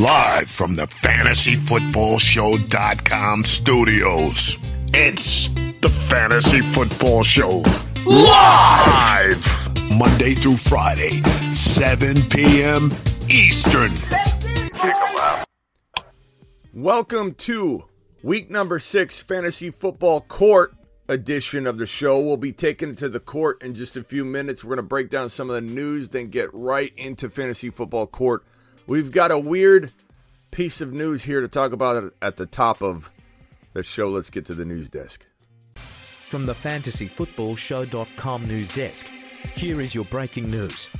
Live from the fantasyfootballshow.com studios. It's the Fantasy Football Show. Live! Monday through Friday, 7 p.m. Eastern. Welcome to week number six fantasy football court edition of the show. We'll be taken to the court in just a few minutes. We're going to break down some of the news, then get right into fantasy football court. We've got a weird piece of news here to talk about at the top of the show. Let's get to the news desk. From the fantasyfootballshow.com news desk, here is your breaking news.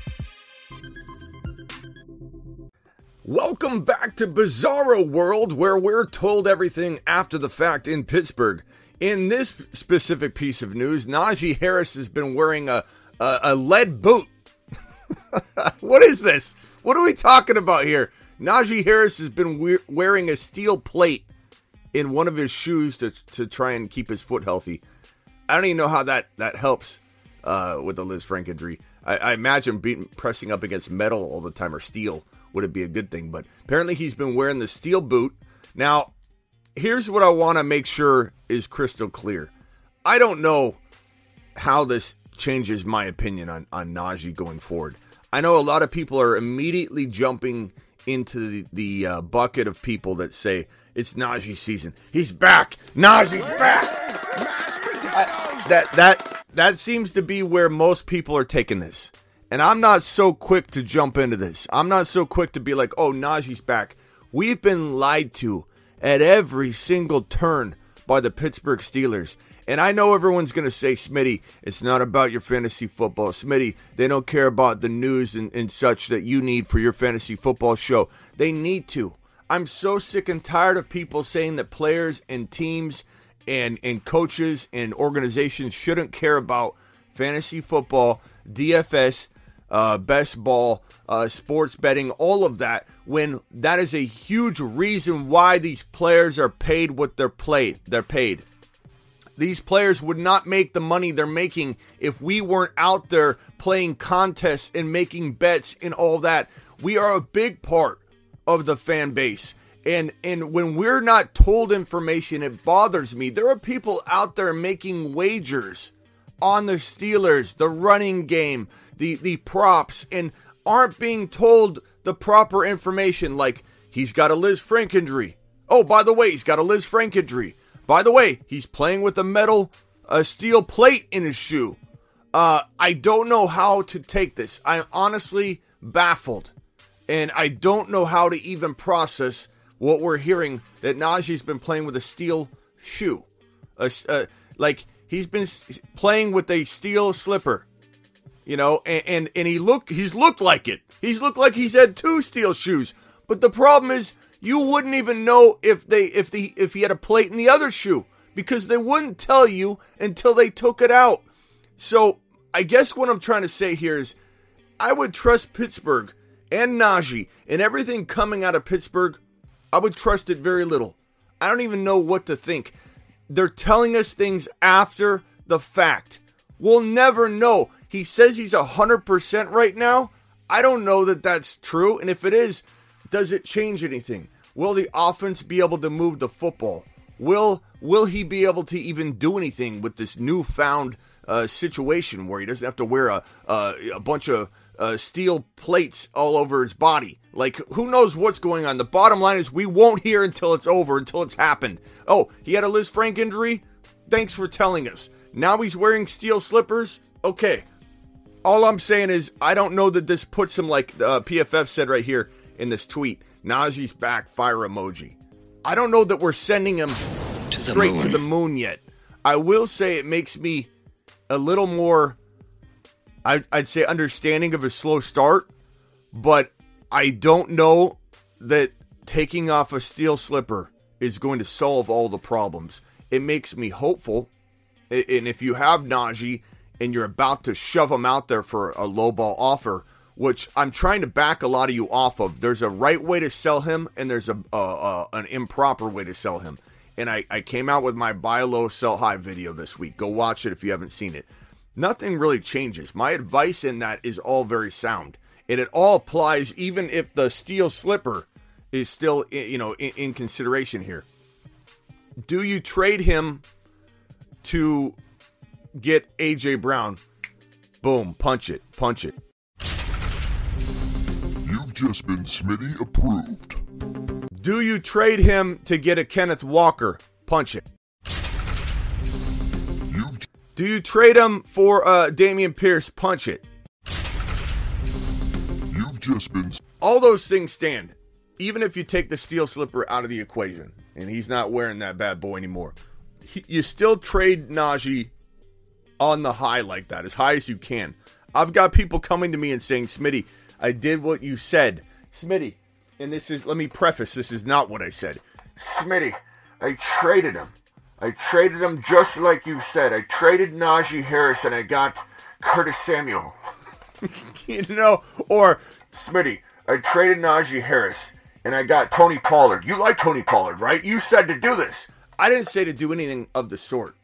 Welcome back to Bizarro World, where we're told everything after the fact in Pittsburgh. In this specific piece of news, Najee Harris has been wearing a, a, a lead boot. what is this? What are we talking about here? Najee Harris has been we- wearing a steel plate in one of his shoes to, to try and keep his foot healthy. I don't even know how that, that helps uh, with the Lisfranc injury. I, I imagine being, pressing up against metal all the time or steel would it be a good thing, but apparently he's been wearing the steel boot. Now, here's what I want to make sure is crystal clear. I don't know how this changes my opinion on, on Najee going forward. I know a lot of people are immediately jumping into the, the uh, bucket of people that say it's Najee season. He's back. Najee's back. I, that that that seems to be where most people are taking this. And I'm not so quick to jump into this. I'm not so quick to be like, "Oh, Najee's back." We've been lied to at every single turn by the Pittsburgh Steelers. And I know everyone's going to say, Smitty, it's not about your fantasy football. Smitty, they don't care about the news and, and such that you need for your fantasy football show. They need to. I'm so sick and tired of people saying that players and teams and, and coaches and organizations shouldn't care about fantasy football, DFS, uh, best ball, uh, sports betting, all of that, when that is a huge reason why these players are paid what they're played. They're paid. These players would not make the money they're making if we weren't out there playing contests and making bets and all that. We are a big part of the fan base. And and when we're not told information, it bothers me. There are people out there making wagers on the Steelers, the running game, the the props, and aren't being told the proper information. Like he's got a Lisfranc injury. Oh, by the way, he's got a Lisfranc injury. By the way, he's playing with a metal, a steel plate in his shoe. Uh, I don't know how to take this. I'm honestly baffled, and I don't know how to even process what we're hearing that Najee's been playing with a steel shoe, a, uh, like he's been playing with a steel slipper, you know, and, and and he look he's looked like it. He's looked like he's had two steel shoes. But the problem is you wouldn't even know if they if the if he had a plate in the other shoe because they wouldn't tell you until they took it out. So I guess what I'm trying to say here is I would trust Pittsburgh and Najee and everything coming out of Pittsburgh. I would trust it very little. I don't even know what to think. They're telling us things after the fact. We'll never know. He says he's 100% right now. I don't know that that's true. And if it is, does it change anything? Will the offense be able to move the football? Will will he be able to even do anything with this newfound uh, situation where he doesn't have to wear a a, bunch of uh, steel plates all over his body? Like who knows what's going on? The bottom line is we won't hear until it's over, until it's happened. Oh, he had a Lisfranc injury. Thanks for telling us. Now he's wearing steel slippers. Okay. All I'm saying is I don't know that this puts him like uh, PFF said right here in this tweet. Najee's back, fire emoji. I don't know that we're sending him To the straight to the moon yet. I will say it makes me a little more, I, I'd say, understanding of a slow start, but I don't know that taking off a steel slipper is going to solve all the problems. It makes me hopeful. And if you have Najee and you're about to shove him out there for a low ball offer, which I'm trying to back a lot of you off of, there's a right way to sell him and there's a uh, uh, an improper way to sell him. And I, I came out with my buy low, sell high video this week. Go watch it if you haven't seen it. Nothing really changes. My advice in that is all very sound. And it all applies even if the steel slipper is still you know in, in consideration here. Do you trade him to get AJ Brown? Boom, punch it, punch it. Just been Smitty approved. Do you trade him to get a Kenneth Walker? Punch it. You've Do you trade him for uh, Dameon Pierce? Punch it. you've just been All those things stand. Even if you take the steel slipper out of the equation and he's not wearing that bad boy anymore, he, you still trade Najee on the high like that, as high as you can. I've got people coming to me and saying, Smitty, I did what you said. Smitty, and this is, let me preface, this is not what I said. Smitty, I traded him. I traded him just like you said. I traded Najee Harris and I got Curtis Samuel. you know, or Smitty, I traded Najee Harris and I got Tony Pollard. You like Tony Pollard, right? You said to do this. I didn't say to do anything of the sort.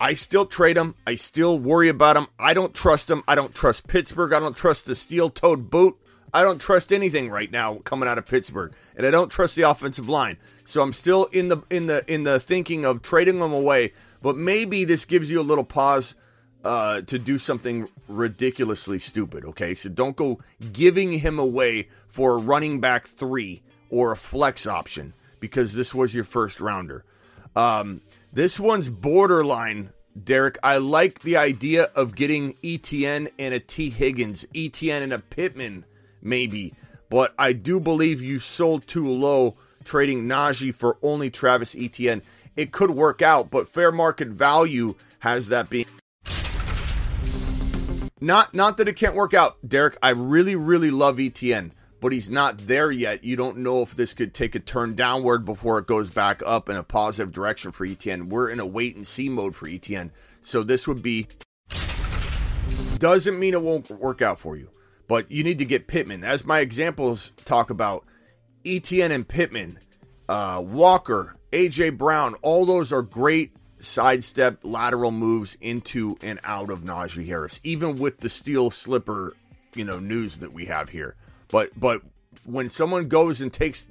I still trade him. I still worry about him. I don't trust him. I don't trust Pittsburgh. I don't trust the steel-toed boot. I don't trust anything right now coming out of Pittsburgh, and I don't trust the offensive line. So I'm still in the in the in the thinking of trading them away. But maybe this gives you a little pause uh, to do something ridiculously stupid. Okay, so don't go giving him away for a running back three or a flex option because this was your first rounder. Um, this one's borderline, Derek. I like the idea of getting ETN and a Tee Higgins, ETN and a Pittman, maybe. But I do believe you sold too low trading Najee for only Travis ETN. It could work out, but fair market value has that being not not that it can't work out, Derek. I really, really love ETN, but he's not there yet. You don't know if this could take a turn downward before it goes back up in a positive direction for ETN. We're in a wait and see mode for ETN. So this would be doesn't mean it won't work out for you. But you need to get Pittman. As my examples talk about, ETN and Pittman, uh, Walker, AJ Brown, all those are great sidestep lateral moves into and out of Najee Harris, even with the steel slipper, you know, news that we have here. But but when someone goes and takes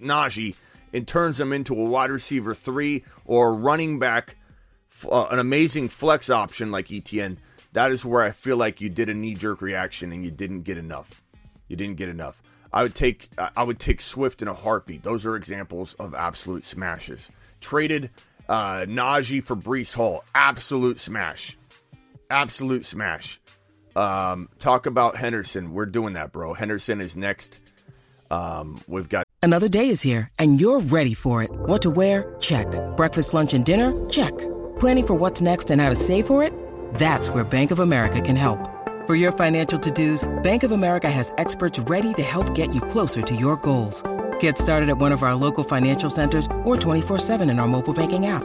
Najee and turns him into a wide receiver three or running back, uh, an amazing flex option like ETN, that is where I feel like you did a knee jerk reaction and you didn't get enough. You didn't get enough. I would take I would take Swift in a heartbeat. Those are examples of absolute smashes. Traded uh, Najee for Breece Hall, absolute smash, absolute smash. Um, talk about Henderson. We're doing that, bro. Henderson is next. Um, we've got Another day is here, and you're ready for it. What to wear? Check. Breakfast, lunch, and dinner? Check. Planning for what's next and how to save for it? That's where Bank of America can help. For your financial to-dos, Bank of America has experts ready to help get you closer to your goals. Get started at one of our local financial centers or 24-7 in our mobile banking app.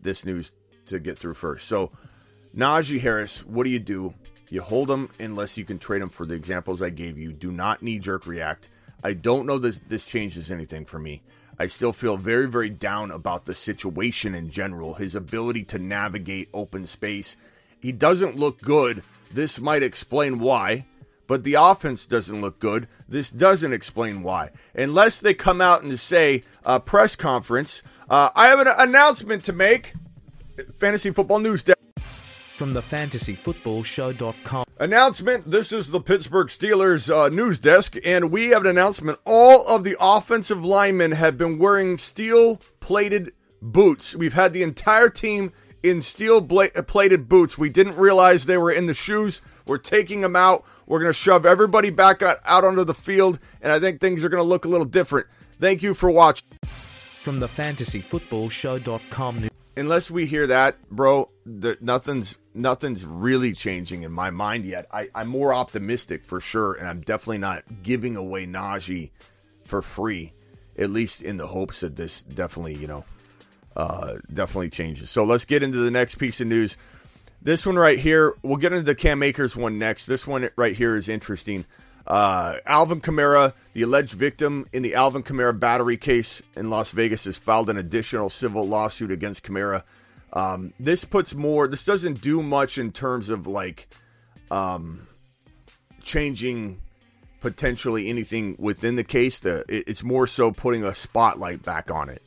This news to get through first. So, Najee Harris, what do you do? You hold him unless you can trade him for the examples I gave you. Do not knee jerk react. I don't know this this changes anything for me. I still feel very very down about the situation in general. His ability to navigate open space. He doesn't look good. This might explain why. But the offense doesn't look good. This doesn't explain why. Unless they come out and say, uh, press conference, uh, I have an announcement to make. Fantasy Football News Desk. From the fantasyfootballshow.com. Announcement This is the Pittsburgh Steelers uh, news desk, and we have an announcement. All of the offensive linemen have been wearing steel plated boots. We've had the entire team in steel bla- uh, plated boots. We didn't realize they were in the shoes. We're taking them out. We're going to shove everybody back out, out onto the field, and I think things are going to look a little different. Thank you for watching. From the fantasyfootballshow.com news unless we hear that, bro, the, nothing's nothing's really changing in my mind yet. I, I'm more optimistic for sure, and I'm definitely not giving away Najee for free, at least in the hopes that this definitely, you know, uh, definitely changes. So let's get into the next piece of news. This one right here, we'll get into the Cam Akers one next. This one right here is interesting. Uh, Alvin Kamara, the alleged victim in the Alvin Kamara battery case in Las Vegas, has filed an additional civil lawsuit against Kamara. Um, this puts more. This doesn't do much in terms of like um, changing potentially anything within the case. The it, it's more so putting a spotlight back on it,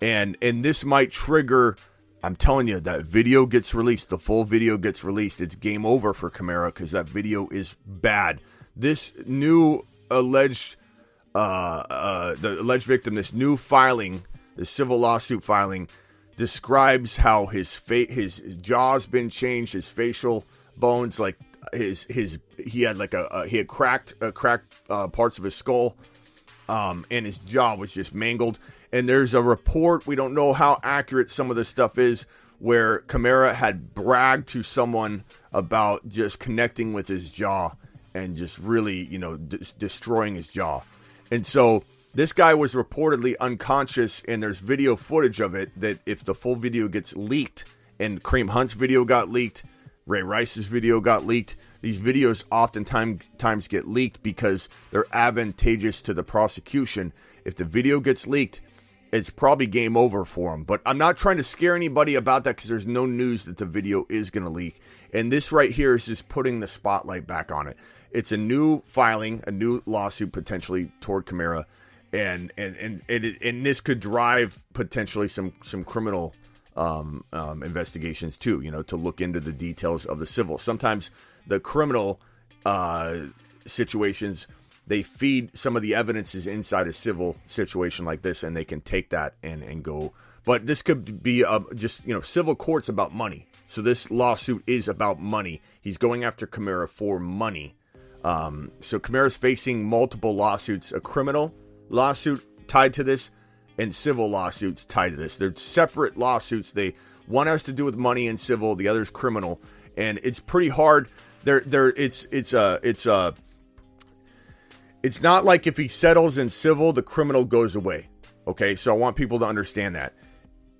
and and this might trigger. I'm telling you, that video gets released. The full video gets released. It's game over for Kamara because that video is bad this new alleged uh, uh, the alleged victim, this new filing, the civil lawsuit filing, describes how his fa- his, his jaw's been changed, his facial bones, like his his he had like a, a he had cracked uh, cracked uh, parts of his skull, um, and his jaw was just mangled. And there's a report we don't know how accurate some of this stuff is, where Kamara had bragged to someone about just connecting with his jaw and just really, you know, d- destroying his jaw. And so this guy was reportedly unconscious, and there's video footage of it that if the full video gets leaked, and Kareem Hunt's video got leaked, Ray Rice's video got leaked. These videos oftentimes times get leaked because they're advantageous to the prosecution. If the video gets leaked, it's probably game over for them. But I'm not trying to scare anybody about that because there's no news that the video is going to leak. And this right here is just putting the spotlight back on it. It's a new filing, a new lawsuit potentially toward Kamara, and and and and, and this could drive potentially some some criminal um, um, investigations too. You know, to look into the details of the civil. Sometimes the criminal uh, situations they feed some of the evidences inside a civil situation like this, and they can take that and and go. But this could be a, just you know civil courts about money. So this lawsuit is about money. He's going after Kamara for money um, so Kamara's facing multiple lawsuits, a criminal lawsuit tied to this, and civil lawsuits tied to this. They're separate lawsuits. They one has to do with money and civil, the other is criminal, and it's pretty hard. There, there, it's it's a uh, it's a uh, it's not like if he settles in civil, the criminal goes away. Okay, so I want people to understand that.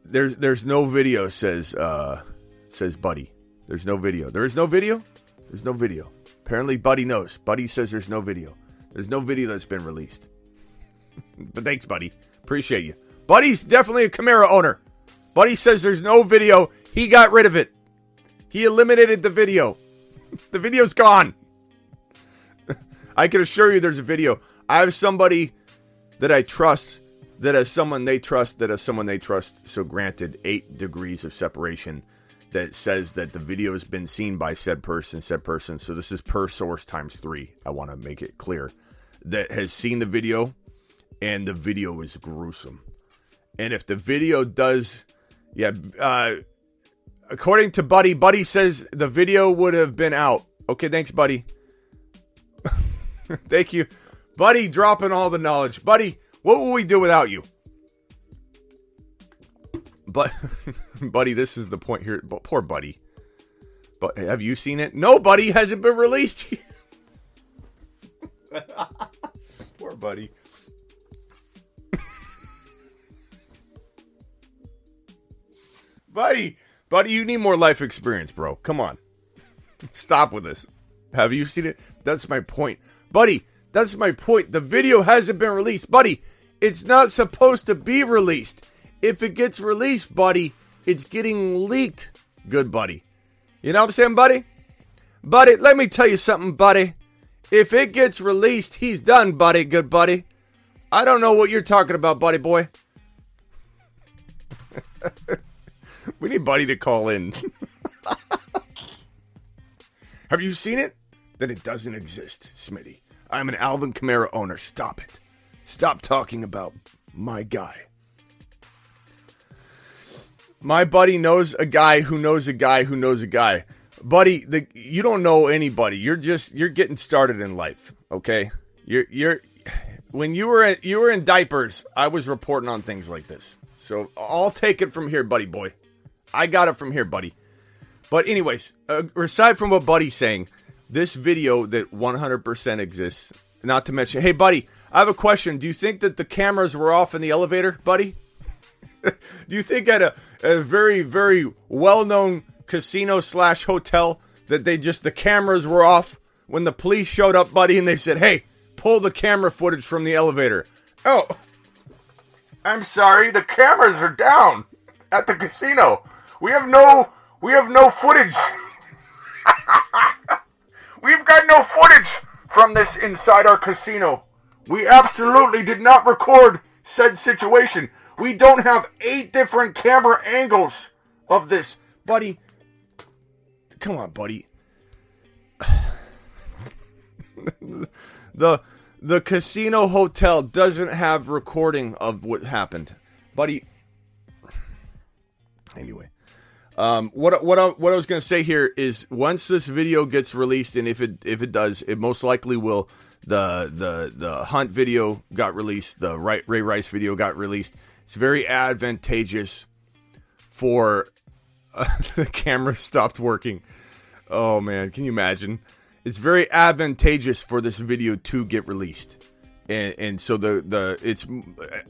There's there's no video says uh says Buddy. There's no video. There is no video. There's no video. Apparently, Buddy knows. Buddy says there's no video. There's no video that's been released. but thanks, Buddy. Appreciate you. Buddy's definitely a Kamara owner. Buddy says there's no video. He got rid of it. He eliminated the video. the video's gone. I can assure you there's a video. I have somebody that I trust that has someone they trust that has someone they trust. So granted, eight degrees of separation that says that the video has been seen by said person, said person. So this is per source times three. I want to make it clear that has seen the video, and the video is gruesome. And if the video does, yeah, uh, according to Buddy, Buddy says the video would have been out. Okay, thanks, Buddy. Thank you, Buddy. Dropping all the knowledge, Buddy. What will we do without you? But, buddy, this is the point here. But poor buddy. But have you seen it? No, buddy, hasn't been released. poor buddy. buddy, buddy, you need more life experience, bro. Come on. Stop with this. Have you seen it? That's my point. Buddy, that's my point. The video hasn't been released. Buddy, it's not supposed to be released. If it gets released, buddy, it's getting leaked. Good buddy. You know what I'm saying, buddy? Buddy, let me tell you something, buddy. If it gets released, he's done, buddy. Good buddy. I don't know what you're talking about, buddy boy. we need Buddy to call in. Have you seen it? Then it doesn't exist, Smitty. I'm an Alvin Kamara owner. Stop it. Stop talking about my guy. My buddy knows a guy who knows a guy who knows a guy. Buddy, the, you don't know anybody. You're just you're getting started in life, okay? You're you're when you were you were in diapers, I was reporting on things like this. So I'll take it from here, buddy boy. I got it from here, buddy. But anyways, uh, aside from what Buddy's saying, this video that 100% exists. Not to mention, hey, buddy, I have a question. Do you think that the cameras were off in the elevator, buddy? Do you think at a, a very, very well known casino slash hotel that they just, the cameras were off when the police showed up, buddy, and they said, hey, pull the camera footage from the elevator? Oh, I'm sorry, the cameras are down at the casino. We have no, we have no footage. We've got no footage from this inside our casino. We absolutely did not record said situation. We don't have eight different camera angles of this. Buddy, come on, buddy. the the casino hotel doesn't have recording of what happened. Buddy, anyway, um, what what I, what I was going to say here is once this video gets released, and if it if it does, it most likely will. The the the hunt video got released. The Ray, Rice video got released. It's very advantageous for uh, the camera stopped working. Oh man, can you imagine? It's very advantageous for this video to get released. And, and so the the it's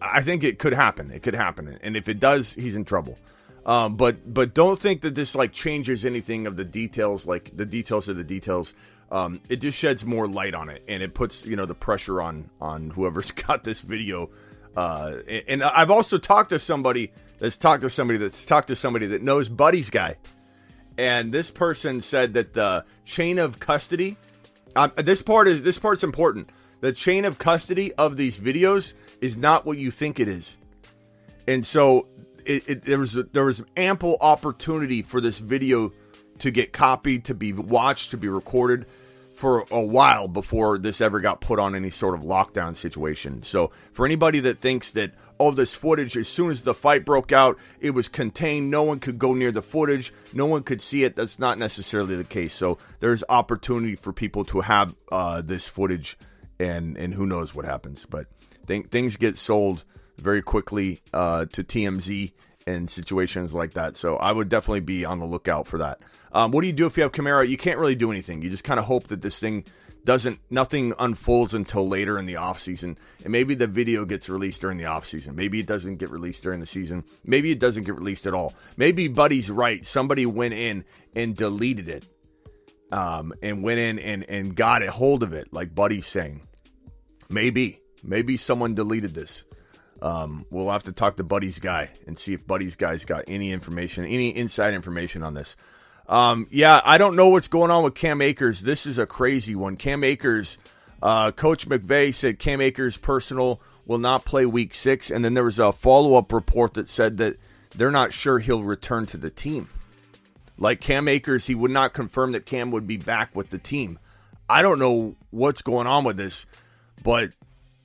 I think it could happen. It could happen. And if it does, he's in trouble. Um, but but don't think that this like changes anything of the details, like the details of the details. Um, it just sheds more light on it, and it puts you know the pressure on on whoever's got this video. Uh, and, I've also talked to somebody that's talked to somebody that's talked to somebody that knows Buddy's guy, and this person said that the chain of custody. Uh, this part is this part's important. The chain of custody of these videos is not what you think it is, and so it, it, there was there was ample opportunity for this video to get copied, to be watched, to be recorded for a while before this ever got put on any sort of lockdown situation. So for anybody that thinks that all this footage as soon as the fight broke out it was contained no one could go near the footage no one could see it that's not necessarily the case so there's opportunity for people to have uh, this footage and and who knows what happens but th- things get sold very quickly uh, to TMZ and situations like that. So I would definitely be on the lookout for that. Um, what do you do if you have Kamara? You can't really do anything. You just kind of hope that this thing doesn't nothing unfolds until later in the off season, and maybe the video gets released during the off season. maybe it doesn't get released during the season maybe it doesn't get released at all maybe buddy's right somebody went in and deleted it um, and went in and, and got a hold of it like buddy's saying maybe maybe someone deleted this um, we'll have to talk to Buddy's guy and see if Buddy's guy's got any information, any inside information on this. Um, yeah, I don't know what's going on with Cam Akers. This is a crazy one. Cam Akers, uh, Coach McVay said Cam Akers' personal will not play week six. And then there was a follow up report that said that they're not sure he'll return to the team. Like Cam Akers, he would not confirm that Cam would be back with the team. I don't know what's going on with this, but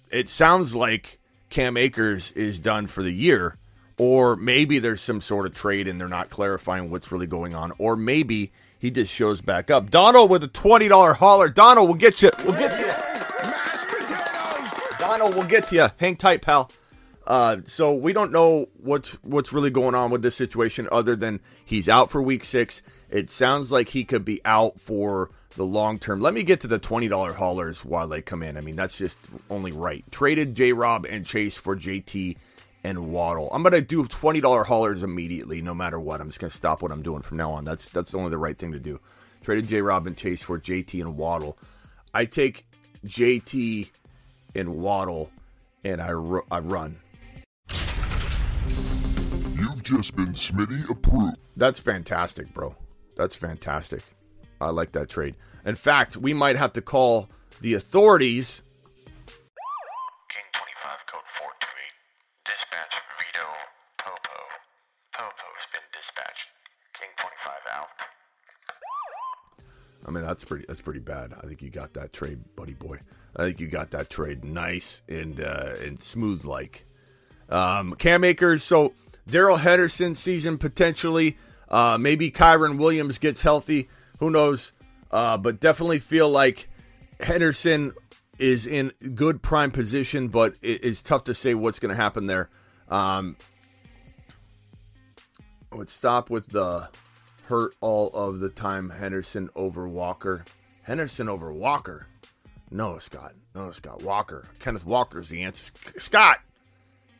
it sounds like Cam Akers is done for the year, or maybe there's some sort of trade and they're not clarifying what's really going on, or maybe he just shows back up. Donald with a twenty dollar hauler. Donald, we'll get you. We'll get you. Donald, we'll get to you. Hang tight, pal. Uh, so we don't know what's what's really going on with this situation, other than he's out for week six. It sounds like he could be out for the long term. Let me get to the twenty dollar haulers while they come in. I mean, that's just only right. Traded J. Rob and Chase for JT and Waddle. I'm gonna do twenty dollar haulers immediately, no matter what. I'm just gonna stop what I'm doing from now on. That's that's only the right thing to do. Traded J. Rob and Chase for JT and Waddle. I take JT and Waddle, and I I run. You've just been Smitty approved. That's fantastic, bro. That's fantastic. I like that trade. In fact, we might have to call the authorities. King 25, code 428. Dispatch Vito Popo. Popo's been dispatched. King 25 out. I mean, that's pretty. That's pretty bad. I think you got that trade, buddy boy. I think you got that trade nice and uh, and smooth like. Um, Cam Akers. So Darrell Henderson season potentially. Uh, maybe Kyren Williams gets healthy. Who knows? Uh, but definitely feel like Henderson is in good prime position, but it, it's tough to say what's going to happen there. Um, would stop with the hurt all of the time Henderson over Walker. Henderson over Walker. No, Scott. No, Scott. Walker. Kenneth Walker is the answer. Scott.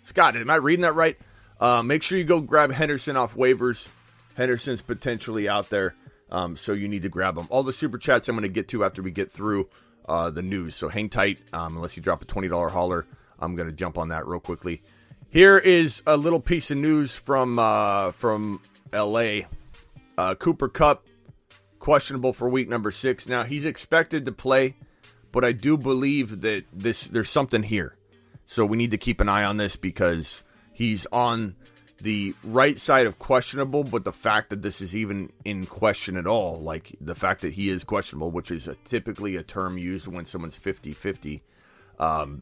Scott, am I reading that right? Uh, make sure you go grab Henderson off waivers. Henderson's potentially out there, um, so you need to grab him. All the super chats I'm going to get to after we get through uh, the news. So hang tight. Um, unless you drop a twenty dollar hauler, I'm going to jump on that real quickly. Here is a little piece of news from uh, from L.A. Uh, Cooper Kupp questionable for week number six. Now he's expected to play, but I do believe that this there's something here. So we need to keep an eye on this because he's on the right side of questionable, but the fact that this is even in question at all, like the fact that he is questionable, which is a, typically a term used when someone's 50 50, um,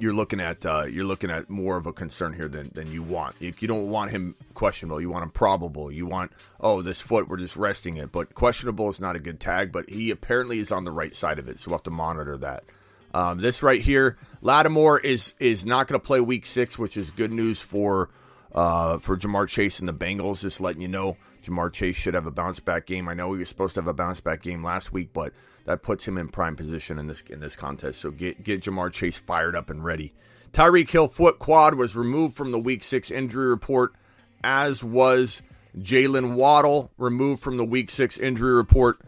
you're looking at uh, you're looking at more of a concern here than, than you want. If you don't want him questionable, you want him probable. You want oh this foot we're just resting it, but questionable is not a good tag. But he apparently is on the right side of it, so we'll have to monitor that. Um, this right here, Lattimore is is not going to play Week Six, which is good news for uh, for Ja'Marr Chase and the Bengals. Just letting you know, Ja'Marr Chase should have a bounce back game. I know he was supposed to have a bounce back game last week, but that puts him in prime position in this in this contest. So get get Ja'Marr Chase fired up and ready. Tyreek Hill foot quad was removed from the Week Six injury report, as was Jaylen Waddle removed from the Week Six injury report.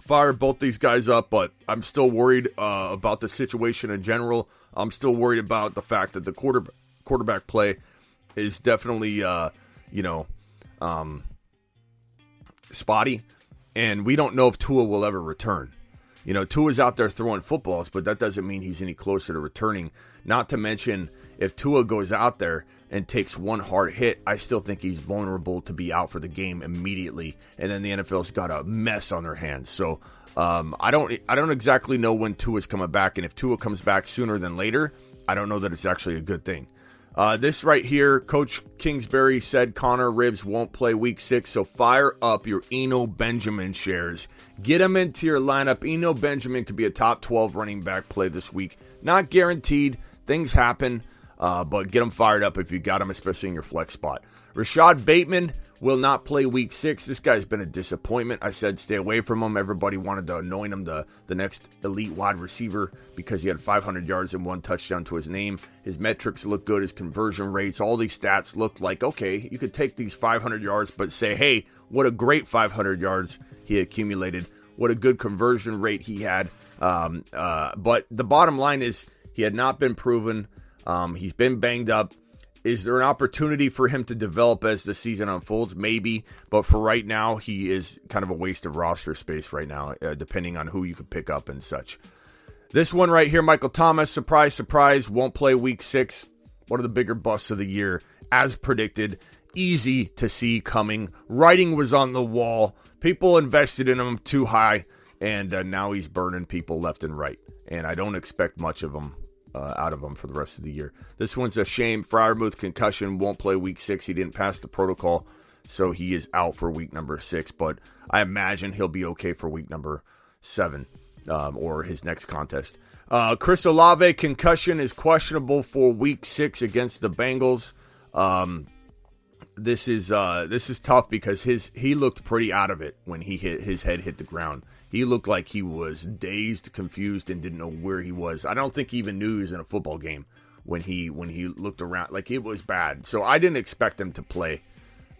Fire both these guys up, but I'm still worried uh, about the situation in general. I'm still worried about the fact that the quarter quarterback play is definitely, uh, you know, um, spotty, and we don't know if Tua will ever return. You know, Tua's out there throwing footballs, but that doesn't mean he's any closer to returning. Not to mention, if Tua goes out there and takes one hard hit, I still think he's vulnerable to be out for the game immediately. And then the NFL's got a mess on their hands. So um, I don't, I don't exactly know when Tua's coming back, and if Tua comes back sooner than later, I don't know that it's actually a good thing. Uh, this right here, Coach Kingsbury said Conner Ribs won't play week six, so fire up your Eno Benjamin shares. Get him into your lineup. Eno Benjamin could be a top 12 running back play this week. Not guaranteed, things happen, uh, but get him fired up if you got him, especially in your flex spot. Rashod Bateman will not play week six. This guy's been a disappointment. I said stay away from him. Everybody wanted to anoint him the, the next elite wide receiver because he had 500 yards and one touchdown to his name. His metrics look good, his conversion rates, all these stats look like okay, you could take these 500 yards, but say, hey, what a great 500 yards he accumulated. What a good conversion rate he had. Um, uh, but the bottom line is he had not been proven. Um, he's been banged up. Is there an opportunity for him to develop as the season unfolds? Maybe, but for right now, he is kind of a waste of roster space right now, uh, depending on who you could pick up and such. This one right here, Michael Thomas, surprise, surprise, won't play week six. One of the bigger busts of the year, as predicted. Easy to see coming. Writing was on the wall. People invested in him too high, and uh, now he's burning people left and right. And I don't expect much of him uh, out of him for the rest of the year. This one's a shame. Freiermuth concussion won't play week six. He didn't pass the protocol, so he is out for week number six. But I imagine he'll be okay for week number seven um, or his next contest. Uh, Chris Olave concussion is questionable for week six against the Bengals. Um, this is uh, this is tough because his he looked pretty out of it when he hit his head hit the ground. He looked like he was dazed, confused, and didn't know where he was. I don't think he even knew he was in a football game when he when he looked around. Like it was bad. So I didn't expect him to play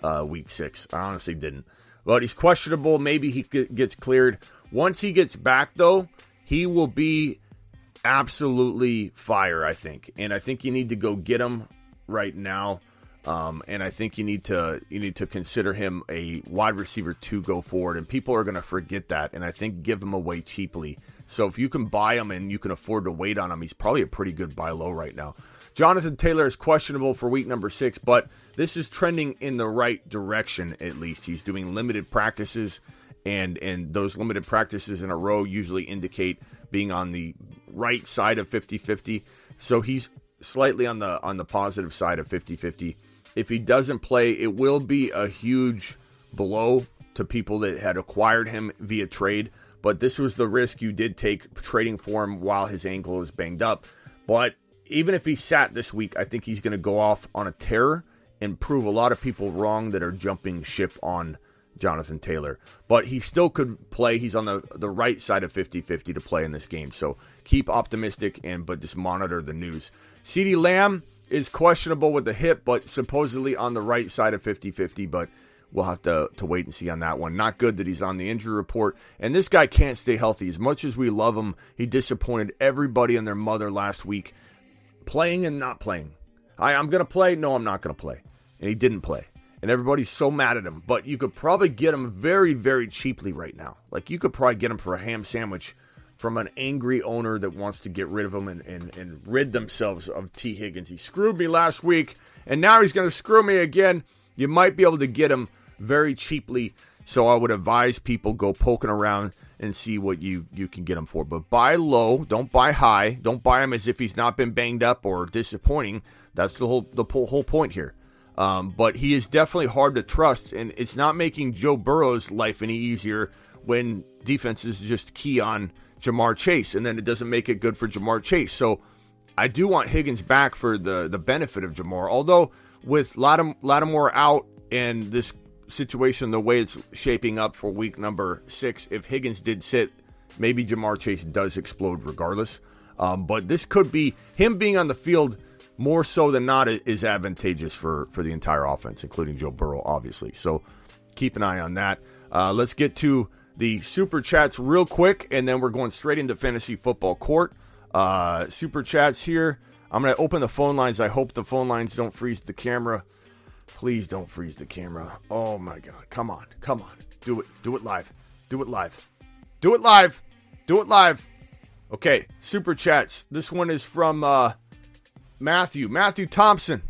uh, week six. I honestly didn't. But he's questionable. Maybe he gets cleared. Once he gets back, though, he will be absolutely fire. I think, and I think you need to go get him right now. Um, and I think you need to you need to consider him a wide receiver to go forward, and people are going to forget that. And I think give him away cheaply. So if you can buy him and you can afford to wait on him, he's probably a pretty good buy low right now. Jonathan Taylor is questionable for week number six, but this is trending in the right direction. At least he's doing limited practices, and and those limited practices in a row usually indicate being on the right side of 50-50. So he's slightly on the on the positive side of 50-50 if he doesn't play, it will be a huge blow to people that had acquired him via trade. But this was the risk you did take trading for him while his ankle is banged up. But even if he sat this week, I think he's going to go off on a tear and prove a lot of people wrong that are jumping ship on Jonathan Taylor. But he still could play. He's on the, the right side of 50 50 to play in this game. So keep optimistic and but just monitor the news. CeeDee Lamb is questionable with the hip, but supposedly on the right side of 50 50. But we'll have to, to wait and see on that one. Not good that he's on the injury report. And this guy can't stay healthy. As much as we love him, he disappointed everybody and their mother last week, playing and not playing. I, I'm going to play. No, I'm not going to play. And he didn't play. And everybody's so mad at him. But you could probably get him very, very cheaply right now. Like you could probably get him for a ham sandwich from an angry owner that wants to get rid of him and, and, and rid themselves of Tee Higgins. He screwed me last week, and now he's going to screw me again. You might be able to get him very cheaply. So I would advise people go poking around and see what you you can get him for. But buy low, don't buy high. Don't buy him as if he's not been banged up or disappointing. That's the whole the whole point here. Um, but he is definitely hard to trust, and it's not making Joe Burrow's life any easier when defenses just key on Ja'Marr Chase, and then it doesn't make it good for Ja'Marr Chase. So I do want Higgins back for the the benefit of Ja'Marr. Although with Lattimore out and this situation, the way it's shaping up for week number six, if Higgins did sit, maybe Ja'Marr Chase does explode regardless. Um, but this could be him being on the field more so than not is advantageous for for the entire offense, including Joe Burrow, obviously. So keep an eye on that. Uh, let's get to the super chats real quick, and then we're going straight into fantasy football court. Uh, super chats here. I'm going to open the phone lines. I hope the phone lines don't freeze the camera. Please don't freeze the camera. Oh my God. Come on. Come on. Do it. Do it live. Do it live. Do it live. Do it live. Okay. Super chats. This one is from uh, Matthew. Matthew Thompson.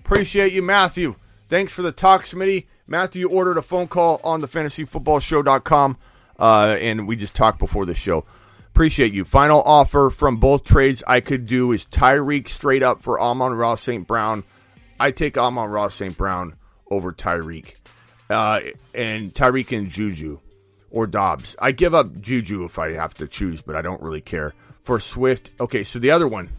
Appreciate you, Matthew. Thanks for the talk, Smitty. Matthew ordered a phone call on the fantasyfootballshow.com, uh, and we just talked before the show. Appreciate you. Final offer from both trades I could do is Tyreek straight up for Amon-Ra St. Brown. I take Amon-Ra St. Brown over Tyreek. Uh, and Tyreek and Juju or Dobbs. I give up Juju if I have to choose, but I don't really care. For Swift, okay, so the other one,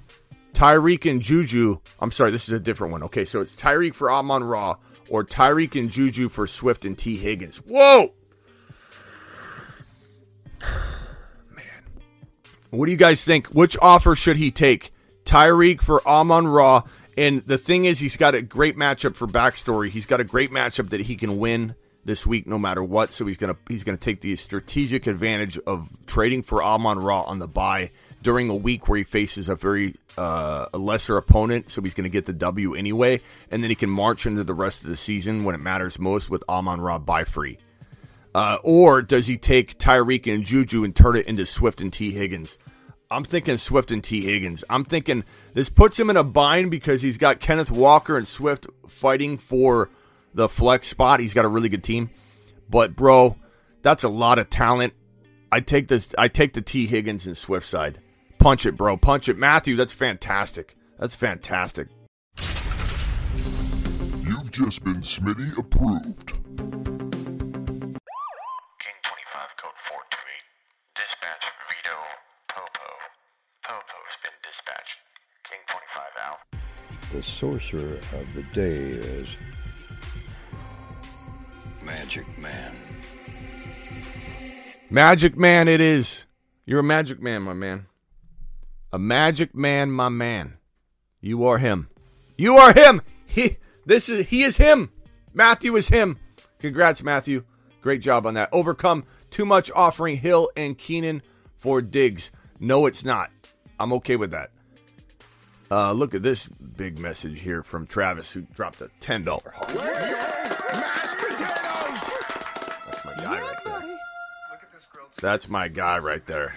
Tyreek and Juju. I'm sorry, this is a different one. Okay, so it's Tyreek for Amon Ra or Tyreek and Juju for Swift and Tee Higgins. Whoa! Man. What do you guys think? Which offer should he take? Tyreek for Amon Ra. And the thing is, he's got a great matchup for backstory. He's got a great matchup that he can win this week no matter what. So he's gonna he's gonna take the strategic advantage of trading for Amon Ra on the buy during a week where he faces a very uh, a lesser opponent, so he's going to get the W anyway, and then he can march into the rest of the season when it matters most with Amon Ra by free. Uh, or does he take Tyreek and Juju and turn it into Swift and Tee Higgins? I'm thinking Swift and Tee Higgins. I'm thinking this puts him in a bind because he's got Kenneth Walker and Swift fighting for the flex spot. He's got a really good team. But bro, that's a lot of talent. I take this I take the Tee Higgins and Swift side. Punch it, bro. Punch it. Matthew, that's fantastic. That's fantastic. You've just been Smitty approved. King 25 code 428. Dispatch Vito Popo. Popo has been dispatched. King 25 out. The sorcerer of the day is Magic Man. Magic Man, it is. You're a magic man, my man. A magic man, my man. You are him. You are him. He this is he is him. Matthew is him. Congrats, Matthew. Great job on that. Overcome too much offering Hill and Keenan for Diggs. No, it's not. I'm okay with that. Uh, look at this big message here from Travis, who dropped a ten dollar haul. That's my guy right there. That's my guy right there.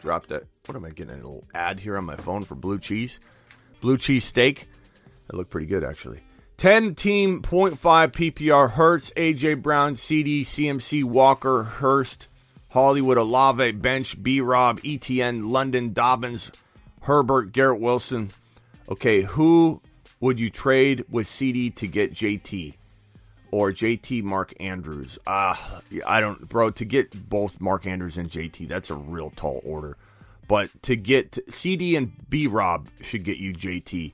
Dropped it. What am I getting? A little ad here on my phone for blue cheese. Blue cheese steak. That looked pretty good, actually. 10 team 0.5 PPR Hurts, AJ Brown, CD, CMC, Walker, Hurst, Hollywood, Olave, Bench, B Rob, ETN, London, Dobbins, Herbert, Garrett Wilson. Okay, who would you trade with CD to get JT? Or JT Mark Andrews? Ah, uh, I don't, bro. To get both Mark Andrews and JT, that's a real tall order. But to get CD and B Rob should get you JT.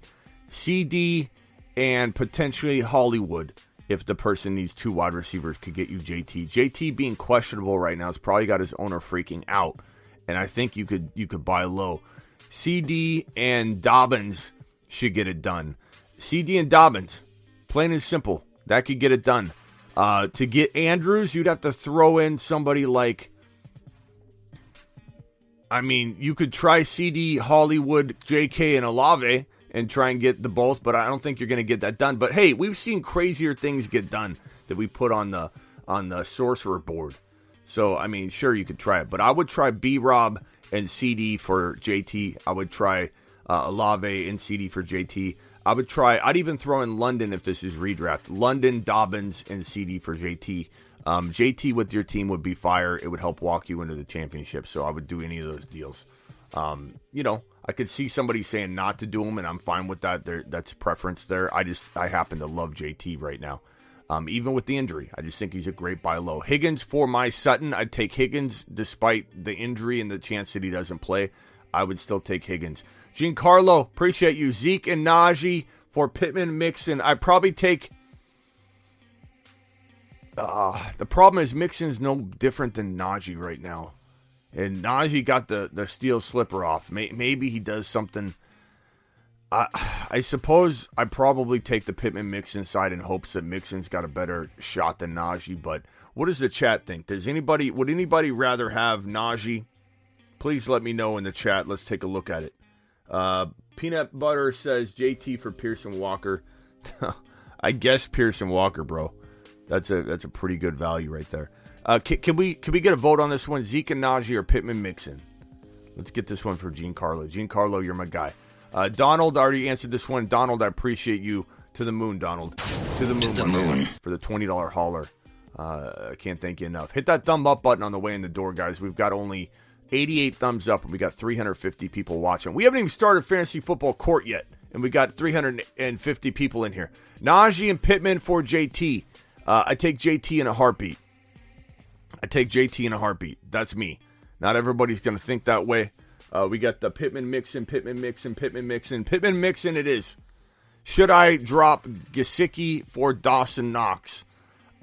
CD and potentially Hollywood if the person needs two wide receivers could get you JT. JT being questionable right now has probably got his owner freaking out, and I think you could you could buy low. CD and Dobbins should get it done. CD and Dobbins, plain and simple, that could get it done. Uh, to get Andrews, you'd have to throw in somebody like. I mean, you could try CD, Hollywood, JK, and Olave and try and get the both, but I don't think you're going to get that done. But hey, we've seen crazier things get done that we put on the on the sorcerer board. So I mean, sure you could try it, but I would try B Rob and CD for JT. I would try uh, Olave and CD for JT. I would try. I'd even throw in London if this is redraft. London, Dobbins, and CD for JT. Um, JT with your team would be fire. It would help walk you into the championship. So I would do any of those deals. Um, you know, I could see somebody saying not to do them, and I'm fine with that. There, that's preference there. I just I happen to love JT right now. Um, even with the injury, I just think he's a great buy low. Higgins for my Sutton, I'd take Higgins despite the injury and the chance that he doesn't play. I would still take Higgins. Giancarlo, appreciate you. Zeke and Najee for Pittman Mixon. I probably take. Uh, the problem is Mixon's no different than Najee right now, and Najee got the the steel slipper off. May, maybe he does something. I I suppose I probably take the Pittman Mixon side in hopes that Mixon's got a better shot than Najee. But what does the chat think? Does anybody would anybody rather have Najee? Please let me know in the chat. Let's take a look at it. Uh, Peanut Butter says JT for Pearson Walker. I guess Pearson Walker, bro. That's a that's a pretty good value right there. Uh, can, can, we can we get a vote on this one? Zeke and Najee or Pittman Mixon? Let's get this one for Giancarlo. Giancarlo, you're my guy. Uh, Donald already answered this one. Donald, I appreciate you. To the moon, Donald. To the moon. To the moon. For the twenty dollar hauler. Uh, I can't thank you enough. Hit that thumb up button on the way in the door, guys. We've got only 88 thumbs up, and we got 350 people watching. We haven't even started fantasy football court yet, and we got 350 people in here. Najee and Pittman for JT. Uh, I take JT in a heartbeat. I take JT in a heartbeat. That's me. Not everybody's going to think that way. Uh, we got the Pittman Mixon, Pittman Mixon, Pittman Mixon, Pittman Mixon. It is. Should I drop Gesicki for Dawson Knox?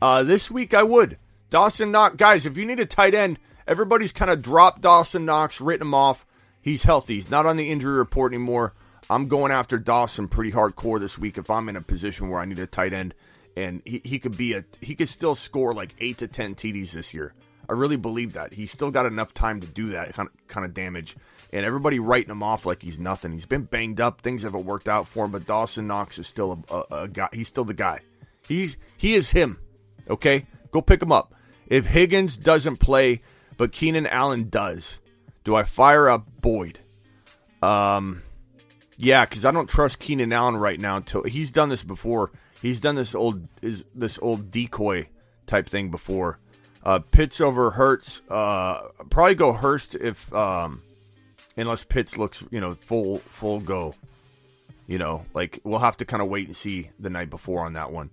Uh, this week I would. Dawson Knox, guys. If you need a tight end, everybody's kind of dropped Dawson Knox, written him off. He's healthy. He's not on the injury report anymore. I'm going after Dawson pretty hardcore this week if I'm in a position where I need a tight end, and he, he could be a he could still score like eight to ten TDs this year. I really believe that he's still got enough time to do that kind of, kind of damage. And everybody writing him off like he's nothing. He's been banged up. Things haven't worked out for him, but Dawson Knox is still a, a, a guy. He's still the guy. He's he is him. Okay, go pick him up. If Higgins doesn't play, but Keenan Allen does, do I fire up Boyd? Um, yeah, because I don't trust Keenan Allen right now. Until he's done this before. He's done this old is this old decoy type thing before. Uh, Pitts over Hurst. Uh, probably go Hurst if um, unless Pitts looks you know full full go. You know, like we'll have to kind of wait and see the night before on that one.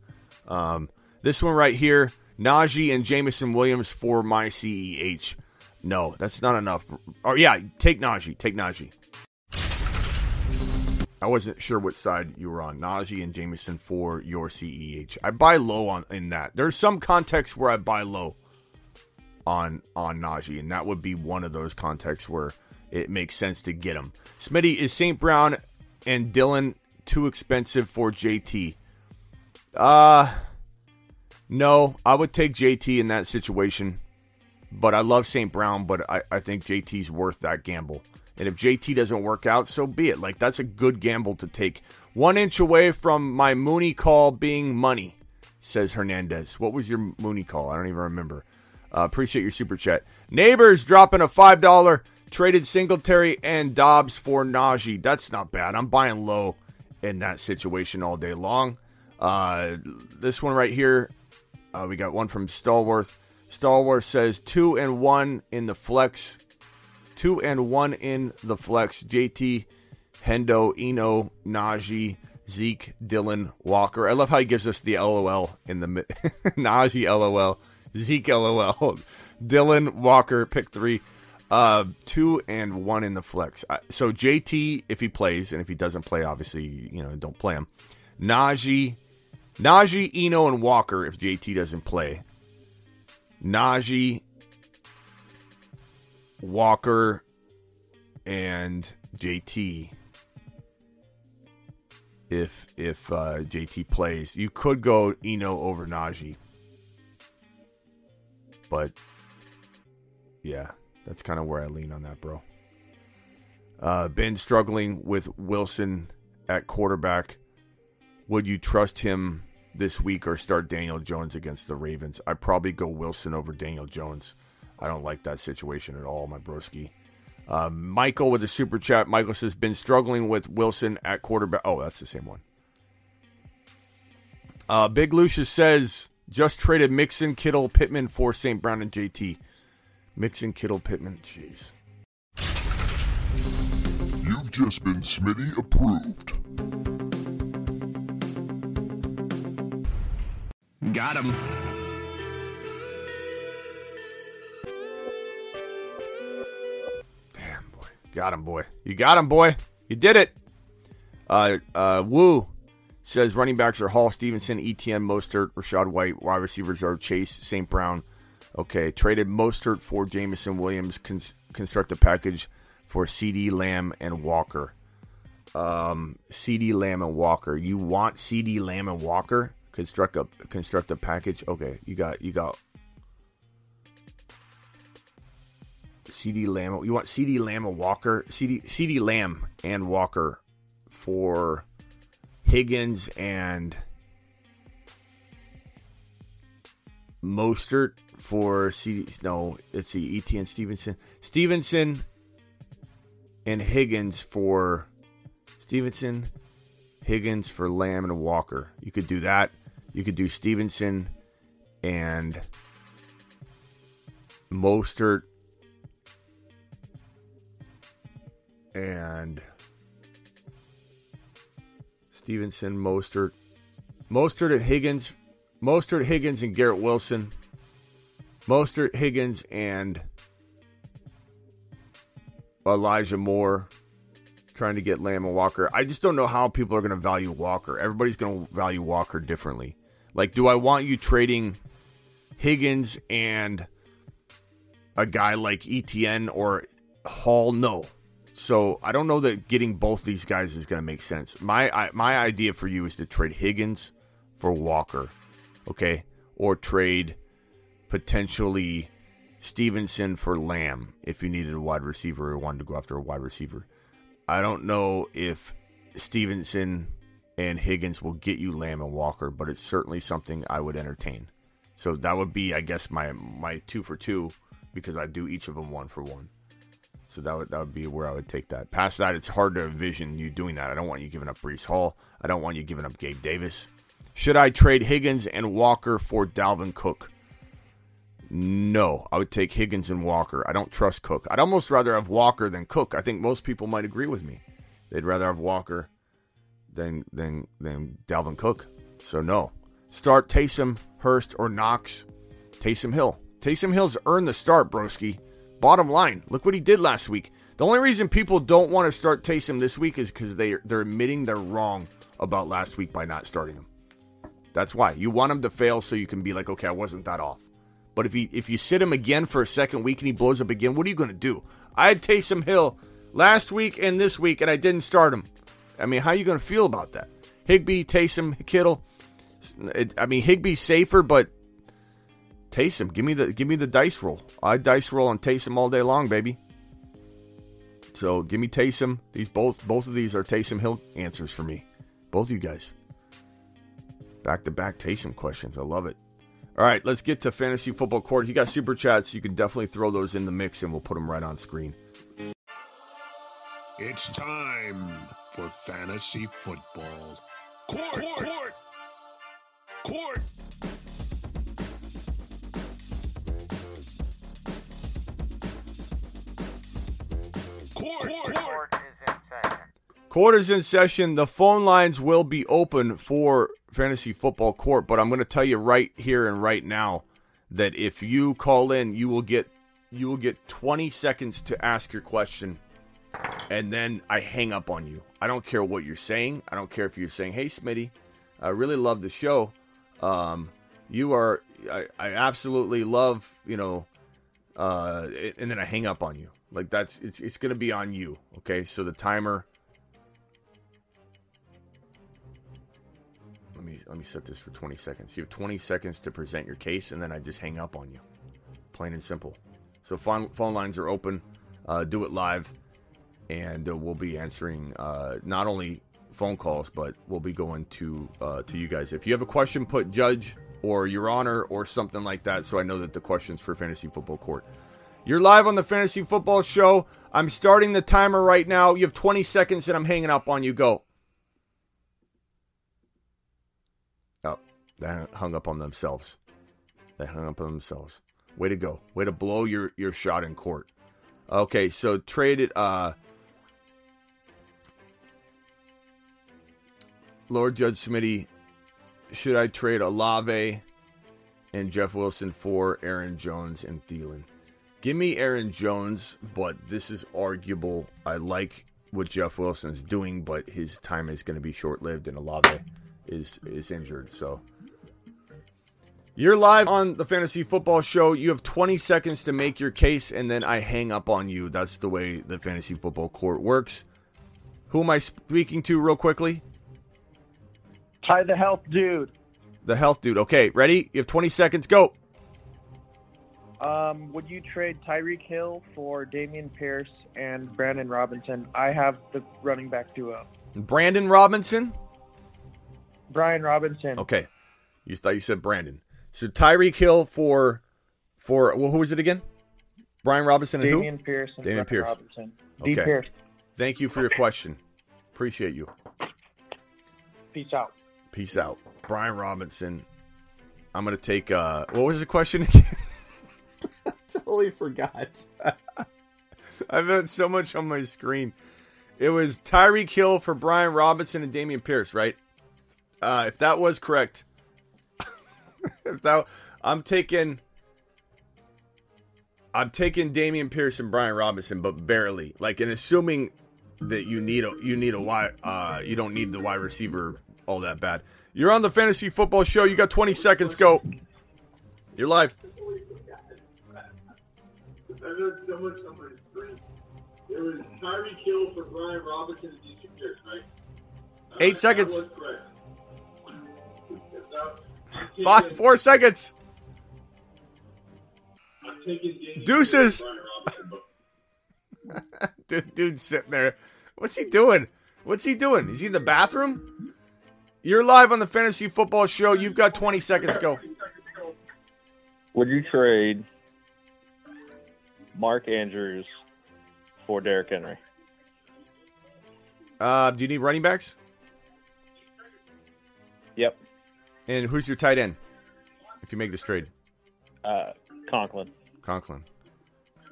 Um, this one right here, Najee and Jameson Williams for my CEH. No, that's not enough. Or yeah, take Najee. Take Najee. I wasn't sure what side you were on, Najee and Jameson for your CEH. I buy low on in that. There's some contexts where I buy low on on Najee, and that would be one of those contexts where it makes sense to get him. Smitty is St. Brown and Dillon too expensive for JT? Uh no, I would take JT in that situation. But I love St. Brown, but I, I think JT's worth that gamble. And if JT doesn't work out, so be it. Like that's a good gamble to take. One inch away from my Mooney call being money, says Hernandez. What was your Mooney call? I don't even remember. Uh, appreciate your super chat. Neighbors dropping a five dollar traded Singletary and Dobbs for Najee. That's not bad. I'm buying low in that situation all day long. Uh, this one right here, uh, we got one from Stallworth. Stallworth says two and one in the flex two and one in the flex. JT, Hendo, Eno, Najee, Zeke, Dillon, Walker. I love how he gives us the LOL in the Najee LOL, Zeke LOL, Dillon Walker pick three, uh, two and one in the flex. So JT, if he plays, and if he doesn't play, obviously you know don't play him. Najee, Najee, Eno, and Walker if JT doesn't play. Najee, Walker, and JT if if uh, JT plays. You could go Eno over Najee, but yeah, that's kind of where I lean on that, bro. Uh, been struggling with Wilson at quarterback. Would you trust him this week or start Daniel Jones against the Ravens? I'd probably go Wilson over Daniel Jones. I don't like that situation at all, my broski. Uh, Michael with a super chat. Michael says, been struggling with Wilson at quarterback. Oh, that's the same one. Uh, Big Lucius says, just traded Mixon, Kittle, Pittman for St. Brown and JT. Mixon, Kittle, Pittman. Jeez. You've just been Smitty approved. Got him. Got him, boy. You got him, boy. You did it. Uh, uh, Woo says running backs are Hall, Stevenson, ETN, Mostert, Rachaad White. Wide receivers are Chase, St. Brown. Okay, traded Mostert for Jameson Williams. Cons- construct a package for CD Lamb and Walker. Um, CD Lamb and Walker. You want CD Lamb and Walker? Construct a construct a package. Okay, you got you got CD Lamb. You want CD Lamb and Walker? CD CD Lamb and Walker for Higgins and Mostert for CD. No, let's see. ETN Stevenson. Stevenson and Higgins for Stevenson, Higgins for Lamb and Walker. You could do that. You could do Stevenson and Mostert and Stevenson, Mostert, Mostert and Higgins, Mostert, Higgins, and Garrett Wilson, Mostert, Higgins, and Elijah Moore, trying to get Lamb and Walker. I just don't know how people are going to value Walker. Everybody's going to value Walker differently. Like, do I want you trading Higgins and a guy like ETN or Hall? No. So I don't know that getting both these guys is going to make sense. My I, my idea for you is to trade Higgins for Walker, okay, or trade potentially Stevenson for Lamb if you needed a wide receiver or wanted to go after a wide receiver. I don't know if Stevenson and Higgins will get you Lamb and Walker, but it's certainly something I would entertain. So that would be, I guess, my my two for two because I do each of them one for one. So that would that would be where I would take that. Past that, it's hard to envision you doing that. I don't want you giving up Breece Hall. I don't want you giving up Gabe Davis. Should I trade Higgins and Walker for Dalvin Cook? No, I would take Higgins and Walker. I don't trust Cook. I'd almost rather have Walker than Cook. I think most people might agree with me. They'd rather have Walker than than than Dalvin Cook. So no. Start Taysom, Hurst, or Knox. Taysom Hill. Taysom Hill's earned the start, broski. Bottom line, look what he did last week. The only reason people don't want to start Taysom this week is because they they're admitting they're wrong about last week by not starting him. That's why you want him to fail so you can be like, okay, I wasn't that off. But if he if you sit him again for a second week and he blows up again, what are you going to do? I had Taysom Hill last week and this week, and I didn't start him. I mean, how are you going to feel about that? Higbee, Taysom, Kittle. It, I mean, Higbee's safer, but Taysom, give me the give me the dice roll. I dice roll on Taysom all day long, baby. So give me Taysom. These both both of these are Taysom Hill answers for me. Both of you guys. Back to back Taysom questions. I love it. All right, let's get to fantasy football court. If you got super chats, you can definitely throw those in the mix and we'll put them right on screen. It's time for fantasy football. Court, court, court, court. Court, court. Court is in session. Quarters in session. The phone lines will be open for fantasy football court, but I'm going to tell you right here and right now that if you call in, you will get you will get 20 seconds to ask your question, and then I hang up on you. I don't care what you're saying. I don't care if you're saying, "Hey, Smitty," I really love the show. Um, you are, I, I absolutely love, you know, uh, and then I hang up on you. Like that's, it's, it's to be on you. Okay. So the timer, let me, let me set this for 20 seconds. You have 20 seconds to present your case and then I just hang up on you. Plain and simple. So phone, phone lines are open. Uh, do it live and uh, we'll be answering uh, not only phone calls, but we'll be going to uh, to you guys. If you have a question, put Judge or Your Honor or something like that, so I know that the question's for Fantasy Football Court. You're live on the Fantasy Football Show. I'm starting the timer right now. You have 20 seconds, and I'm hanging up on you. Go. Oh, they hung up on themselves. They hung up on themselves. Way to go. Way to blow your your shot in court. Okay, so traded. Uh, Lord Judge Smitty, should I trade Olave and Jeff Wilson for Aaron Jones and Thielen? Give me Aaron Jones, but this is arguable. I like what Jeff Wilson is doing, but his time is going to be short lived, and Olave is is injured. So you're live on the Fantasy Football Show. You have 20 seconds to make your case, and then I hang up on you. That's the way the Fantasy Football Court works. Who am I speaking to, real quickly? Ty the health dude. The health dude. Okay, ready? You have 20 seconds. Go. Um, would you trade Tyreek Hill for Dameon Pierce and Brandon Robinson? I have the running back duo. Brandon Robinson. Brian Robinson. Okay, you thought you said Brandon. So Tyreek Hill for for well, who was it again? Brian Robinson and Dameon who? Pierce and Dameon Brian Pierce. Robinson. D Okay. Pierce. Thank you for your question. Appreciate you. Peace out. Peace out. Brian Robinson. I'm gonna take. uh What was the question again? I totally forgot. I've had so much on my screen. It was Tyreek Hill for Brian Robinson and Dameon Pierce, right? Uh, if that was correct, if that I'm taking, I'm taking Dameon Pierce and Brian Robinson, but barely. Like, and assuming that you need a you need a wide, uh, you don't need the wide receiver all that bad. You're on the fantasy football show. You got 20 seconds. Go. You're live. Was for Brian right? Eight seconds. Five, four seconds. Deuces. Dude, dude's sitting there. What's he doing? What's he doing? Is he in the bathroom? You're live on the fantasy football show. You've got 20 seconds. Go. Would you trade Mark Andrews for Derrick Henry? Uh, do you need running backs? Yep. And who's your tight end? If you make this trade, Uh, Conklin. Conklin.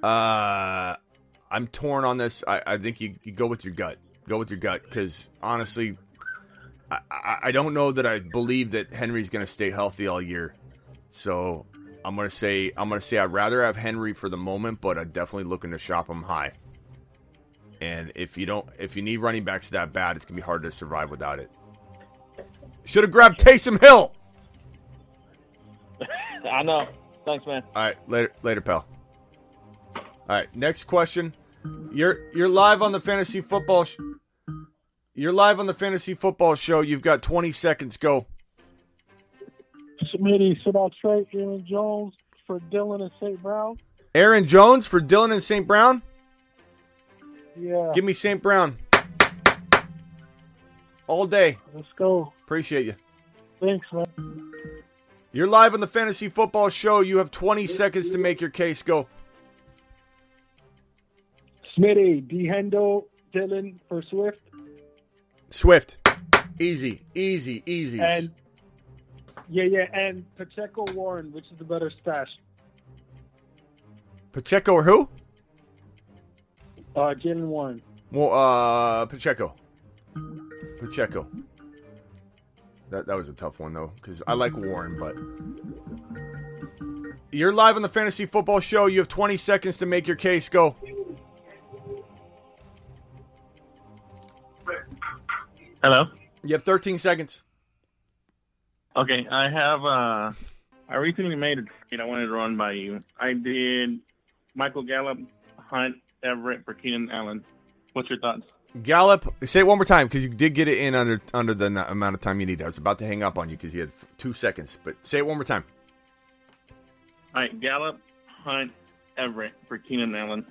Uh, I'm torn on this. I, I think you, you go with your gut. Go with your gut because honestly, I, I, don't know that I believe that Henry's going to stay healthy all year. So I'm gonna say I'm gonna say I'd rather have Henry for the moment, but I'm definitely looking to shop him high. And if you don't, if you need running backs that bad, it's gonna be hard to survive without it. Should have grabbed Taysom Hill. I know. Thanks, man. All right, later, later, pal. All right, next question. You're you're live on the fantasy football. Sh- you're live on the fantasy football show. You've got 20 seconds. Go. Smitty, should I trade Aaron Jones for Dillon and St. Brown? Aaron Jones for Dillon and St. Brown. Yeah. Give me St. Brown. All day. Let's go. Appreciate you. Thanks, man. You're live on the fantasy football show. You have 20 seconds to make your case. Go. Smitty, D. Hendo, Dillon for Swift, Swift. Easy, easy, easy. and yeah, yeah, and Pacheco Warren, which is the better stash? Pacheco or who? Uh, Jaylen Warren. Well, uh, Pacheco. Pacheco. That that was a tough one though, because I like Warren, but you're live on the fantasy football show. You have 20 seconds to make your case. Go. Hello. You have 13 seconds. Okay, I have. uh I recently made a trade. I wanted to run by you. I did Michael Gallup, Hunt, Everett for Keenan Allen. What's your thoughts? Gallup, say it one more time because you did get it in under under the n- amount of time you need. I was about to hang up on you because you had f- two seconds, but say it one more time. All right, Gallup, Hunt, Everett for Keenan Allen.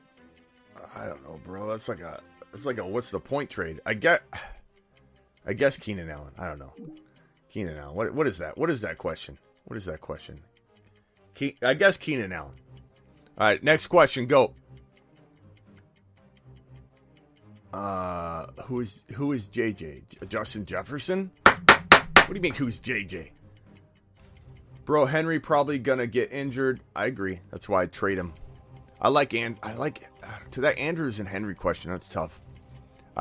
I don't know, bro. That's like a that's like a what's the point trade? I get, I guess Keenan Allen. I don't know. Keenan Allen. What what is that? What is that question? What is that question? Ke- I guess Keenan Allen. All right, next question. Go. Uh, who is who is JJ? Justin Jefferson? What do you mean? Who's JJ? Bro, Henry probably gonna get injured. I agree. That's why I trade him. I like and I like to that Andrews and Henry question. That's tough.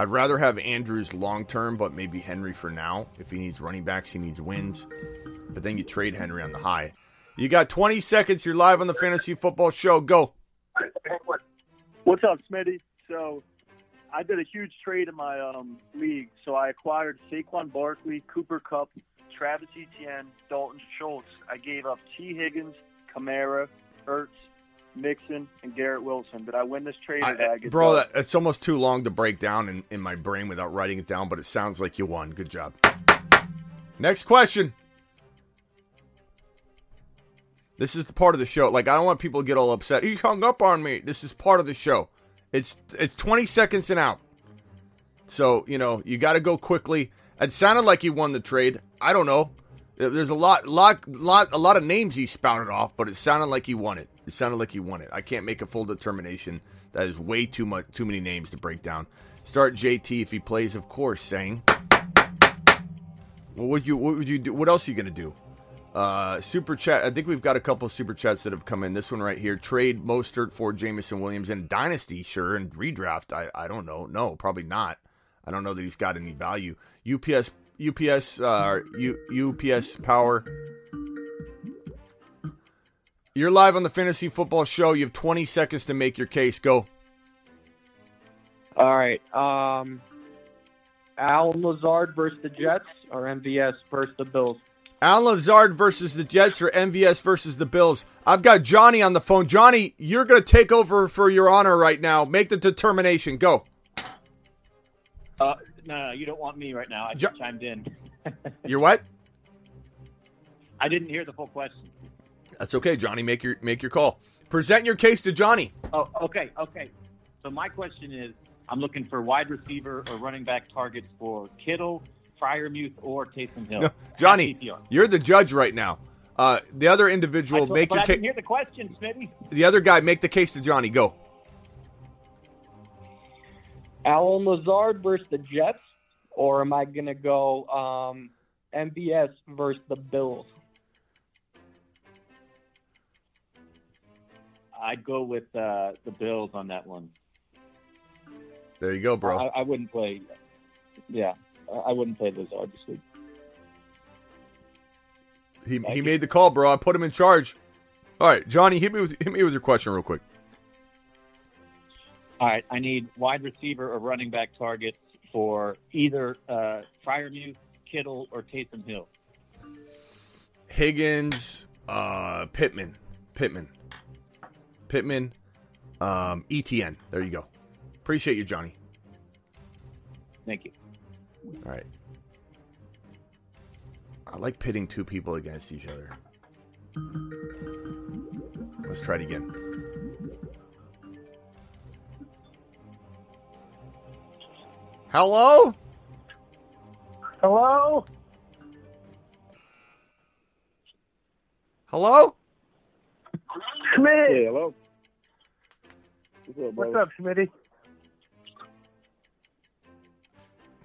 I'd rather have Andrews long term, but maybe Henry for now. If he needs running backs, he needs wins. But then you trade Henry on the high. You got 20 seconds. You're live on the Fantasy Football Show. Go. What's up, Smitty? So, I did a huge trade in my um, league. So I acquired Saquon Barkley, Cooper Kupp, Travis Etienne, Dalton Schultz. I gave up T. Higgins, Kamara, Ertz, Mixon, and Garrett Wilson. Did I win this trade? Did I, uh, get Bro, that, it's almost too long to break down in, in my brain without writing it down, but it sounds like you won. Good job. Next question. This is the part of the show. Like I don't want people to get all upset. He hung up on me. This is part of the show. It's it's 20 seconds and out. So, you know, you got to go quickly. It sounded like he won the trade. I don't know. There's a lot lot lot a lot of names he spouted off, but it sounded like he won it. It sounded like he won it. I can't make a full determination. That is way too much too many names to break down. Start JT if he plays, of course, saying. What would you what would you do? What else are you gonna do? Uh, super chat. I think we've got a couple super chats that have come in. This one right here: trade Mostert for Jameson Williams and dynasty, sure, and redraft. I I don't know. No, probably not. I don't know that he's got any value. UPS UPS uh, U, UPS power. You're live on the Fantasy Football Show. You have 20 seconds to make your case. Go. All right. Um, Allen Lazard versus the Jets or MVS versus the Bills? Allen Lazard versus the Jets or MVS versus the Bills. I've got Johnny on the phone. Johnny, you're going to take over for your honor right now. Make the determination. Go. Uh, no, no, you don't want me right now. I just chimed in. You're what? I didn't hear the full question. That's okay, Johnny. Make your make your call. Present your case to Johnny. Oh, okay, okay. So my question is, I'm looking for wide receiver or running back targets for Kittle, Freiermuth, or Taysom Hill. No, Johnny, you're the judge right now. Uh, the other I individual, told- make your case. hear the question, Smitty. The other guy, make the case to Johnny. Go. Allen Lazard versus the Jets, or am I going to go um, MVS versus the Bills? I'd go with uh, the Bills on that one. There you go, bro. I, I wouldn't play. Yeah, I- wouldn't play Lazard this week. He, he made the call, bro. I put him in charge. All right, Johnny, hit me with hit me with your question real quick. All right, I need wide receiver or running back targets for either uh, Freiermuth, Kittle, or Taysom Hill. Higgins, uh, Pittman, Pittman, Pittman, um, ETN. There you go. Appreciate you, Johnny. Thank you. All right. I like pitting two people against each other. Let's try it again. Hello? Hello? Hello? Schmidt. hello. What's up, Schmitty?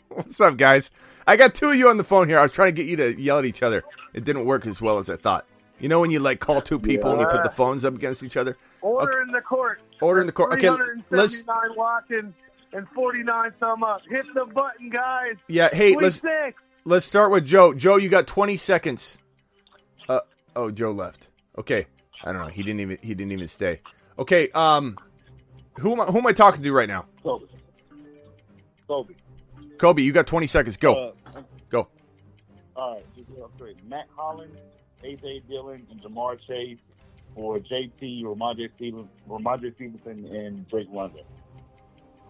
What's up, guys? I got two of you on the phone here. I was trying to get you to yell at each other. It didn't work as well as I thought. You know when you like call two people and you put the phones up against each other? Order in the court. Order in the court. Okay, let's 379 walking and 49 thumb up. Hit the button, guys. Yeah, hey, Sweet let's let's start with Joe. Joe, you got 20 seconds. Uh oh, Joe left. Okay. I don't know. He didn't even he didn't even stay. Okay, um who am I who am I talking to right now? Kobe. Kobe. Kobe, you got 20 seconds. Go. Uh, Go. all right. Mack Hollins, AJ Dillon, and Ja'Marr Chase for JT, Rhamondre Stevenson, Rhamondre Stevenson, and Drake London.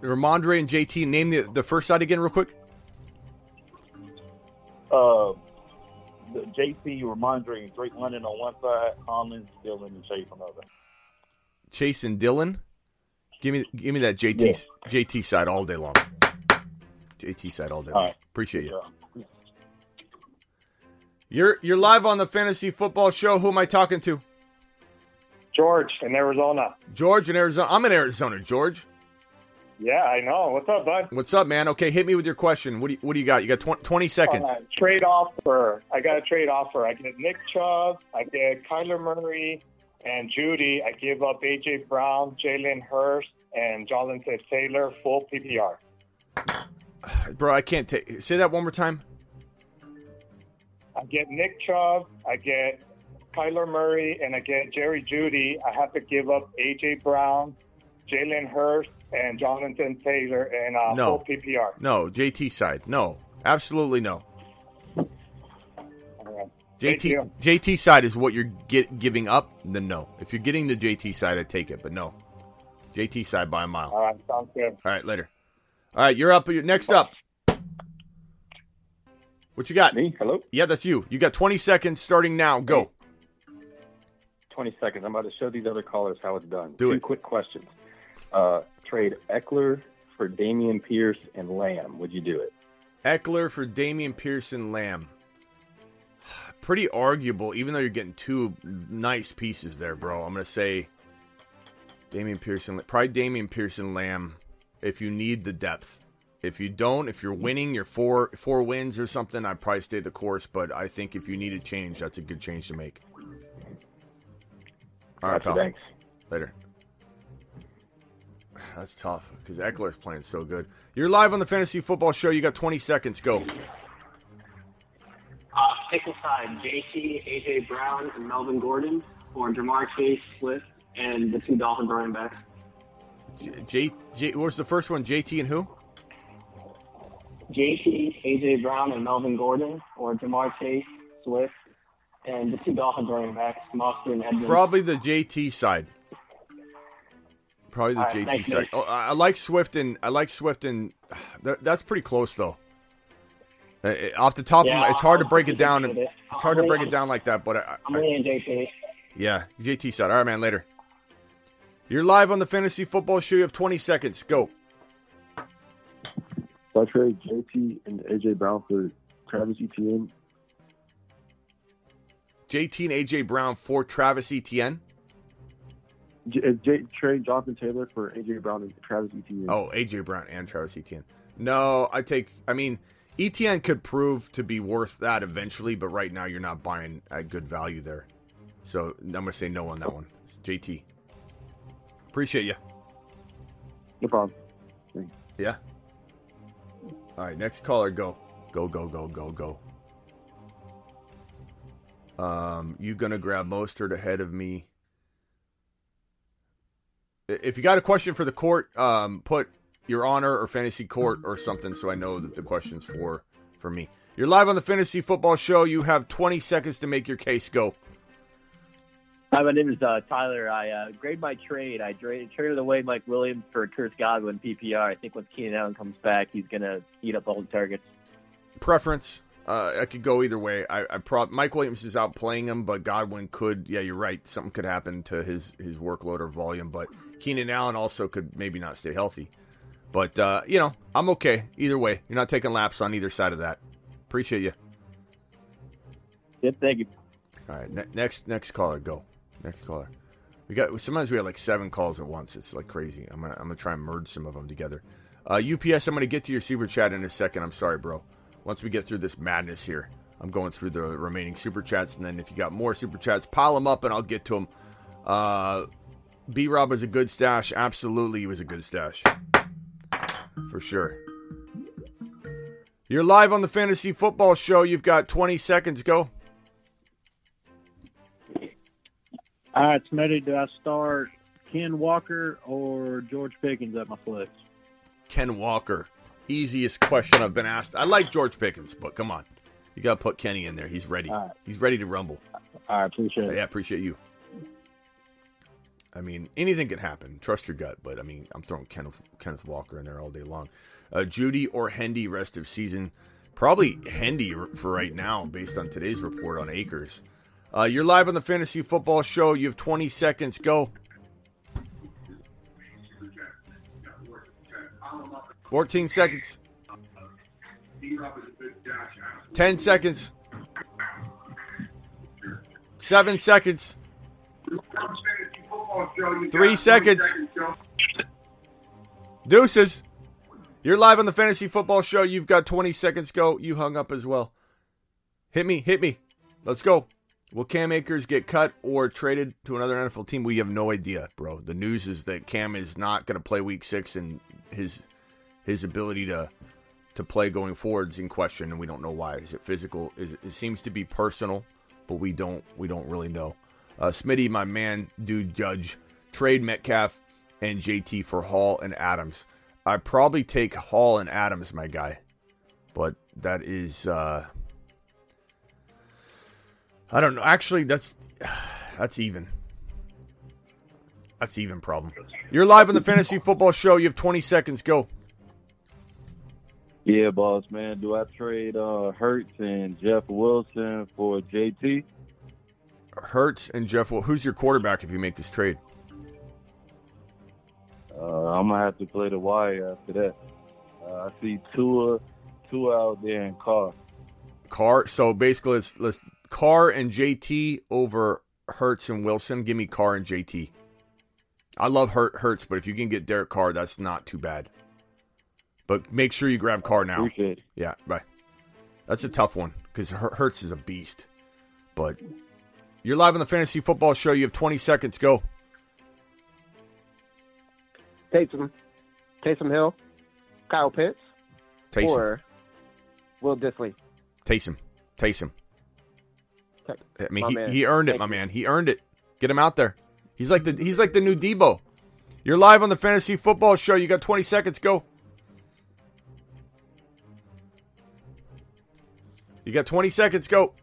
Rhamondre and JT. Name the the first side again, real quick. Uh, JT, Rhamondre, and Drake London on one side, Hollins, Dillon, and Chase on the other. Chase and Dillon. Give me give me that JT Yeah. JT side all day long. JT side all day All long. right. Appreciate you. You're you're live on the fantasy football show. Who am I talking to? George in Arizona. George in Arizona. I'm in Arizona, George. Yeah, I know. What's up, bud? What's up, man? Okay, hit me with your question. What do you, what do you got? You got tw- 20 seconds. Trade offer. I got a trade offer. I get Nick Chubb. I get Kyler Murray and Jeudy. I give up AJ Brown, Jalen Hurts, and Jonathan Taylor full PPR. Bro, I can't take Say that one more time. I get Nick Chubb. I get Kyler Murray, and I get Jerry Jeudy. I have to give up AJ Brown, Jalen Hurts, and Jonathan Taylor, and uh, No. full PPR. No, JT side. No. Absolutely no. Thank JT. JT side is what you're get, giving up. Then no. If you're getting the JT side, I take it. But no, JT side by a mile. All right, sounds good. All right, later. All right, you're up. You're next up. What you got? Me? Hello? Yeah, that's you. You got 20 seconds starting now. Go. 20 seconds. I'm about to show these other callers how it's done. Do Two it. quick questions. Uh, trade Ekeler for Dameon Pierce and Lamb. Would you do it? Ekeler for Dameon Pearson Lamb. Pretty arguable, even though you're getting two nice pieces there, bro. I'm gonna say Dameon Pearson, probably Dameon Pearson Lamb. If you need the depth, if you don't, if you're winning, you're four four wins or something, I'd probably stay the course. But I think if you need a change, that's a good change to make. All right, pal. thanks. Later. That's tough because Ekeler's playing so good. You're live on the Fantasy Football Show. You got 20 seconds. Go. Pick a side: JT, AJ Brown, and Melvin Gordon, or Ja'Marr Chase, Swift, and the two Dolphins running backs. J, J what was the first one? JT and who? JT, AJ Brown, and Melvin Gordon, or Ja'Marr Chase, Swift, and the two Dolphins running backs, Mostert and Edmonds. Probably the JT side. Probably the right, JT side. Oh, I like Swift and I like Swift and that's pretty close though. Uh, uh, Off the top of my, it's hard to I'll break it take down. it. It's hard to I'm break it down like that, but I, I'm I, leaning JT. yeah, JT side. All right, man. Later. You're live on the Fantasy Football Show. You have 20 seconds. Go. So I trade JT and AJ Brown for Travis Etienne. JT and AJ Brown for Travis Etienne. J- uh, J- trade Jonathan Taylor for AJ Brown and Travis Etienne. Oh, AJ Brown and Travis Etienne. No, I take. I mean, Etienne could prove to be worth that eventually, but right now you're not buying at good value there. So I'm gonna say no on that one. It's JT. Appreciate you. No problem. Yeah. All right, next caller, go, go, go, go, go, go. Um, you gonna grab Mostert ahead of me? If you got a question for the court, um, put your honor or fantasy court or something, so I know that the question's for for me. You're live on the fantasy football show. You have 20 seconds to make your case. Go. Hi, my name is uh, Tyler. I uh, grade my trade. I tra- traded away Mike Williams for Chris Godwin PPR. I think once Keenan Allen comes back, he's going to eat up all the targets. preference. Uh, I could go either way. I, I prob Mike Williams is out playing him, but Godwin could. Yeah, you're right. Something could happen to his his workload or volume. But Keenan Allen also could maybe not stay healthy. But uh, you know, I'm okay either way. You're not taking laps on either side of that. Appreciate you. Yep, thank you. All right, ne- next next caller, go. Next caller. We got sometimes we have like seven calls at once. It's like crazy. I'm gonna I'm gonna try and merge some of them together. Uh, UPS, I'm gonna get to your super chat in a second. I'm sorry, bro. Once we get through this madness here, I'm going through the remaining super chats, and then if you got more super chats, pile them up, and I'll get to them. Uh, B Rob was a good stash. Absolutely, he was a good stash for sure. You're live on the fantasy football show. You've got 20 seconds. Go. All right, Smitty, do I start Ken Walker or George Pickens at my flex? Ken Walker. Easiest question I've been asked. I like George Pickens, but come on. You got to put Kenny in there. He's ready. He's ready to rumble. I appreciate it. Yeah, appreciate you. I mean, anything can happen. Trust your gut, but I mean, I'm throwing Kenneth, Kenneth Walker in there all day long. Uh, Jeudy or Hendy rest of season? Probably Hendy for right now, based on today's report on Akers. Uh, you're live on the Fantasy Football Show. You have 20 seconds. Go. 14 seconds. 10 seconds. 7 seconds. 3 seconds. Deuces. You're live on the Fantasy Football Show. You've got 20 seconds. Go. You hung up as well. Hit me. Hit me. Let's go. Will Cam Akers get cut or traded to another NFL team? We have no idea, bro. The news is that Cam is not going to play Week Six, and his his ability to to play going forward is in question, and we don't know why. Is it physical? Is it, it seems to be personal, but we don't we don't really know. Uh, Smitty, my man, dude, Judge, trade Metcalf and JT for Hall and Adams. I probably take Hall and Adams, my guy, but that is. Uh, I don't know. Actually, that's that's even. That's even problem. You're live on the Fantasy Football Show. You have 20 seconds. Go. Yeah, boss man. Do I trade uh, Hurts and Jeff Wilson for JT? Hurts and Jeff. Well, who's your quarterback if you make this trade? Uh, I'm gonna have to play the wire after that. Uh, I see Tua, Tua out there in Carr. Carr. So basically, let's let's Carr and JT over Hurts and Wilson. Give me Carr and JT. I love Hurt Hurts, but if you can get Derek Carr, that's not too bad. But make sure you grab Carr now. Appreciate it. Yeah, bye. That's a tough one because Hurts is a beast. But you're live on the Fantasy Football Show. You have 20 seconds. Go. Taysom, Taysom Hill, Kyle Pitts, Taysom. or Will Dissly. Taysom. Taysom. I mean, he, he earned it, Thank my you. man. He earned it. Get him out there. He's like the he's like the new Deebo. You're live on the Fantasy Football Show. You got 20 seconds. Go. You got 20 seconds. Go.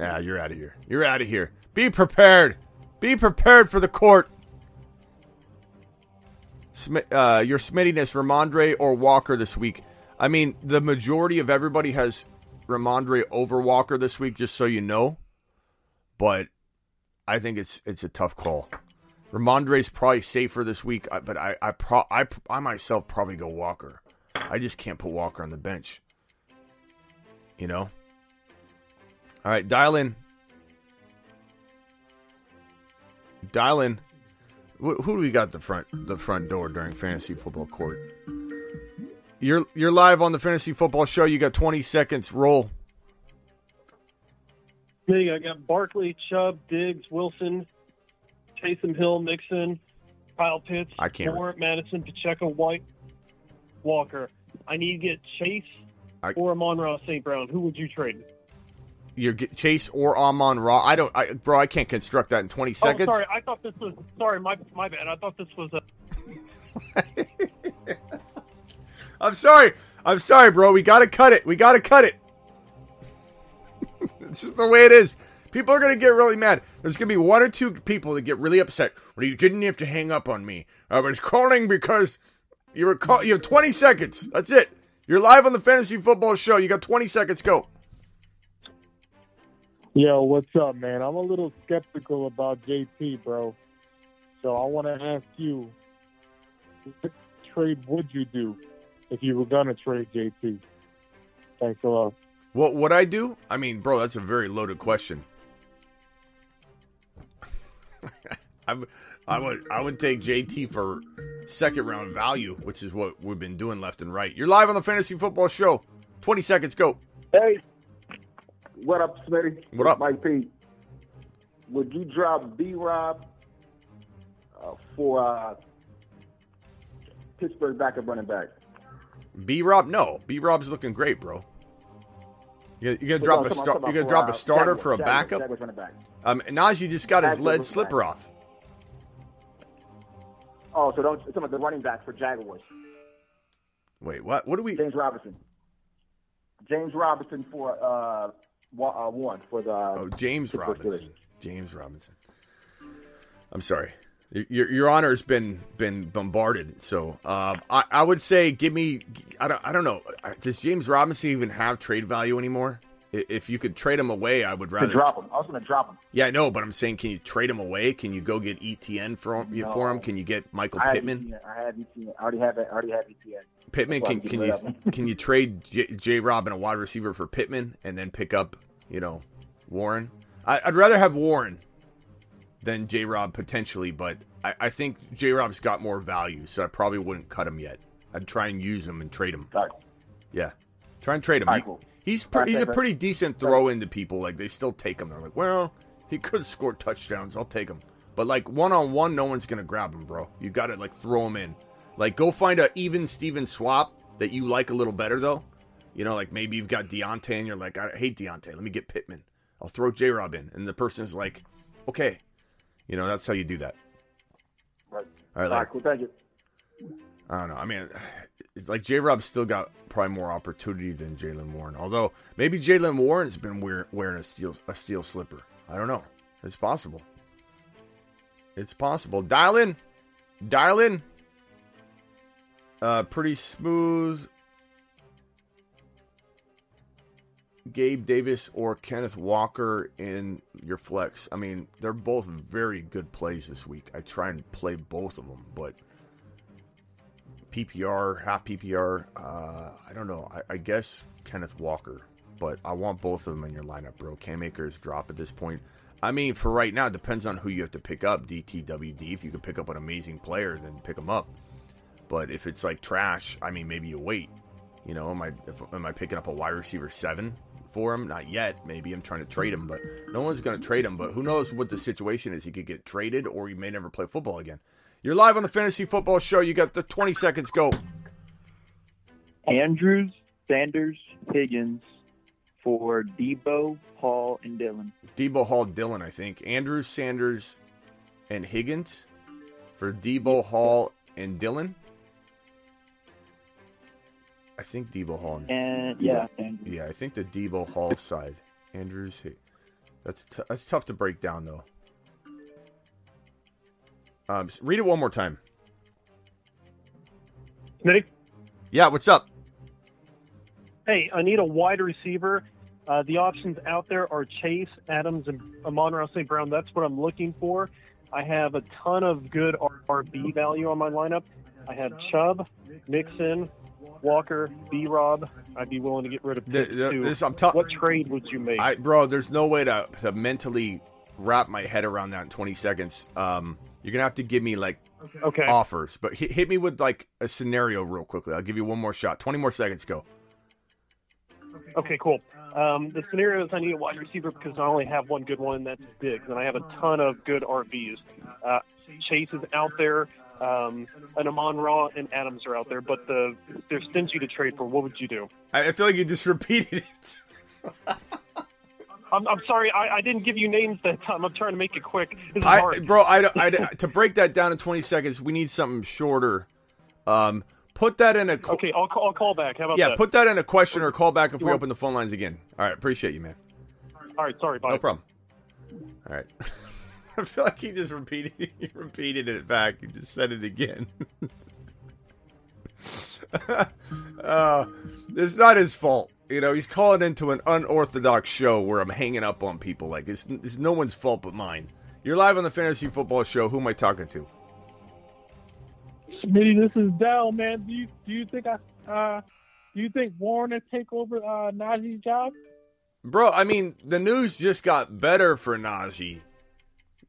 Yeah, you're out of here. You're out of here. Be prepared. Be prepared for the court. Smi- uh, your Smittiness, Rhamondre or Walker this week. I mean, the majority of everybody has Rhamondre over Walker this week, just so you know. But I think it's it's a tough call. Rhamondre's probably safer this week, but I I, pro- I I myself probably go Walker. I just can't put Walker on the bench. You know. All right, dial in. Dial in. Wh- Who do we got the front the front door during fantasy football court? You're you're live on the fantasy football show. You got 20 seconds. Roll. I got Barkley, Chubb, Diggs, Wilson, Taysom Hill, Mixon, Kyle Pitts, I can't Moore, Mattison, Pacheco, White, Walker. I need to get Chase I- or Amon-Ra St. Brown. Who would you trade? You're Chase or Amon Ra. I don't, I, bro. I can't construct that in 20 seconds. Oh, sorry. I thought this was sorry. My my bad. I thought this was a. I'm sorry. I'm sorry, bro. We got to cut it. We got to cut it. this is the way it is. People are going to get really mad. There's going to be one or two people that get really upset. Well, you didn't have to hang up on me. I was calling because you were call- You have 20 seconds. That's it. You're live on the fantasy football show. You got 20 seconds. Go. Yo, what's up, man? I'm a little skeptical about JT, bro. So I want to ask you, what trade would you do if you were gonna trade JT? Thanks a lot. What would I do? I mean, bro, that's a very loaded question. I, would- I would I would take JT for second round value, which is what we've been doing left and right. You're live on the fantasy football show. Twenty seconds, go. Hey, what up, Smitty? What up? Mike P. Would you drop B Rob uh, for uh, Pittsburgh backup running back? B Rob, no. B Rob's looking great, bro. You, you gonna drop a star, about you gonna drop a starter for a backup? Jaguars running back. Um, Najee just got his lead slipper off. Oh, so don't it's about the running back for Jaguars. Wait, what? What do we? James Robinson. James Robinson for uh, uh one for the. Oh, James Pittsburgh Robinson. James Robinson. I'm sorry. Your your honor's been been bombarded. So uh, I I would say give me I don't I don't know. Does James Robinson even have trade value anymore? If you could trade him away, I would rather drop him. I was going to drop him. Yeah, I know, but I'm saying, can you trade him away? Can you go get ETN for him, for him? Can you get Michael I Pittman? I have ETN. I already have it. I already have ETN. Pittman, can can you rid of him. can you trade J, J. Rob and a wide receiver for Pittman and then pick up you know Warren? I, I'd rather have Warren than J. Rob potentially, but I, I think J. Rob's got more value, so I probably wouldn't cut him yet. I'd try and use him and trade him. Yeah, try and trade him. Right, He- cool. he's pre- he's a pretty decent throw into people. Like they still take him. They're like, well, he could score touchdowns. I'll take him. But like one on one, no one's gonna grab him, bro. You got to like throw him in. Like go find a even Steven swap that you like a little better though. You know, like maybe you've got Deontay and you're like, I hate Deontay. Let me get Pittman. I'll throw J Rob in, and the person's like, okay. You know, that's how you do that. Right. All right, All like, right, cool. Thank you. I don't know. I mean, like J Rob's still got probably more opportunity than Jaylen Warren. Although maybe Jaylen Warren's been wear, wearing a steel a steel slipper. I don't know. It's possible. It's possible. Dial in. Dial in. Uh, pretty smooth. Gabe Davis or Kenneth Walker in your flex. I mean, they're both very good plays this week. I try and play both of them, but PPR, half PPR, uh, I don't know. I, I guess Kenneth Walker, but I want both of them in your lineup, bro. Cam Akers drop at this point. I mean, for right now, it depends on who you have to pick up. DTWD. If you can pick up an amazing player, then pick them up. But if it's like trash, I mean, maybe you wait. You know, am I if, am I picking up a wide receiver seven for him? Not yet. Maybe I'm trying to trade him, but no one's going to trade him. But who knows what the situation is? He could get traded, or he may never play football again. You're live on the Fantasy Football Show. You got the 20 seconds. Go. Andrews, Sanders, Higgins for Deebo, Hall, and Dillon. Deebo Hall, Dillon, I think. Andrews, Sanders, and Higgins for Deebo Hall and Dillon. I think Deebo Hall. And, And yeah, Andrews. yeah, I think the Deebo Hall side. Andrews, that's t- that's tough to break down though. Um, read it one more time. Smitty? Yeah, what's up? Hey, I need a wide receiver. Uh, the options out there are Chase, Adams, and Amon-Ra St. Brown. That's what I'm looking for. I have a ton of good RB value on my lineup. I have Chubb, Mixon, Walker, B Rob. I'd be willing to get rid of Th- Pitt, this- I'm ta- what trade would you make? I, bro, there's no way to, to mentally wrap my head around that in 20 seconds. Um, you're gonna have to give me like Okay. offers, but hit, hit me with like a scenario real quickly. I'll give you one more shot. 20 more seconds. Go. Okay, cool. Um, the scenario is I need a wide receiver because I only have one good one, and that's Diggs, and I have a ton of good RBs. Uh, Chase is out there, um, and Amon Ra and Adams are out there, but the they're stingy to trade for. What would you do? I, I feel like you just repeated it. I'm, I'm sorry, I, I didn't give you names that time. I'm trying to make it quick. This is I, hard. bro, I, I, to break that down in 20 seconds, we need something shorter. Um, put that in a. qu- Okay, I'll I'll call back. How about yeah, that? put that in a question or call back if You we want- open the phone lines again. All right, appreciate you, man. All right, sorry, bye. No problem. All right. I feel like he just repeated he repeated it back. He just said it again. uh, it's not his fault. You know, he's calling into an unorthodox show where I'm hanging up on people. Like it's, it's no one's fault but mine. You're live on the Fantasy Football Show. Who am I talking to? Smitty, this is Dell, man. Do you do you think I uh do you think Warren will take over uh Najee's job? Bro, I mean, the news just got better for Najee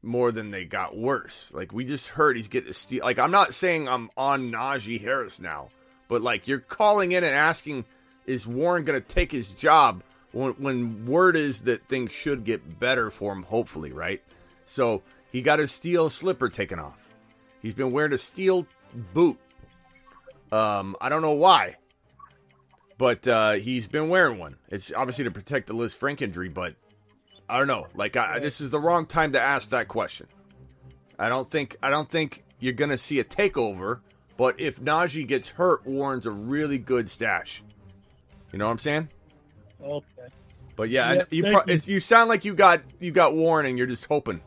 more than they got worse. Like we just heard he's getting a steal. Like I'm not saying I'm on Najee Harris now, but like you're calling in and asking, is Warren going to take his job when, when word is that things should get better for him? Hopefully, right? So he got his steel slipper taken off. He's been wearing a steel boot. Um, I don't know why but uh, he's been wearing one. It's obviously to protect the Lisfranc injury, but I don't know. Like I, this is the wrong time to ask that question. I don't think I don't think you're gonna see a takeover But if Najee gets hurt, Warren's a really good stash. You know what I'm saying? Okay. But yeah, Yeah, and you pro- you. you sound like you got you got Warren and you're just hoping.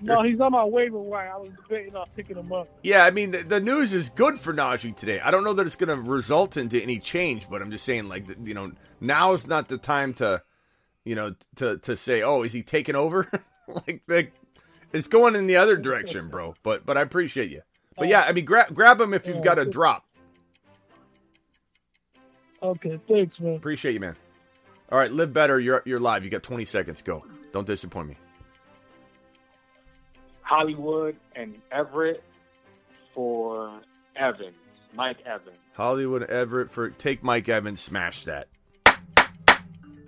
No, he's on my waiver wire. I was debating on picking him up. Yeah, I mean the, the news is good for Najee today. I don't know that it's going to result into any change, but I'm just saying like you know now's not the time to you know to to say oh is he taking over like like it's going in the other direction, bro. But but I appreciate you. But yeah, I mean grab grab him if you've got a oh, drop. Okay, thanks, man. Appreciate you, man. All right, live better. You're you're live. You got 20 seconds. Go. Don't disappoint me. Hollywood and Everett for Evans, Mike Evans. Hollywood Everett for take Mike Evans. Smash that.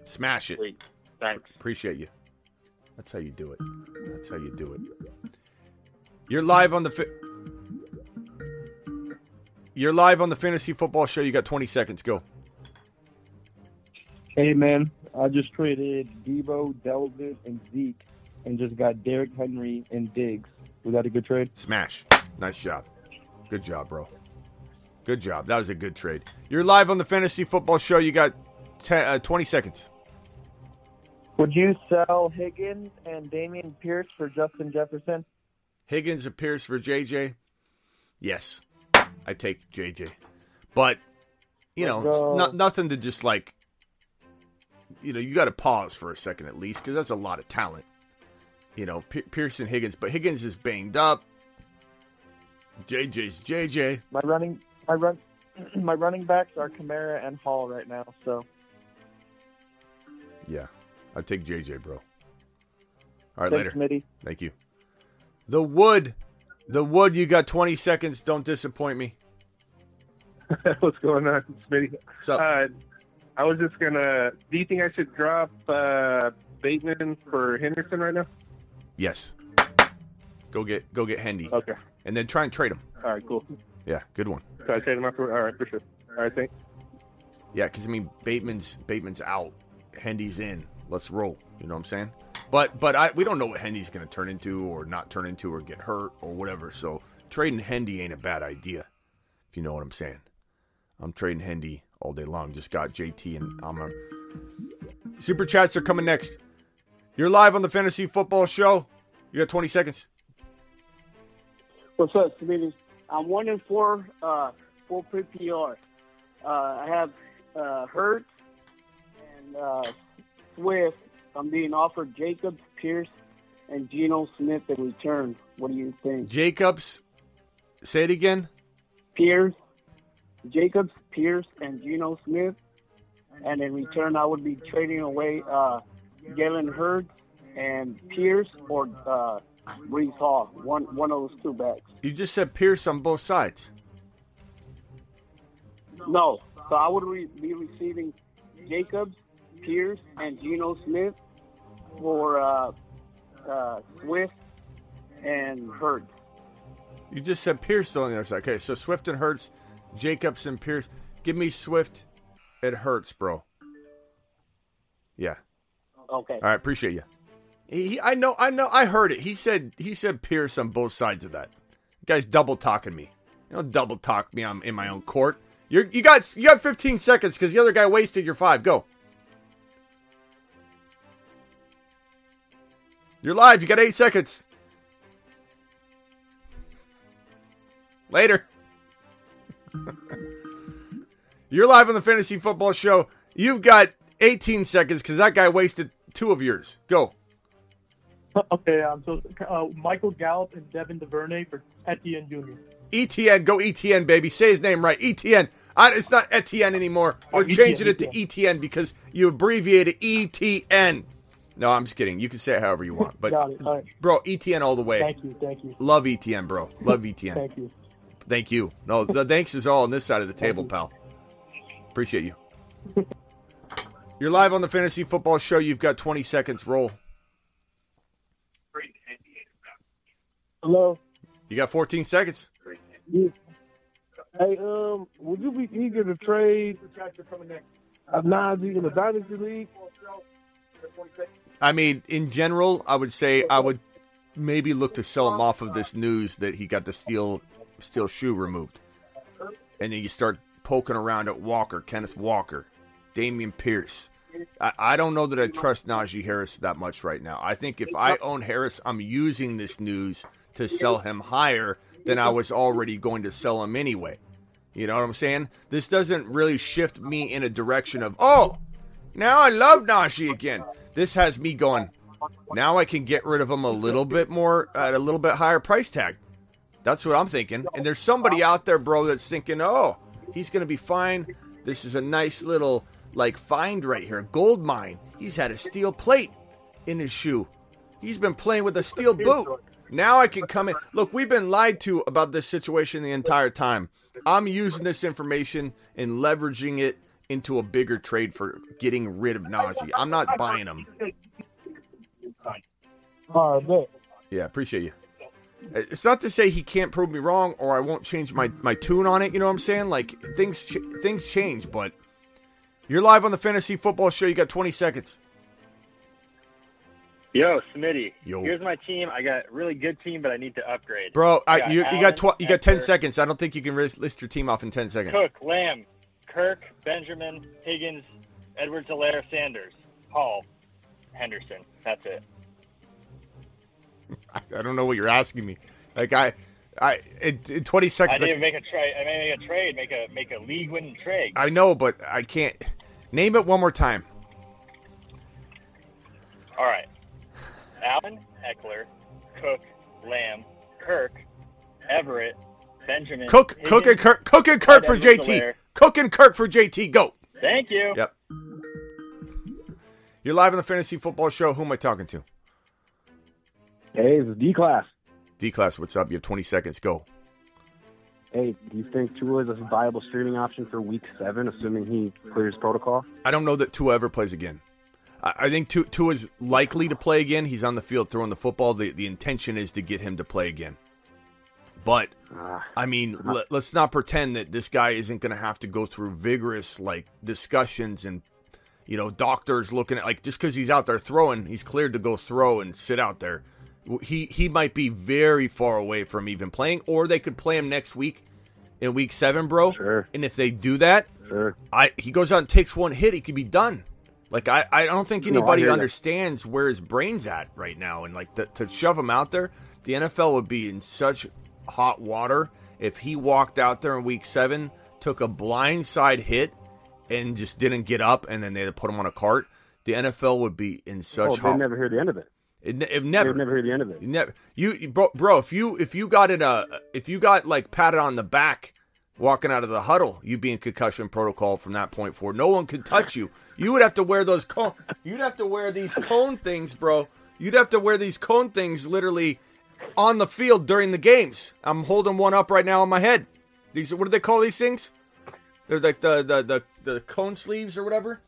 Smash it. Sweet. Thanks. Appreciate you. That's how you do it. That's how you do it. You're live on the. Fi- You're live on the fantasy football show. You got 20 seconds. Go. Hey man, I just traded Deebo, Dalvin, and Zeke, and just got Derrick Henry and Diggs. Was that a good trade? Smash. Nice job. Good job, bro. Good job. That was a good trade. You're live on the fantasy football show. You got 10, uh, 20 seconds. Would you sell Higgins and Dameon Pierce for Justin Jefferson? Higgins appears for JJ. Yes, I take JJ, but you know, Let's it's go. not nothing to just like. You know, you got to pause for a second at least because that's a lot of talent. You know, P- Pearson Higgins, but Higgins is banged up. JJ's JJ. My running, my run, my running backs are Kamara and Hall right now. So Yeah, I take JJ, bro. All right, Thanks, later. Smitty. Thank you. The wood, the wood. You got 20 seconds. Don't disappoint me. What's going on, Smitty? What's up? Uh, I was just gonna. Do you think I should drop uh, Bateman for Henderson right now? Yes. Go get go get Hendy. Okay. And then try and trade him. All right, cool. Yeah, good one. So I trade him after. All right, for sure. All right, thanks. Yeah, because I mean Bateman's Bateman's out, Hendy's in. Let's roll. You know what I'm saying? But but I we don't know what Hendy's going to turn into or not turn into or get hurt or whatever. So trading Hendy ain't a bad idea, if you know what I'm saying. I'm trading Hendy all day long. Just got JT and I'm a super chats are coming next. You're live on the fantasy football show. You got 20 seconds. What's up, Smitty? I'm one in four, uh, full PPR. Uh, I have uh, Hurts and uh, Swift. I'm being offered Jacobs, Pierce, and Geno Smith in return. What do you think? Jacobs, say it again. Pierce, Jacobs, Pierce, and Geno Smith. And in return, I would be trading away uh, Jalen Hurts and Pierce or uh, Breece Hall. One one of those two backs. You just said Pierce on both sides. No, so I would re- be receiving Jacobs, Pierce, and Geno Smith for uh, uh, Swift and Hurts. You just said Pierce on the other side. Okay, so Swift and Hurts, Jacobs and Pierce. Give me Swift. It hurts, bro. Yeah. Okay. All right, appreciate you. He, I know, I know, I heard it. He said, he said Pierce on both sides of that. guy's double talking me. You don't double talk me. I'm in my own court. You're, you got, you got 15 seconds because the other guy wasted your five. Go. You're live. You got eight seconds. Later. You're live on the Fantasy Football Show. You've got 18 seconds because that guy wasted two of yours. Go. Okay, um, so uh, Michael Gallup and Devin DuVernay for Etienne Jr. ETN, go ETN, baby. Say his name right. ETN. I, it's not Etienne anymore. We're Oh, ETN, changing it to ETN. ETN because you abbreviated ETN. No, I'm just kidding. You can say it however you want. But, Got it. All right. bro, ETN all the way. Thank you. Thank you. Love ETN, bro. Love ETN. Thank you. Thank you. No, the thanks is all on this side of the table, pal. Appreciate you. You're live on the Fantasy Football Show. You've got 20 seconds. Roll. Hello. You got 14 seconds. Yeah. Hey, um, would you be eager to trade a Najee in the Dynasty League? I mean, in general, I would say I would maybe look to sell him off of this news that he got the steal steel shoe removed. And then you start poking around at Walker, Kenneth Walker, Dameon Pierce. I, I don't know that I trust Najee Harris that much right now. I think if I own Harris, I'm using this news to sell him higher than I was already going to sell him anyway. You know what I'm saying? This doesn't really shift me in a direction of, oh, now I love Najee again. This has me going, now I can get rid of him a little bit more at a little bit higher price tag. That's what I'm thinking. And there's somebody out there, bro, that's thinking, oh, he's to be fine. This is a nice little, like, find right here. Gold mine. He's had a steel plate in his shoe. He's been playing with a steel boot. Now I can come in. Look, we've been lied to about this situation the entire time. I'm using this information and leveraging it into a bigger trade for getting rid of Najee. I'm not buying him. All right. Yeah, appreciate you. It's not to say he can't prove me wrong or I won't change my, my tune on it. You know what I'm saying? Like things ch- things change, but you're live on the fantasy football show. You got 20 seconds. Yo, Smitty. Yo. Here's my team. I got a really good team, but I need to upgrade. Bro, I, got you, you got tw- you got 10 Ekeler, seconds. I don't think you can list your team off in 10 seconds. Cook, Lamb, Kirk, Benjamin, Higgins, Edwards, Alaire, Sanders, Hall, Henderson. That's it. I don't know what you're asking me. Like I I in, in 20 I seconds need I, to make a trade. I may make a trade. Make a make a league winning trade. I know, but I can't name it one more time. All right. Allen, Ekeler, Cook, Lamb, Kirk, Everett, Benjamin. Cook Cook and Kirk Cook and Kirk for JT. Cook and Kirk for JT. Go. Thank you. Yep. You're live on the fantasy football show. Who am I talking to? Hey, this is D class. D class, what's up? You have 20 seconds. Go. Hey, do you think Tua is a viable streaming option for Week Seven, assuming he clears protocol? I don't know that Tua ever plays again. I, I think Tua, Tua is likely to play again. He's on the field throwing the football. The, the intention is to get him to play again. But, I mean, ah. let, let's not pretend that this guy isn't going to have to go through vigorous, like, discussions and, you know, doctors looking at, like, just because he's out there throwing, he's cleared to go throw and sit out there. He, he might be very far away from even playing, or they could play him next week in week seven, bro. Sure. And if they do that, sure. I he goes out and takes one hit, he could be done. Like I, I don't think No, anybody that. understands where his brain's at right now, and like to, to shove him out there, the NFL would be in such hot water if he walked out there in week seven, took a blindside hit, and just didn't get up, and then they had to put him on a cart. The NFL would be in such oh, hot. they never hear the end of it. It, it never. They've never heard the end of it. You never. You, bro, bro. If you if you got in a uh, if you got like patted on the back walking out of the huddle, you'd be in concussion protocol from that point forward. No one could touch you. You would have to wear those cone. You'd have to wear these cone things, bro. You'd have to wear these cone things literally on the field during the games. I'm holding one up right now on my head. These what do they call these things? They're like the the the, the cone sleeves or whatever.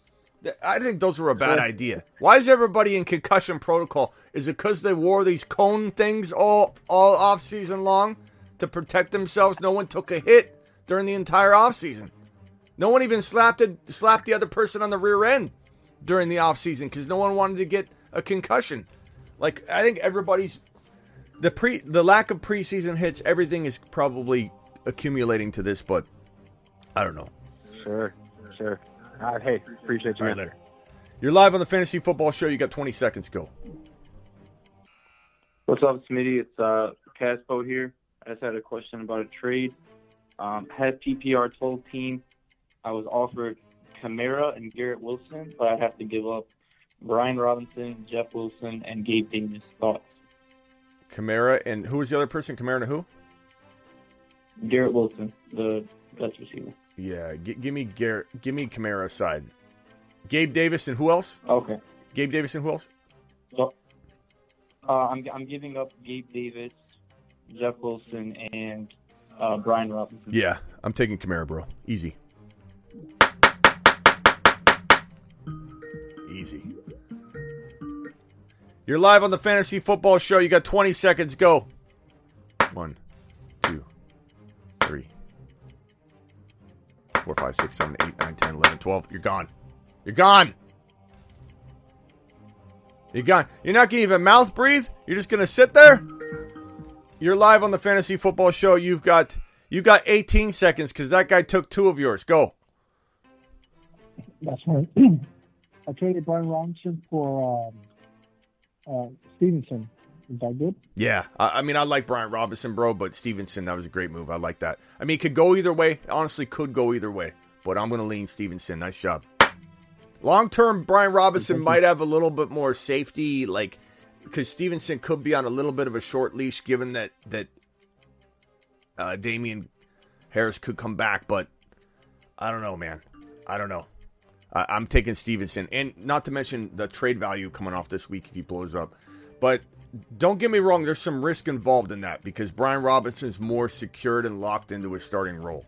I think those were a bad idea. Why is everybody in concussion protocol? Is it because they wore these cone things all all off season long to protect themselves? No one took a hit during the entire off season. No one even slapped it, slapped the other person on the rear end during the off season because no one wanted to get a concussion. Like I think everybody's the pre the lack of preseason hits. Everything is probably accumulating to this, but I don't know. Sure, sure. All right, hey, appreciate you. All right, later. You're live on the fantasy football show. You got 20 seconds. Go. What's up, Smitty? It's uh, Caspo here. I just had a question about a trade. Um, had PPR 12 team. I was offered Kamara and Garrett Wilson, but I'd have to give up Brian Robinson, Jeff Wilson, and Gabe Davis. Thoughts? Kamara and who was the other person? Kamara and who? Garrett Wilson, the best receiver. Yeah, g- give me Garrett. Give me Kamara aside. Gabe Davis and who else? Okay. Gabe Davis and who else? So, uh, I'm I'm giving up Gabe Davis, Jeff Wilson, and uh, Brian Robinson. Yeah, I'm taking Kamara, bro. Easy. Easy. You're live on the fantasy football show. You got 20 seconds. Go. One, two, three, four, five, six, seven, eight, nine, 10, 11, 12. You're gone. You're gone. You're gone. You're not going to even mouth breathe? You're just going to sit there? You're live on the fantasy football show. You've got you got 18 seconds because that guy took two of yours. Go. That's right. I traded Brian Robinson for um, uh, Stevenson. Is that good? Yeah, I, I mean, I like Brian Robinson, bro, but Stevenson, that was a great move. I like that. I mean, it could go either way. Honestly, could go either way, but I'm going to lean Stevenson. Nice job. Long term, Brian Robinson might have a little bit more safety, like because Stevenson could be on a little bit of a short leash, given that that uh, Damien Harris could come back. But I don't know, man. I don't know. I, I'm taking Stevenson, and not to mention the trade value coming off this week if he blows up. But don't get me wrong, there's some risk involved in that because Brian Robinson's more secured and locked into his starting role.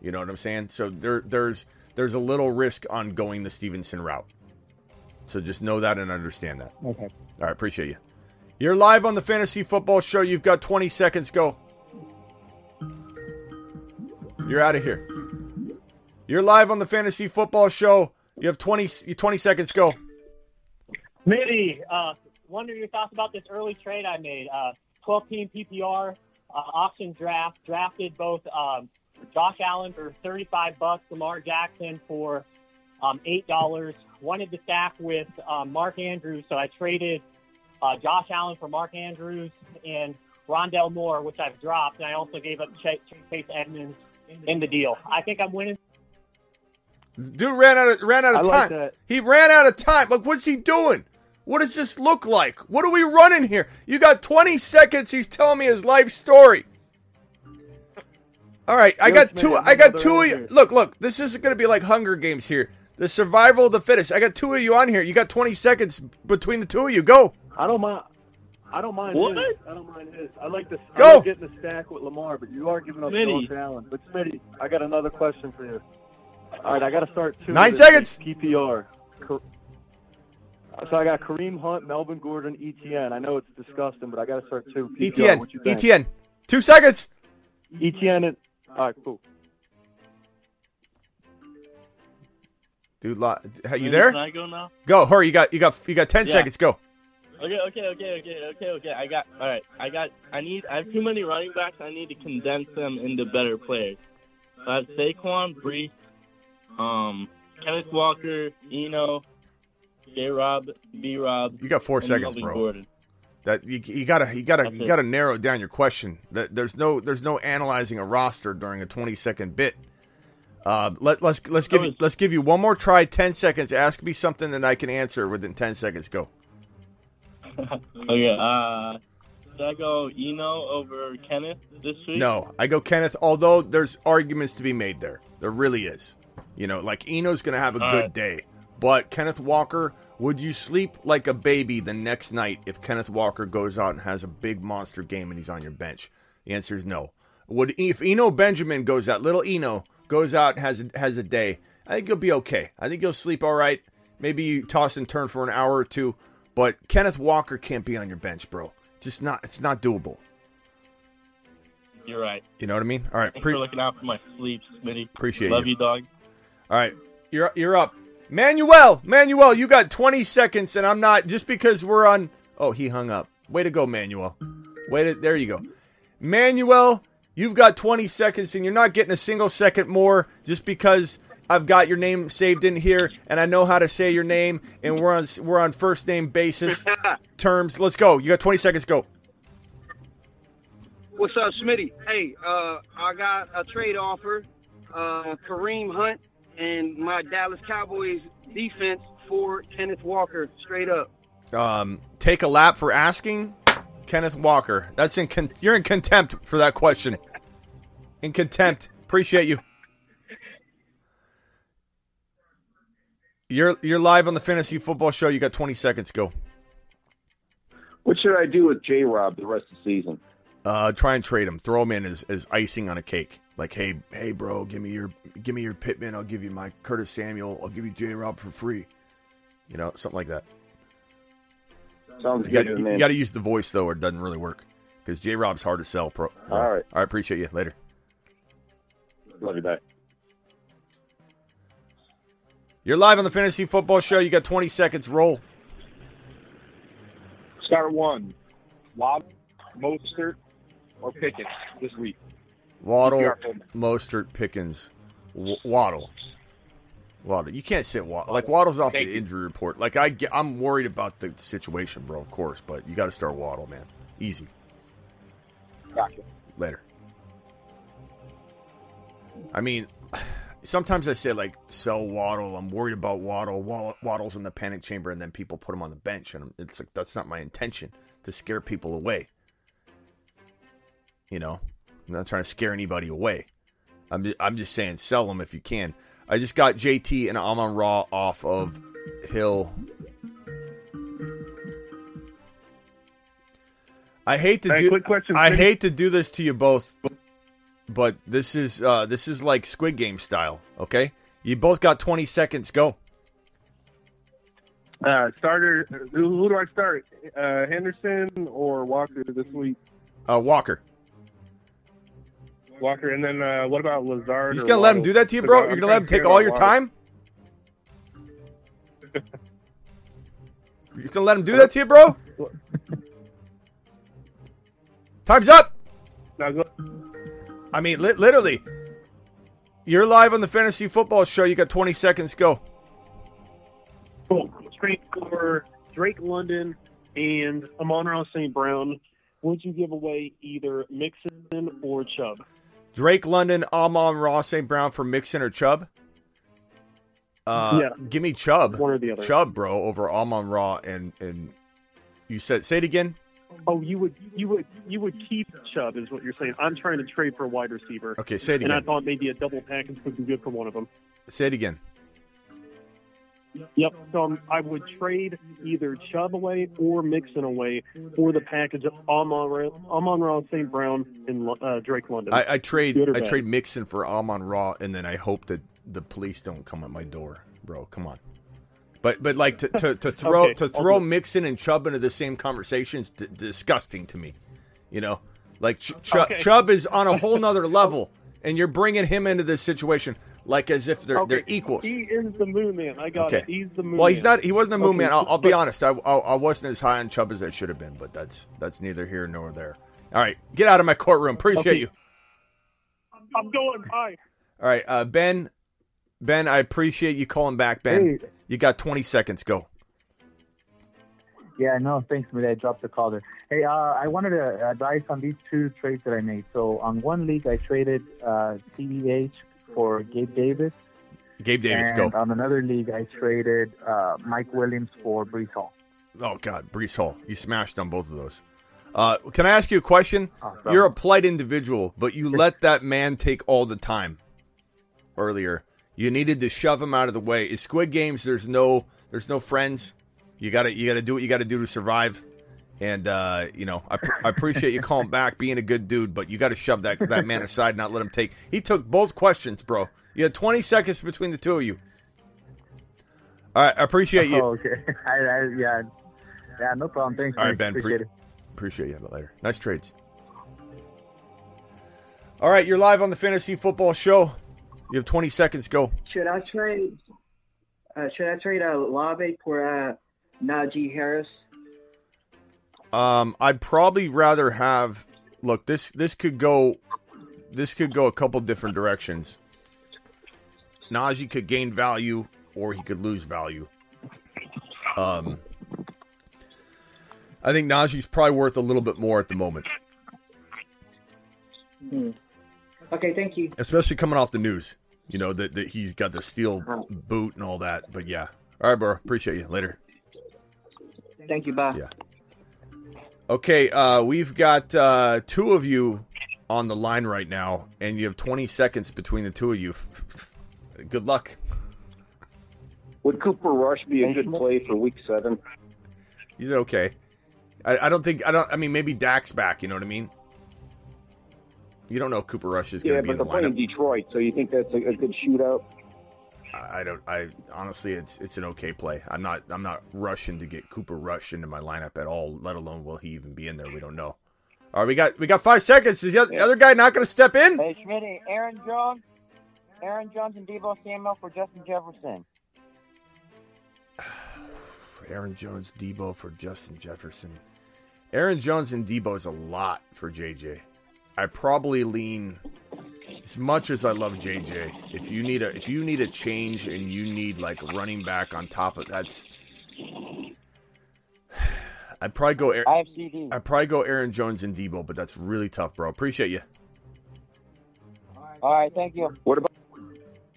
You know what I'm saying? So there there's there's a little risk on going the Stevenson route. So just know that and understand that. Okay. All right, appreciate you. You're live on the Fantasy Football Show. You've got 20 seconds. Go. You're out of here. You're live on the Fantasy Football Show. You have 20, 20 seconds. Go. Mitty, uh, wonder your thoughts about this early trade I made. Uh, 12 team PPR uh, auction draft, drafted both um, Josh Allen for 35 bucks, Lamar Jackson for um, $8. Wanted to stack with um, Mark Andrews, so I traded uh, Josh Allen for Mark Andrews and Rondale Moore, which I've dropped, and I also gave up Chase Edmonds in the deal. I think I'm winning. Dude ran out of ran out of I like time. that. He ran out of time. Look, what's he doing? What does this look like? What are we running here? You got 20 seconds. He's telling me his life story. All right, I got two. I got two of you. Look, look. This isn't going to be like Hunger Games here. The survival of the fittest. I got two of you on here. You got 20 seconds between the two of you. Go. I don't mind. I don't mind What? his. I don't mind his. I like this. Go. I like getting the stack with Lamar, but you are giving up Smitty. Josh Allen. But Smitty, I got another question for you. All right, I got to start two. Nine seconds. PPR. So I got Kareem Hunt, Melvin Gordon, ETN. I know it's disgusting, but I got to start two. PPR. ETN. What you think? ETN. Two seconds. ETN. And, all right, cool. Dude, lo- are you there? Can? I go now? Go. Hurry. You got. You got. You got 10 Yeah. seconds. Go. Okay, okay, okay, okay, okay, okay. I got all right. I got. I need. I have too many running backs. I need to condense them into better players. So I have Saquon, Breece, um, Kenneth Walker, Eno, J. Rob, B. Rob. You got four seconds, Melvin bro. Gordon. That you, you gotta you gotta That's you it. gotta narrow down your question. That there's no there's no analyzing a roster during a 20 second bit. Uh, let let's let's give you, let's give you one more try. 10 seconds. Ask me something that I can answer within 10 seconds. Go. Okay. Uh, should I go Eno over Kenneth this week? No, I go Kenneth. Although there's arguments to be made there, there really is. You know, like Eno's gonna have a All good right. day, but Kenneth Walker, would you sleep like a baby the next night if Kenneth Walker goes out and has a big monster game and he's on your bench? The answer is no. Would if Eno Benjamin goes out, little Eno goes out and has a, has a day? I think you'll be okay. I think you'll sleep all right. Maybe you toss and turn for an hour or two, but Kenneth Walker can't be on your bench, bro. Just not. It's not doable. You're right. You know what I mean? All right. Thanks pre- for looking out for my sleep, Smitty. Appreciate it. Love you. you, dog. All right, you're you're up, Manuel. Manuel, you got 20 seconds, and I'm not just because we're on. Oh, he hung up. Way to go, Manuel. Way to there you go, Manuel. You've got 20 seconds, and you're not getting a single second more just because I've got your name saved in here, and I know how to say your name, and we're on we're on first name basis terms. Let's go. You got 20 seconds. Go. What's up, Smitty? Hey, uh, I got a trade offer. Uh, Kareem Hunt and my Dallas Cowboys defense for Kenneth Walker, straight up. Um, take a lap for asking, Kenneth Walker. That's in con- you're in contempt for that question. In contempt. Appreciate you. You're you're live on the fantasy football show. You got 20 seconds. Go. What should I do with J Rob the rest of the season? Uh, try and trade him. Throw him in as, as icing on a cake. Like, hey, hey, bro, give me your give me your Pittman. I'll give you my Curtis Samuel. I'll give you J. Rob for free. You know, something like that. Sounds You got, you, got to use the voice though, or it doesn't really work. Because J. Rob's hard to sell. Pro. All right. All right. Appreciate you. Later. Love you back. You're live on the fantasy football show. You got 20 seconds. Roll. Start one. Lob, Mostert, or Pickens this week? Waddle. Mostert, Pickens, w- Waddle. Waddle. You can't sit Waddle. Like Waddle's off Thank the you. injury report. Like I, get, I'm worried about the situation, bro. Of course, but you got to start Waddle, man. Easy. Gotcha. Later. I mean, sometimes I say like sell Waddle. I'm worried about Waddle. Waddle's in the panic chamber, and then people put him on the bench, and it's like that's not my intention to scare people away. You know, I'm not trying to scare anybody away. I'm just, I'm just saying sell them if you can. I just got JT and Amon-Ra off of Hill. I hate to Hey, do question, I hate to do this to you both, but this is uh, this is like Squid Game style. Okay, you both got 20 seconds. Go. Uh, starter. Who, who do I start? Uh, Henderson or Walker this week? Uh, Walker. Walker, and then uh, what about Lazard? You or just gonna let him do that to you, bro? You're gonna let him take all your Waddle. time? You're just gonna let him do that to you, bro? Time's up. I mean, li- literally, you're live on the fantasy football show. You got 20 seconds. Go. Cool. Straight for Drake London and Amon-Ra St. Brown. Would you give away either Mixon or Chubb? Drake London, Amon-Ra, St. Brown for Mixon or Chubb. Uh, Yeah. Give me Chubb. One or the other. Chubb, bro, over Amon-Ra and and you said say it again. Oh, you would you would you would keep Chubb is what you're saying. I'm trying to trade for a wide receiver. Okay, say it again. And I thought maybe a double package would be good for one of them. Say it again. Yep. So I would trade either Chubb away or Mixon away for the package of Amon Ra- Amon-Ra St. Brown and uh, Drake London. I, I trade I trade Mixon for Amon-Ra, and then I hope that the police don't come at my door, bro. Come on. But but like to to, to throw Okay, to throw it. Mixon and Chubb into the same conversation is d- disgusting to me. You know, like Ch- Ch- Okay. Chubb is on a whole nother level, and you're bringing him into this situation like as if they're they're equals. He is the moon man. I got Okay. it. He's the moon Well, he's man. not. He wasn't a moon Okay, man. I'll, I'll be honest. I, I I wasn't as high on Chubb as I should have been, but that's that's neither here nor there. All right, get out of my courtroom. Appreciate Okay. you. I'm going. Bye. All right, uh, Ben. Ben, I appreciate you calling back. Ben, Hey. you got 20 seconds. Go. Yeah, no, thanks, man. I dropped the call there. Hey, uh, I wanted to advise on these two trades that I made. So on one league, I traded uh, CEH for Gabe Davis. Gabe Davis, and go. on another league, I traded uh, Mike Williams for Breece Hall. Oh God, Breece Hall, you smashed on both of those. Uh, can I ask you a question? Awesome. You're a polite individual, but you let that man take all the time earlier. You needed to shove him out of the way. In Squid Games, there's no there's no friends. You gotta you gotta do what you gotta do to survive. And uh, you know, I, pr- I appreciate you calling back, being a good dude, but you got to shove that that man aside, not let him take. He took both questions, bro. You had 20 seconds between the two of you. All right, I appreciate you. Oh, okay. I, I, yeah, yeah, no problem. Thanks. All right, man. Ben. Pre- Appreciate it. appreciate you. But later. Nice trades. All right, you're live on the Fantasy Football Show. You have 20 seconds. Go. Should I trade? Uh, should I trade uh, Lave for uh, Najee Harris? Um, I'd probably rather have. Look, this this could go. This could go a couple different directions. Najee could gain value, or he could lose value. Um, I think Najee's probably worth a little bit more at the moment, Hmm. Okay, thank you. especially coming off the news. You know that, that he's got the steel boot and all that. But yeah, all right, bro. Appreciate you. Later. Thank you. Bye. Yeah. Okay, uh, we've got uh, two of you on the line right now, and you have 20 seconds between the two of you. Good luck. Would Cooper Rush be a good play for Week Seven? He's okay. I, I don't think I don't. I mean, maybe Dak's back. You know what I mean? You don't know Cooper Rush is going Yeah, to be but in they're the playing lineup. Detroit, so you think that's a, a good shootout? I don't. I honestly, it's it's an okay play. I'm not. I'm not rushing to get Cooper Rush into my lineup at all. Let alone will he even be in there? We don't know. All right, we got we got five seconds. Is the other, the other guy not going to step in? Hey, Schmitty, Aaron Jones, Aaron Jones and Deebo Samuel for Justin Jefferson. Aaron Jones, Deebo for Justin Jefferson. Aaron Jones and Deebo is a lot for JJ. I probably lean as much as I love JJ. If you need a if you need a change and you need like running back on top of that's I'd probably go Aaron, I have CD. I'd probably go Aaron Jones and Deebo, but that's really tough, bro. Appreciate you. All right, thank you. What about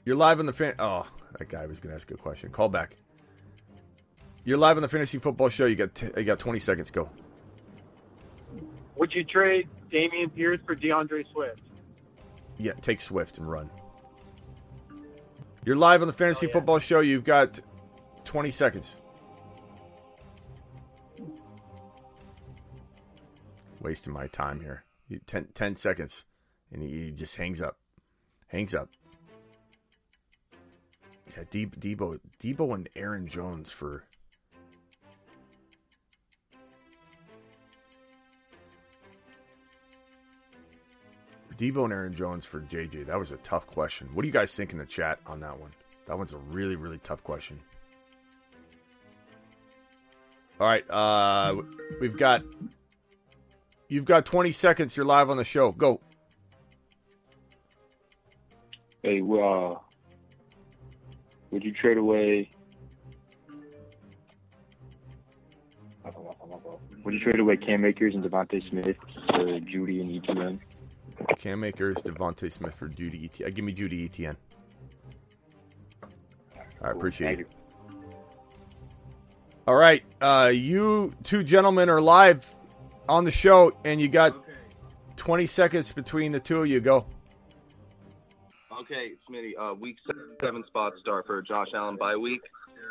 You're live on the fan. Oh, that guy was gonna ask a question. Call back. You're live on the fantasy football show. You got t- you got 20 seconds. Go. Would you trade Dameon Pierce for D'Andre Swift? Yeah, take Swift and run. You're live on the fantasy oh, football show. You've got 20 seconds. Wasting my time here. You- 10, 10 seconds, and he, he just hangs up. Hangs up. Yeah, De- Deebo, Deebo, and Aaron Jones for. Deebo and Aaron Jones for JJ. That was a tough question. What do you guys think in the chat on that one? That one's a really, really tough question. All right, uh, we've got. You've got 20 seconds. You're live on the show. Go. Hey, well, uh, would you trade away? Would you trade away Cam Akers and DeVonta Smith for Jeudy and ETN? Cam Akers, DeVonta Smith for Jeudy ETN. Uh, give me Jeudy ETN. I appreciate it. All right, uh, you two gentlemen are live on the show, and you got 20 seconds between the two of you. Go. Okay, Smitty. Uh, week seven spot start for Josh Allen by week.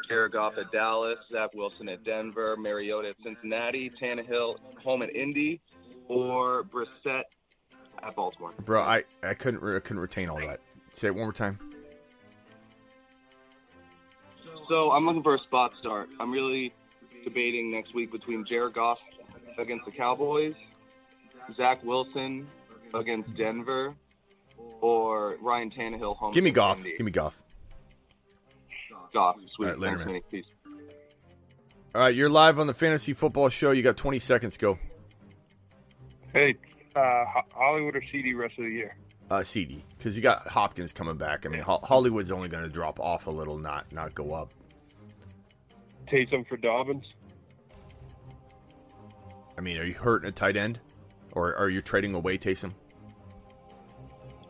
Jared Goff at Dallas, Zach Wilson at Denver, Mariota at Cincinnati, Tannehill home at Indy, or Brissett at Baltimore. Bro, I, I couldn't re- I couldn't retain all that. Say it one more time. So I'm looking for a spot start. I'm really debating next week between Jared Goff against the Cowboys, Zach Wilson against Denver, or Ryan Tannehill home. Give me Goff. Indy. Give me Goff. Goff. Sweet. All right, later, man. Smitty. Peace. All right, you're live on the fantasy football show. You got 20 seconds. Go. Hey, uh, Hollywood or CD rest of the year? Uh, CD, because you got Hopkins coming back. I mean, Ho- Hollywood's only going to drop off a little, not not go up. Taysom for Dobbins. I mean, are you hurting a tight end, or are you trading away Taysom?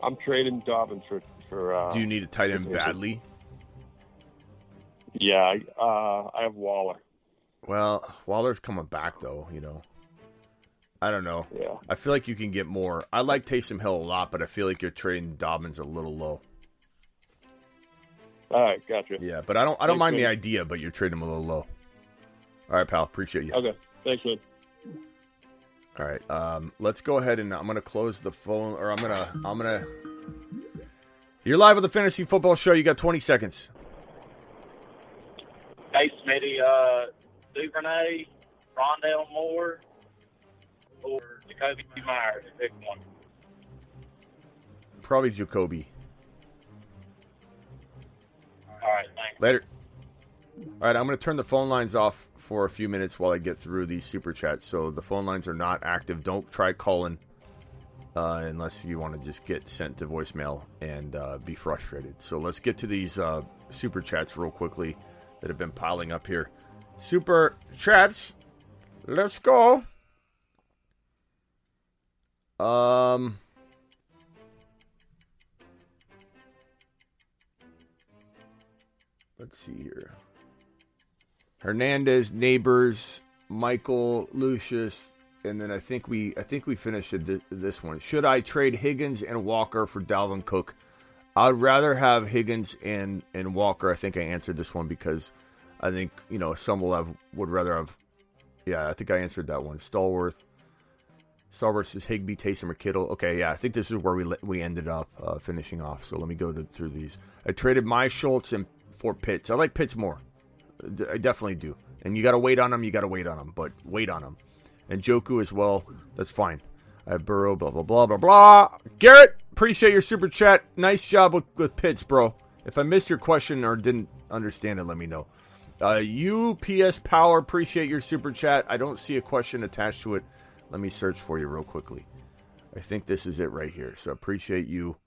I'm trading Dobbins for for. Uh, Do you need a tight end badly? Yeah, I, uh, I have Waller. Well, Waller's coming back though. You know, I don't know. Yeah. I feel like you can get more. I like Taysom Hill a lot, but I feel like you're trading Dobbins a little low. All right, gotcha. Yeah, but I don't. I don't Thanks, mind the idea, but you're trading him a little low. All right, pal. Appreciate you. Okay, thanks, man. All right. Um, let's go ahead and I'm gonna close the phone, or I'm gonna I'm gonna. You're live with the fantasy football show. You got 20 seconds. Hey, Smitty, uh, Duvernay, Rondale Moore, or Jakobi Meyers. Pick one. Probably Jacoby. All right, thanks. Later. All right, I'm going to turn the phone lines off for a few minutes while I get through these super chats. So the phone lines are not active. Don't try calling uh, unless you want to just get sent to voicemail and uh, be frustrated. So let's get to these uh, super chats real quickly that have been piling up here. Super chats. Let's go. Um. Let's see here. Hernandez, neighbors, Michael, Lucius, and then I think we I think we finished this one. Should I trade Higgins and Walker for Dalvin Cook? I'd rather have Higgins and and Walker. I think I answered this one because I think you know some will have would rather have. Yeah, I think I answered that one. Stallworth, Stallworth is Higbee, Taysom, or Kittle. Okay, yeah, I think this is where we we ended up uh, finishing off. So let me go to, through these. I traded my Schultz and for Pitts. I like Pitts more. I definitely do. And you got to wait on him. You got to wait on him, but wait on him. And Njoku as well. That's fine. I have Burrow. Blah blah blah blah blah. Garrett, appreciate your super chat. Nice job with, with Pitts, bro. If I missed your question or didn't understand it, let me know. Uh, UPS Power, appreciate your super chat. I don't see a question attached to it. Let me search for you real quickly. I think this is it right here. So appreciate you.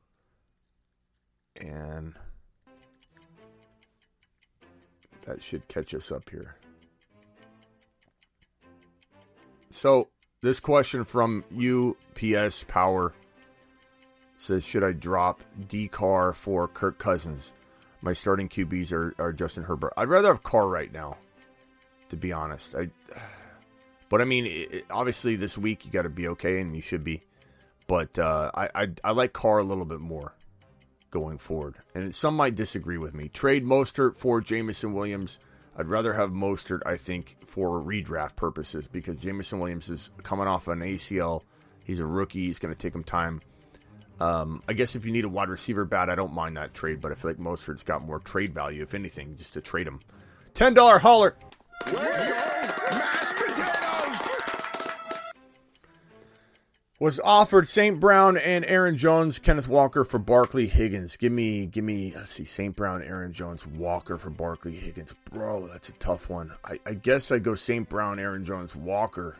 And that should catch us up here. So this question from UPS Power says, should I drop D Carr for Kirk Cousins? My starting QBs are, are Justin Herbert. I'd rather have Carr right now, to be honest. I, but I mean, it, obviously this week you got to be okay, and you should be. But uh, I, I I like Carr a little bit more going forward, and some might disagree with me. Trade Mostert for Jameson Williams. I'd rather have Mostert, I think, for redraft purposes because Jameson Williams is coming off an ACL. He's a rookie. He's going to take him time. Um, I guess if you need a wide receiver bad, I don't mind that trade, but I feel like Mostert's got more trade value, if anything, just to trade him. $10 holler. Was offered St. Brown and Aaron Jones, Kenneth Walker for Barkley Higgins. Give me, give me, let's see, St. Brown, Aaron Jones, Walker for Barkley Higgins. Bro, that's a tough one. I, I guess I go St. Brown, Aaron Jones, Walker.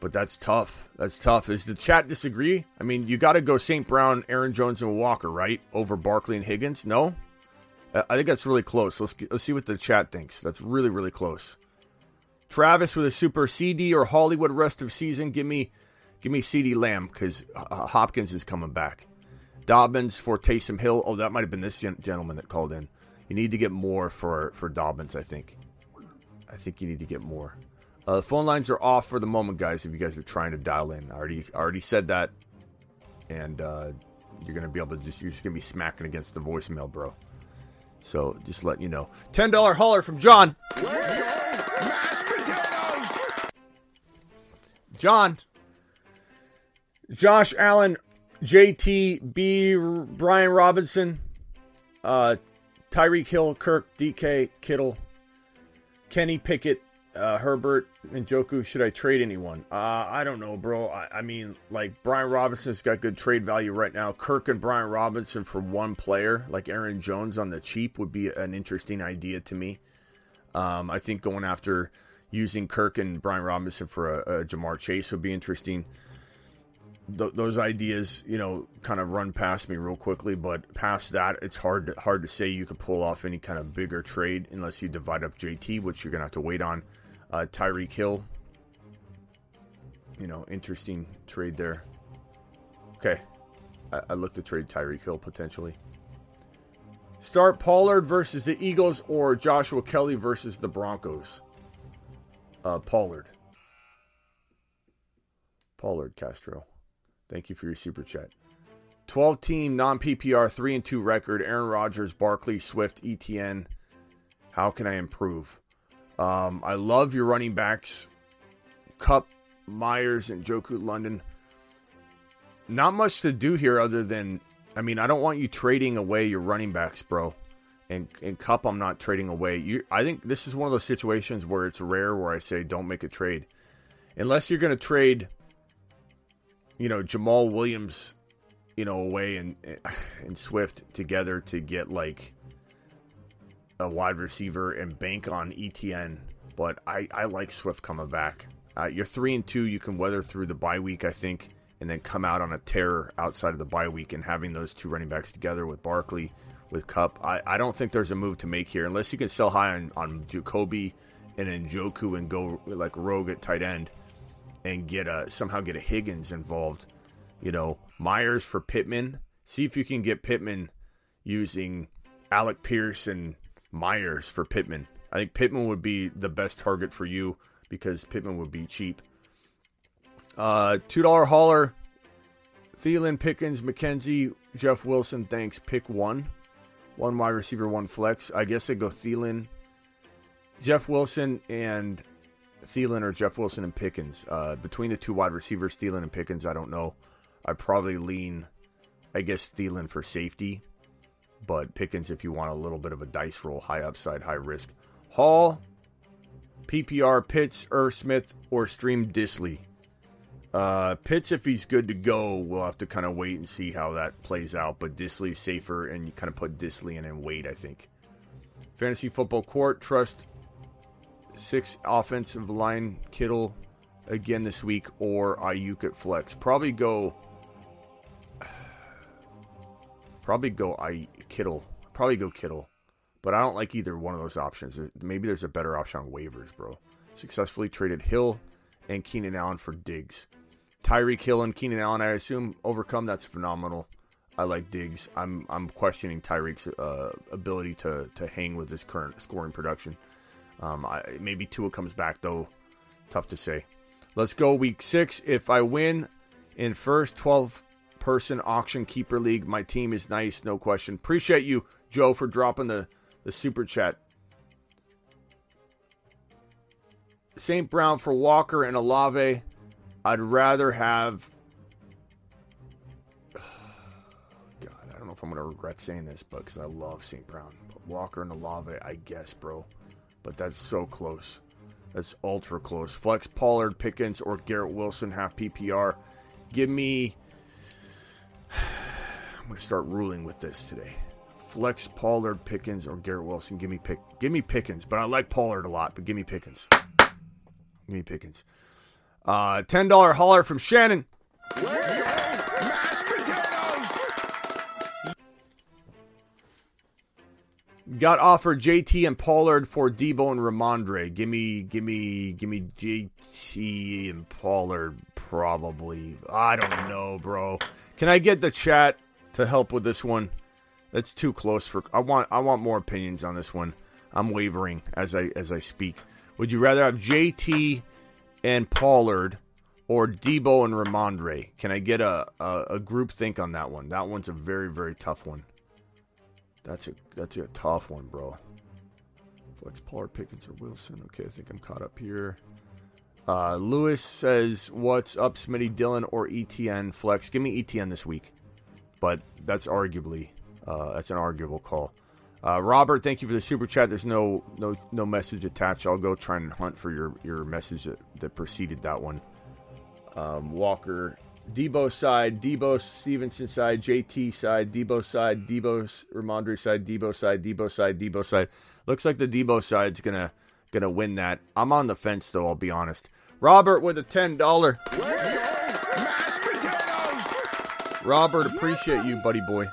But that's tough. That's tough. Is the chat disagree? I mean, you got to go St. Brown, Aaron Jones, and Walker, right? Over Barkley and Higgins? No? I think that's really close. Let's, let's see what the chat thinks. That's really, really close. Travis with a super CeeDee or Hollywood rest of season. Give me Give me CeeDee Lamb because uh, Hopkins is coming back. Dobbins for Taysom Hill. Oh, that might have been this gen- gentleman that called in. You need to get more for, for Dobbins, I think. I think you need to get more. Uh, the phone lines are off for the moment, guys. If you guys are trying to dial in, I already already said that, and uh, you're gonna be able to just you're just gonna be smacking against the voicemail, bro. So just letting you know. Ten dollar holler from John. John, Josh Allen, JT, B, Brian Robinson, uh, Tyreek Hill, Kirk, DK, Kittle, Kenny Pickett, uh, Herbert, and Njoku. Should I trade anyone? Uh, I don't know, bro. I, I, mean, like Brian Robinson's got good trade value right now. Kirk and Brian Robinson for one player, like Aaron Jones on the cheap, would be an interesting idea to me. Um, I think going after using Kirk and Brian Robinson for a, a Ja'Marr Chase would be interesting th- those ideas, you know, kind of run past me real quickly. But past that, it's hard to, hard to say you could pull off any kind of bigger trade unless you divide up JT, which you're gonna have to wait on. Uh, Tyreek Hill, you know, interesting trade there. Okay, I, I look to trade Tyreek Hill potentially. Start Pollard versus the Eagles or Joshua Kelley versus the Broncos. Uh, Pollard. Pollard Castro. Thank you for your super chat. 12 team non PPR 3 and 2 record. Aaron Rodgers, Barkley, Swift, ETN. How can I improve? Um, I love your running backs. Kupp, Meyers, and Njoku London. Not much to do here other than, I mean, I don't want you trading away your running backs, bro. And, and Kupp, I'm not trading away. You, I think this is one of those situations where it's rare where I say don't make a trade. Unless you're going to trade you know, Jamaal Williams, you know, away and and Swift together to get like a wide receiver and bank on ETN. But I, I like Swift coming back. Uh, you're three and two. You can weather through the bye week, I think, and then come out on a tear outside of the bye week. And having those two running backs together with Barkley, with Kupp, I, I don't think there's a move to make here unless you can sell high on, on Jakobi and then Njoku and go like rogue at tight end and get a somehow get a Higgins involved. You know, Meyers for Pittman. See if you can get Pittman using Alec Pierce and Meyers for Pittman. I think Pittman would be the best target for you because Pittman would be cheap. Uh, two dollar hauler. Thielen, Pickens, McKenzie, Jeff Wilson. Thanks. Pick one. One wide receiver, one flex. I guess I go Thielen, Jeff Wilson, and Thielen or Jeff Wilson and Pickens. Uh, between the two wide receivers, Thielen and Pickens, I don't know. I probably lean, I guess, Thielen for safety, but Pickens if you want a little bit of a dice roll, high upside, high risk. Hall, PPR, Pitts, Smith, or Stream Dissly. Uh, Pitts, if he's good to go, we'll have to kind of wait and see how that plays out. But Dissly's safer, and you kind of put Dissly in and wait, I think. Fantasy Football Court, trust six offensive line Kittle, again this week or Ayuk at flex. Probably go. Probably go I Kittle. Probably go Kittle. But I don't like either one of those options. Maybe there's a better option on waivers, bro. Successfully traded Hill and Keenan Allen for Diggs. Tyreek Hill and Keenan Allen, I assume, overcome. That's phenomenal. I like Diggs. I'm I'm questioning Tyreek's uh, ability to to hang with his current scoring production. Um, I, maybe Tua comes back though. Tough to say. Let's go week six. If I win in first 12 person auction keeper league, my team is nice, no question. Appreciate you, Joe, for dropping the the super chat. St. Brown for Walker and Olave. I'd rather have. God, I don't know if I'm going to regret saying this, but because I love St. Brown. But Walker and Olave, I guess, bro. But that's so close. That's ultra close. Flex Pollard, Pickens, or Garrett Wilson, half PPR. Give me. I'm to start ruling with this today. Flex Pollard, Pickens, or Garrett Wilson. Give me pick. Give me Pickens, but I like Pollard a lot. But give me Pickens. Give me Pickens. Uh, ten dollar holler from Shannon. Got offered JT and Pollard for Deebo and Rhamondre. Give me, give me, give me JT and Pollard. Probably. I don't know, bro. Can I get the chat to help with this one? That's too close for. I want. I want more opinions on this one. I'm wavering as I as I speak. Would you rather have JT and Pollard or Deebo and Rhamondre? Can I get a, a, a group think on that one? That one's a very very tough one. That's a that's a tough one, bro. Flex Pollard, Pickens, or Wilson. Okay, I think I'm caught up here. Uh, Lewis says, "What's up, Smitty, Dillon, or ETN flex? Give me ETN this week." But that's arguably uh, that's an arguable call. Uh, Robert, thank you for the super chat. There's no no no message attached. I'll go try and hunt for your your message that, that preceded that one. Um, Walker, Deebo side, Deebo Stevenson side, JT side, Deebo side, Deebo Rhamondre side, Deebo side, Deebo side, Deebo side. Looks like the Deebo side's gonna gonna win that. I'm on the fence though. I'll be honest. Robert with a ten dollar. Robert, appreciate you, buddy boy.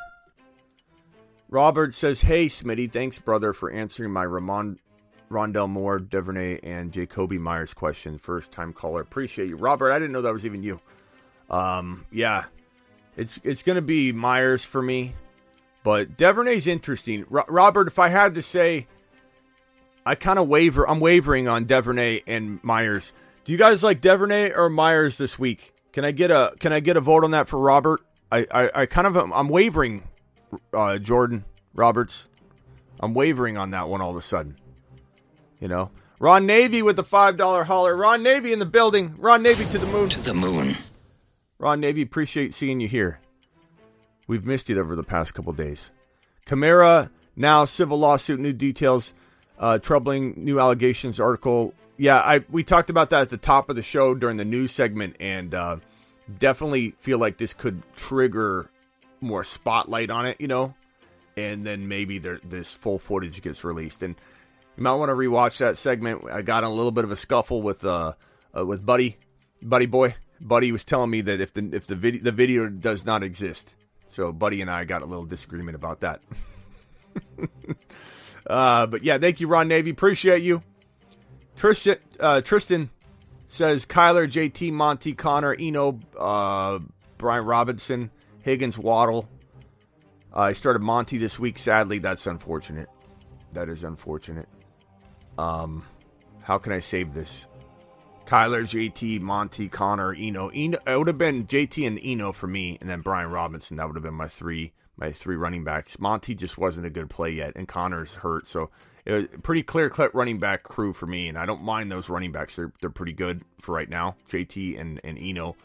Robert says, "Hey, Smitty, thanks, brother, for answering my Ramon, Rondale Moore, Duvernay, and Jakobi Meyers question. First time caller. Appreciate you, Robert. I didn't know that was even you. Um, yeah, it's it's gonna be Meyers for me, but Duvernay's interesting. Ro- Robert, if I had to say, I kind of waver. I'm wavering on Duvernay and Meyers. Do you guys like Duvernay or Meyers this week? Can I get a Can I get a vote on that for Robert? I I, I kind of I'm wavering uh, Jordan Roberts. I'm wavering on that one all of a sudden. You know, Ron Navy with the five dollar holler. Ron Navy in the building. Ron Navy to the moon. To the moon. Ron Navy, appreciate seeing you here. We've missed you over the past couple days. Kamara now civil lawsuit. New details. Uh, troubling new allegations article. Yeah, I we talked about that at the top of the show during the news segment, and uh, definitely feel like this could trigger more spotlight on it, you know, and then maybe there, this full footage gets released. And you might want to rewatch that segment. I got a little bit of a scuffle with uh, uh with Buddy, Buddy Boy. Buddy was telling me that if the if the video the video does not exist, so Buddy and I got a little disagreement about that. uh, but yeah, thank you, Ron Navy. Appreciate you. Tristan uh, Tristan says Kyler, JT, Monty, Conner, Eno, uh, Brian Robinson. Higgins, Waddle. Uh, I started Monty this week. Sadly, that's unfortunate. That is unfortunate. Um, how can I save this? Kyler, JT, Monty, Conner, Eno. Eno. It would have been JT and Eno for me, and then Brian Robinson. That would have been my three, my three running backs. Monty just wasn't a good play yet, and Conner's hurt, so it was pretty clear cut running back crew for me. And I don't mind those running backs; they're they're pretty good for right now. JT and and Eno.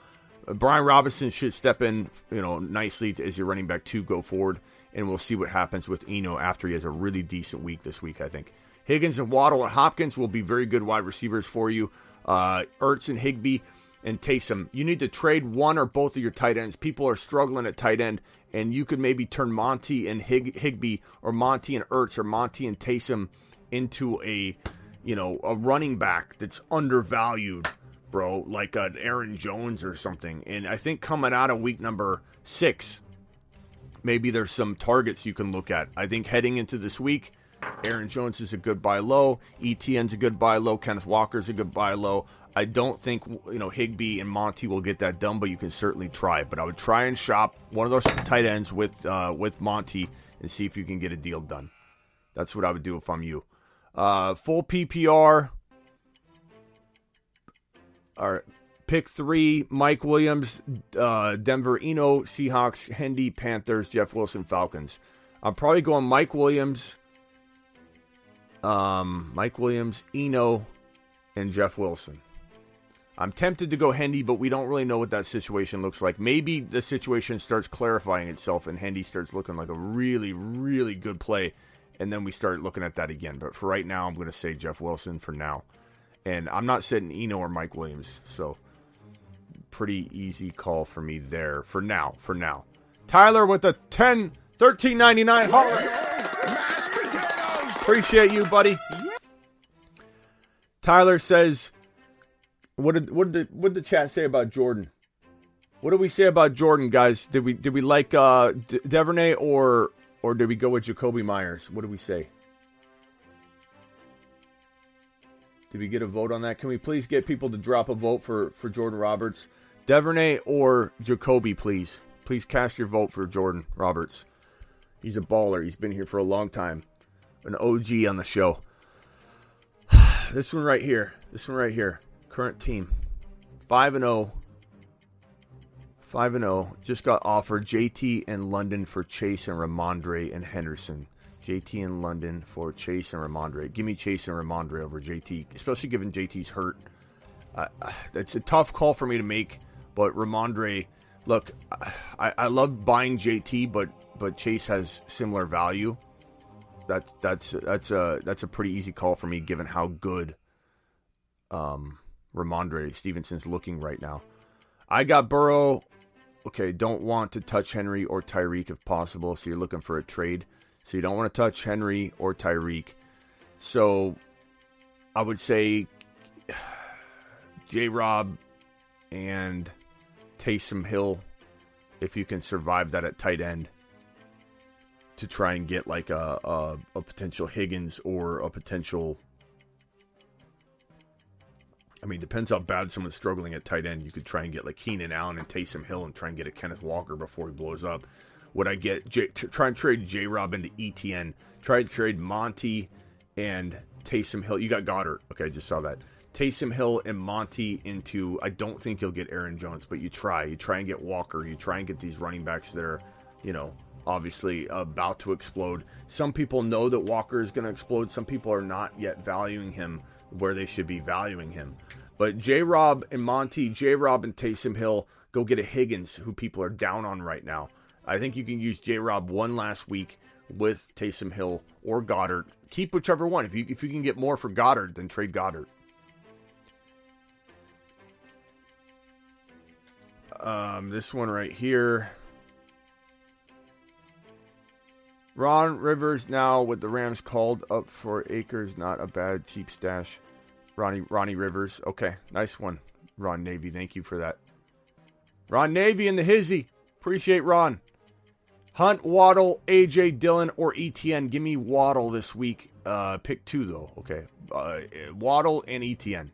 Brian Robinson should step in, you know, nicely as your running back two go forward, and we'll see what happens with Eno after he has a really decent week this week. I think Higgins and Waddle and Hopkins will be very good wide receivers for you. Uh, Ertz and Higbee and Taysom. You need to trade one or both of your tight ends. People are struggling at tight end, and you could maybe turn Monty and Hig- Higbee or Monty and Ertz or Monty and Taysom into a, you know, a running back that's undervalued bro, like an Aaron Jones or something. And I think coming out of week number six, maybe there's some targets you can look at. I think heading into this week, Aaron Jones is a good buy low. ETN's a good buy low. Kenneth Walker's a good buy low. I don't think you know Higbee and Monty will get that done, but you can certainly try. But I would try and shop one of those tight ends with uh, with Monty and see if you can get a deal done. That's what I would do if I'm you. Uh, full PPR. All right. Pick three: Mike Williams, uh, Denver, Eno, Seahawks, Hendy, Panthers, Jeff Wilson, Falcons. I'm probably going Mike Williams, um, Mike Williams, Eno, and Jeff Wilson. I'm tempted to go Hendy, but we don't really know what that situation looks like. Maybe the situation starts clarifying itself and Hendy starts looking like a really, really good play, and then we start looking at that again. But for right now, I'm going to say Jeff Wilson for now. And I'm not sitting Eno or Mike Williams, so pretty easy call for me there for now. For now, Tyler with the 10 13.99 holler. Appreciate you, buddy. Tyler says, "What did what did the, what did the chat say about Jordan? What did we say about Jordan, guys? Did we did we like uh, Duvernay or or did we go with Jakobi Meyers? What did we say? Did we get a vote on that? Can we please get people to drop a vote for for Jordan Roberts, Duvernay or Jakobi, please? Please cast your vote for Jordan Roberts. He's a baller. He's been here for a long time, an OG on the show. this one right here. This one right here. Current team. 5 and 0. 5 and 0. Just got offered JT and London for Chase and Rhamondre and Henderson. JT and London for Chase and Rhamondre. Give me Chase and Rhamondre over JT, especially given JT's hurt. Uh, it's a tough call for me to make, but Rhamondre, look, I, I love buying JT, but but Chase has similar value. That's that's that's a that's a pretty easy call for me given how good um Rhamondre Stevenson's looking right now. I got Burrow. Okay, don't want to touch Henry or Tyreek if possible, so you're looking for a trade. So you don't want to touch Henry or Tyreek. So I would say J Rob and Taysom Hill if you can survive that at tight end to try and get like a, a, a potential Higgins or a potential. I mean, depends how bad someone's struggling at tight end. You could try and get like Keenan Allen and Taysom Hill and try and get a Kenneth Walker before he blows up. Would I get J, try and trade J Rob into ETN? Try to trade Monty and Taysom Hill. You got Goedert. Okay, I just saw that. Taysom Hill and Monty into. I don't think you'll get Aaron Jones, but you try. You try and get Walker. You try and get these running backs that are, you know, obviously about to explode. Some people know that Walker is going to explode. Some people are not yet valuing him where they should be valuing him. But J Rob and Monty, J Rob and Taysom Hill, go get a Higgins who people are down on right now. I think you can use J Rob one last week with Taysom Hill or Goedert. Keep whichever one. If you if you can get more for Goedert, then trade Goedert. Um, this one right here. Ron Rivers now with the Rams called up for Akers. not a bad cheap stash. Ronnie Ronnie Rivers. Okay, nice one. Ron Navy, thank you for that. Ron Navy and the Hizzy. Appreciate Ron. Hunt, Waddle, AJ Dillon, or ETN. Give me Waddle this week. Uh, pick two though. Okay, uh, Waddle and ETN.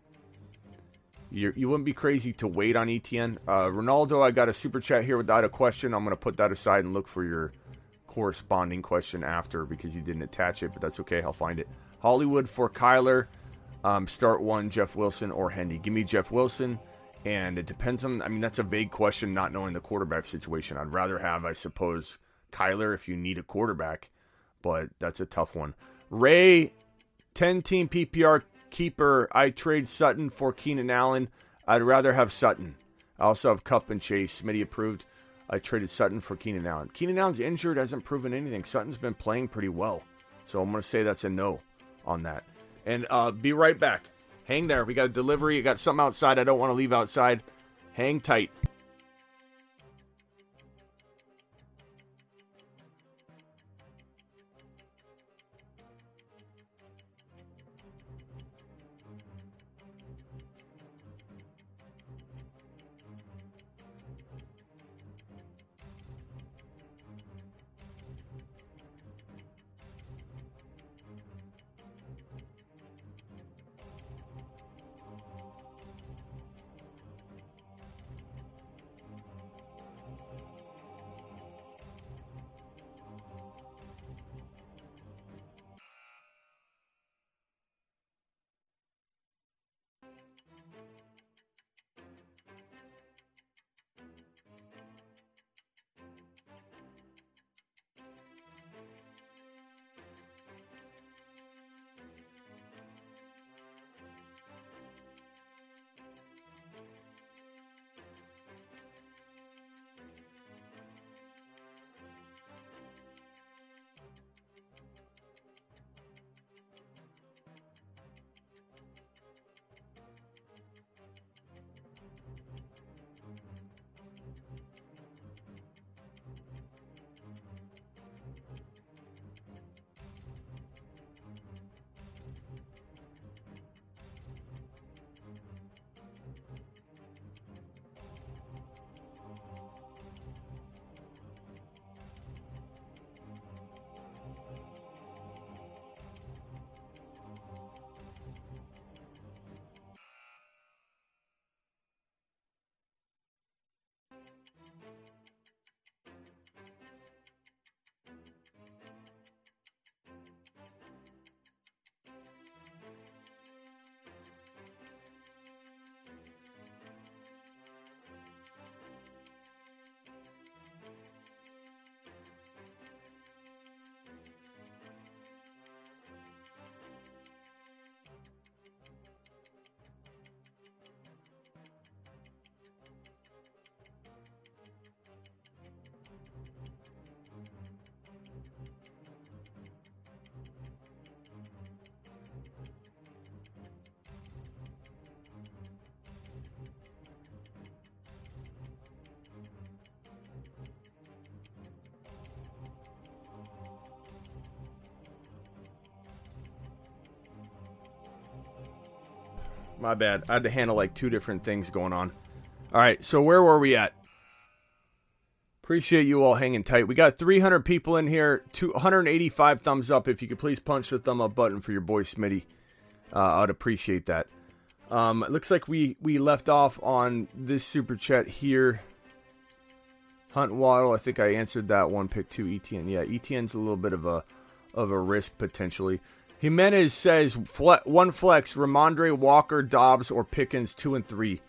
You're, you would not be crazy to wait on ETN. Uh, Ronaldo, I got a super chat here without a question. I'm to put that aside and look for your corresponding question after because you didn't attach it, but that's okay. I'll find it. Hollywood for Kyler. Um, start one, Jeff Wilson or Hendy. Give me Jeff Wilson. And it depends on, I mean, that's a vague question, not knowing the quarterback situation. I'd rather have, I suppose, Kyler if you need a quarterback, but that's a tough one. Ray, 10 team PPR keeper. I trade Sutton for Keenan Allen. I'd rather have Sutton. I also have Kupp and Chase. Smitty approved. I traded Sutton for Keenan Allen. Keenan Allen's injured, hasn't proven anything. Sutton's been playing pretty well. So I'm going to say that's a no on that. And uh, be right back. Hang there. We got a delivery. I got something outside I don't want to leave outside. Hang tight. My bad. I had to handle like two different things going on. All right, so where were we at? Appreciate you all hanging tight. We got 300 people in here. 285 thumbs up. If you could please punch the thumb up button for your boy Smitty, uh, I'd appreciate that. Um, it looks like we we left off on this super chat here. Hunt Waddle, I think I answered that one. Pick two ETN. Yeah, ETN's a little bit of a of a risk potentially. Jimenez says one flex: Rhamondre, Walker, Dobbs, or Pickens two and three.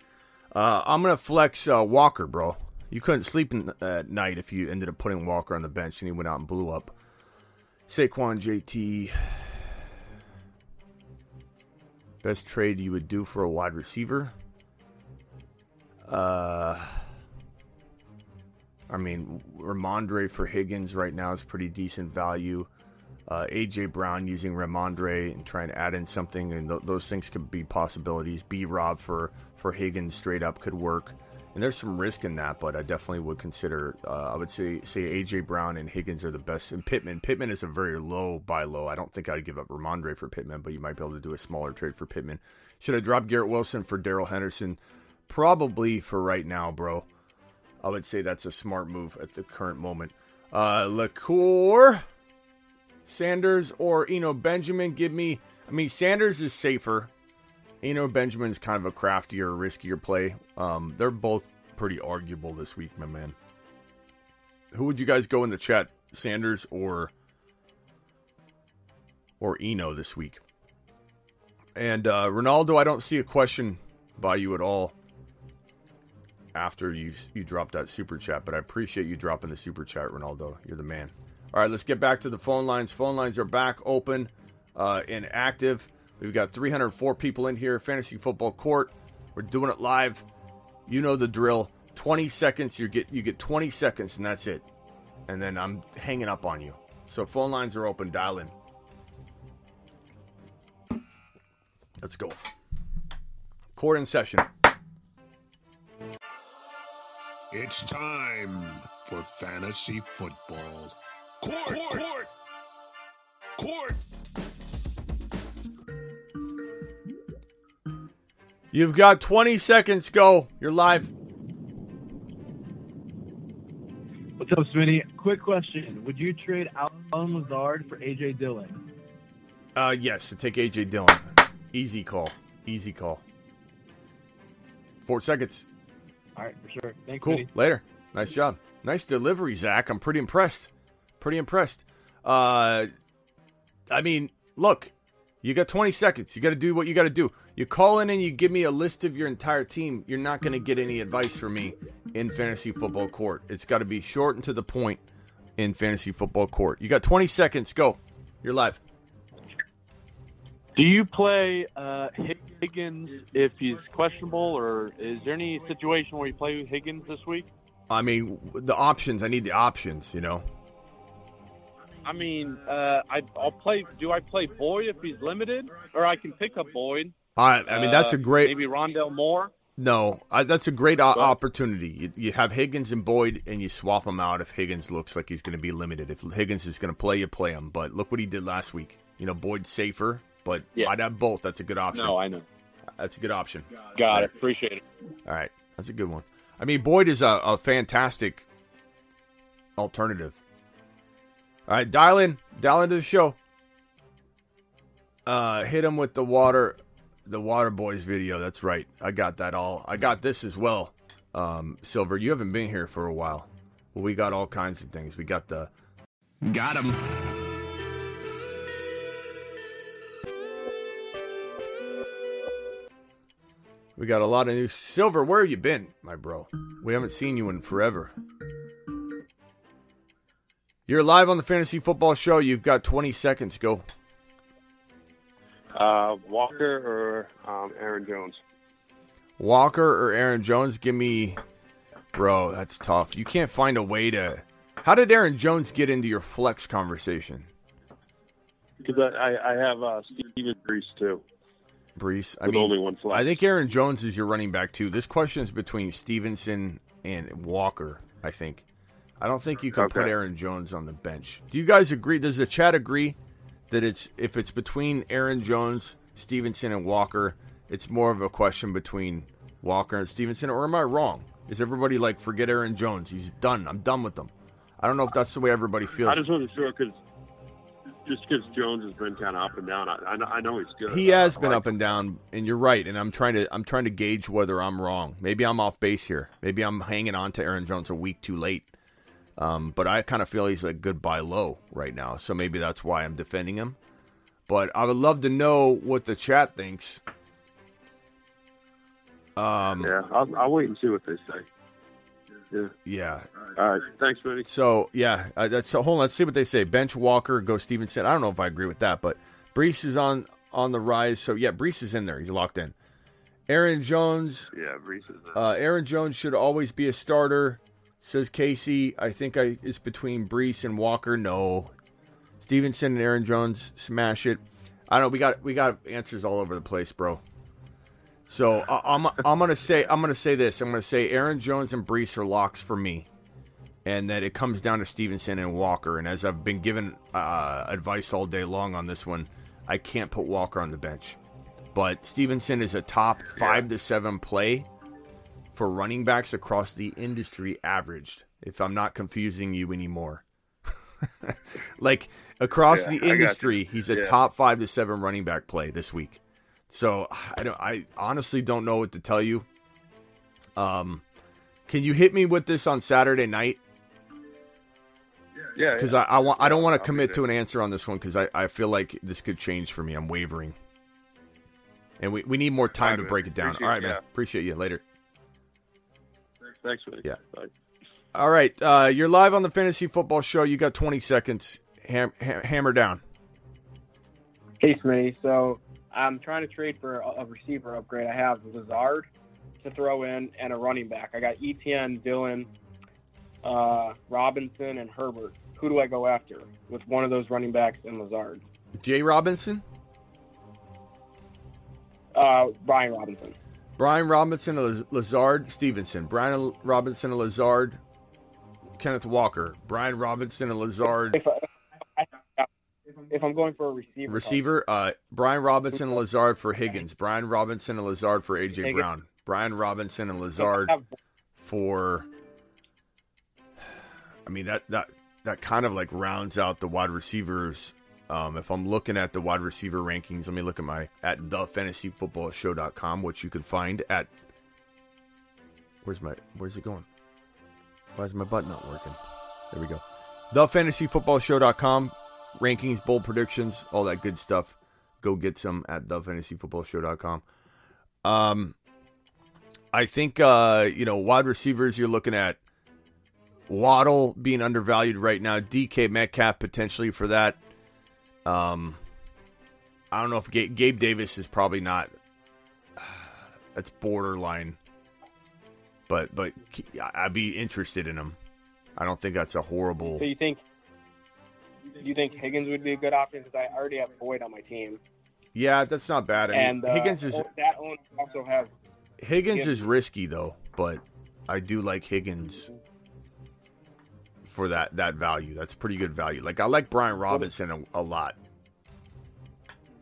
Uh, I'm gonna flex uh, Walker, bro. You couldn't sleep in, at night if you ended up putting Walker on the bench and he went out and blew up. Saquon JT. Best trade you would do for a wide receiver? Uh, I mean, Ramondre for Higgins right now is pretty decent value. Uh, AJ Brown using Rhamondre and trying to add in something, and th- those things could be possibilities. B Rob for for Higgins straight up could work, and there's some risk in that, but I definitely would consider. Uh, I would say say AJ Brown and Higgins are the best, and Pittman. Pittman is a very low buy low. I don't think I'd give up Rhamondre for Pittman, but you might be able to do a smaller trade for Pittman. Should I drop Garrett Wilson for Darrell Henderson? Probably for right now, bro. I would say that's a smart move at the current moment. Uh, LaCour, Sanders, or Eno Benjamin. Give me. I mean, Sanders is safer. Eno Benjamin's kind of a craftier, riskier play. Um, they're both pretty arguable this week, my man. Who would you guys go in the chat, Sanders or or Eno this week? And uh, Ronaldo, I don't see a question by you at all after you you dropped that super chat, but I appreciate you dropping the super chat, Ronaldo. You're the man. All right, let's get back to the phone lines. Phone lines are back open uh, and active. We've got 304 people in here. Fantasy football court. We're doing it live. You know the drill. 20 seconds. You get you get 20 seconds, and that's it. And then I'm hanging up on you. So phone lines are open. Dial in. Let's go. Court in session. It's time for fantasy football. Court, court, court. You've got 20 seconds. Go. You're live. What's up, Smitty? Quick question: Would you trade Allen Lazard for AJ Dillon? Uh, yes, to take AJ Dillon. Easy call. Easy call. Four seconds. All right, for sure. Thanks, Cool. Smitty. Later. Nice job. Nice delivery, Zach. I'm pretty impressed. Pretty impressed. Uh, I mean, look, you got 20 seconds. You got to do what you got to do. You call in and you give me a list of your entire team. You're not going to get any advice from me in fantasy football court. It's got to be short and to the point in fantasy football court. You got 20 seconds. Go. You're live. Do you play uh, Higgins if he's questionable, or is there any situation where you play Higgins this week? I mean, the options. I need the options, you know. I mean, uh, I, I'll play. Do I play Boyd if he's limited, or I can pick up Boyd? I, I mean, that's a Uh, great. Maybe Rondale Moore. No, I, that's a great o- opportunity. You, you have Higgins and Boyd, and you swap them out if Higgins looks like he's going to be limited. If Higgins is going to play, you play him. But look what he did last week. You know, Boyd's safer, but Yeah. I'd have both. That's a good option. No, I know. That's a good option. Got it. Appreciate it. All right, that's a good one. I mean, Boyd is a, a fantastic alternative. All right, dial in, dial into the show. Uh, hit him with the water, the Water Boys video. That's right. I got that all. I got this as well. Um, Silver, you haven't been here for a while. Well, we got all kinds of things. We got the got him. We got a lot of new Silver. Where have you been, my bro? We haven't seen you in forever. You're live on the Fantasy Football Show. You've got 20 seconds. Go. Uh, Walker or um, Aaron Jones? Walker or Aaron Jones? Give me, bro. That's tough. You can't find a way to. How did Aaron Jones get into your flex conversation, Because I, I, I have uh, Steven Breece too. Breece? I With mean, only one flex. I think Aaron Jones is your running back too. This question is between Stevenson and Walker. I think. I don't think you can put Aaron Jones on the bench. Do you guys agree? Does the chat agree that it's if it's between Aaron Jones, Stevenson, and Walker, it's more of a question between Walker and Stevenson, or am I wrong? Is everybody like forget Aaron Jones? He's done. I'm done with him. I don't know if that's the way everybody feels. I just wasn't sure because just because Jones has been kind of up and down. I, I, know, I know he's good. He has been like up and down, and you're right. And I'm trying to I'm trying to gauge whether I'm wrong. Maybe I'm off base here. Maybe I'm hanging on to Aaron Jones a week too late. Um, but I kind of feel he's a good buy low right now, so maybe that's why I'm defending him. But I would love to know what the chat thinks. Um, Yeah, I'll, I'll wait and see what they say. Yeah. Yeah. All right. Thanks, buddy. So yeah, uh, that's so. Hold on, let's see what they say. Bench Walker, go Stevenson. I don't know if I agree with that, but Breece is on on the rise. So yeah, Breece is in there. He's locked in. Aaron Jones. Yeah, Breece is. Uh, Aaron Jones should always be a starter, says Casey. I think I it's between Breece and Walker. No, Stevenson and Aaron Jones smash it. I don't know. We got we got answers all over the place, bro. So I, I'm I'm gonna say I'm gonna say this. I'm gonna say Aaron Jones and Breece are locks for me, and that it comes down to Stevenson and Walker. And as I've been given uh, advice all day long on this one, I can't put Walker on the bench. But Stevenson is a top five to seven play for running backs across the industry averaged. If I'm not confusing you anymore, like across Yeah, the I got you. industry, he's a Yeah. top five to seven running back play this week. So I don't. I honestly don't know what to tell you. Um, can you hit me with this on Saturday night? Yeah, Because yeah. I, I want. I don't want to commit to an answer on this one because I, I feel like this could change for me. I'm wavering, and we, we need more time right, to break it down. All right, man. Appreciate you later. Thanks, buddy. Yeah. Bye. All right, uh, you're live on the fantasy football show. You got 20 seconds. Ham, ha- hammer down. Hey, Smitty. So I'm trying to trade for a, a receiver upgrade. I have Lazard to throw in and a running back. I got ETN, Dillon, uh, Robinson, and Herbert. Who do I go after with one of those running backs and Lazard? Jay Robinson, Uh, Brian Robinson. Brian Robinson, Laz- Lazard, Stevenson. Brian Robinson and Lazard, Kenneth Walker. Brian Robinson and Lazard. If, I, if I'm going for a receiver, Receiver, uh, Brian Robinson and Lazard for Higgins. Brian Robinson and Lazard for AJ Higgins. Brown. Brian Robinson and Lazard for. I mean that that that kind of like rounds out the wide receivers. Um, if I'm looking at the wide receiver rankings, let me look at my at thefantasyfootballshow.com, which you can find at. Where's my Where's it going? Why is my button not working? There we go. Thefantasyfootballshow.com. Rankings, bold predictions, all that good stuff. Go get some at thefantasyfootballshow.com. Um, I think uh, you know wide receivers. You're looking at Waddle being undervalued right now. DK Metcalf potentially for that. Um, I don't know if Gabe, Gabe Davis is probably not. That's borderline. But but I'd be interested in him. I don't think that's a horrible. So you think you think Higgins would be a good option because I already have Boyd on my team, Yeah, that's not bad. I mean, and uh, Higgins is that owner also has Higgins Yeah. is risky though, but I do like Higgins for that that value. That's pretty good value. Like I like Brian Robinson a, a lot,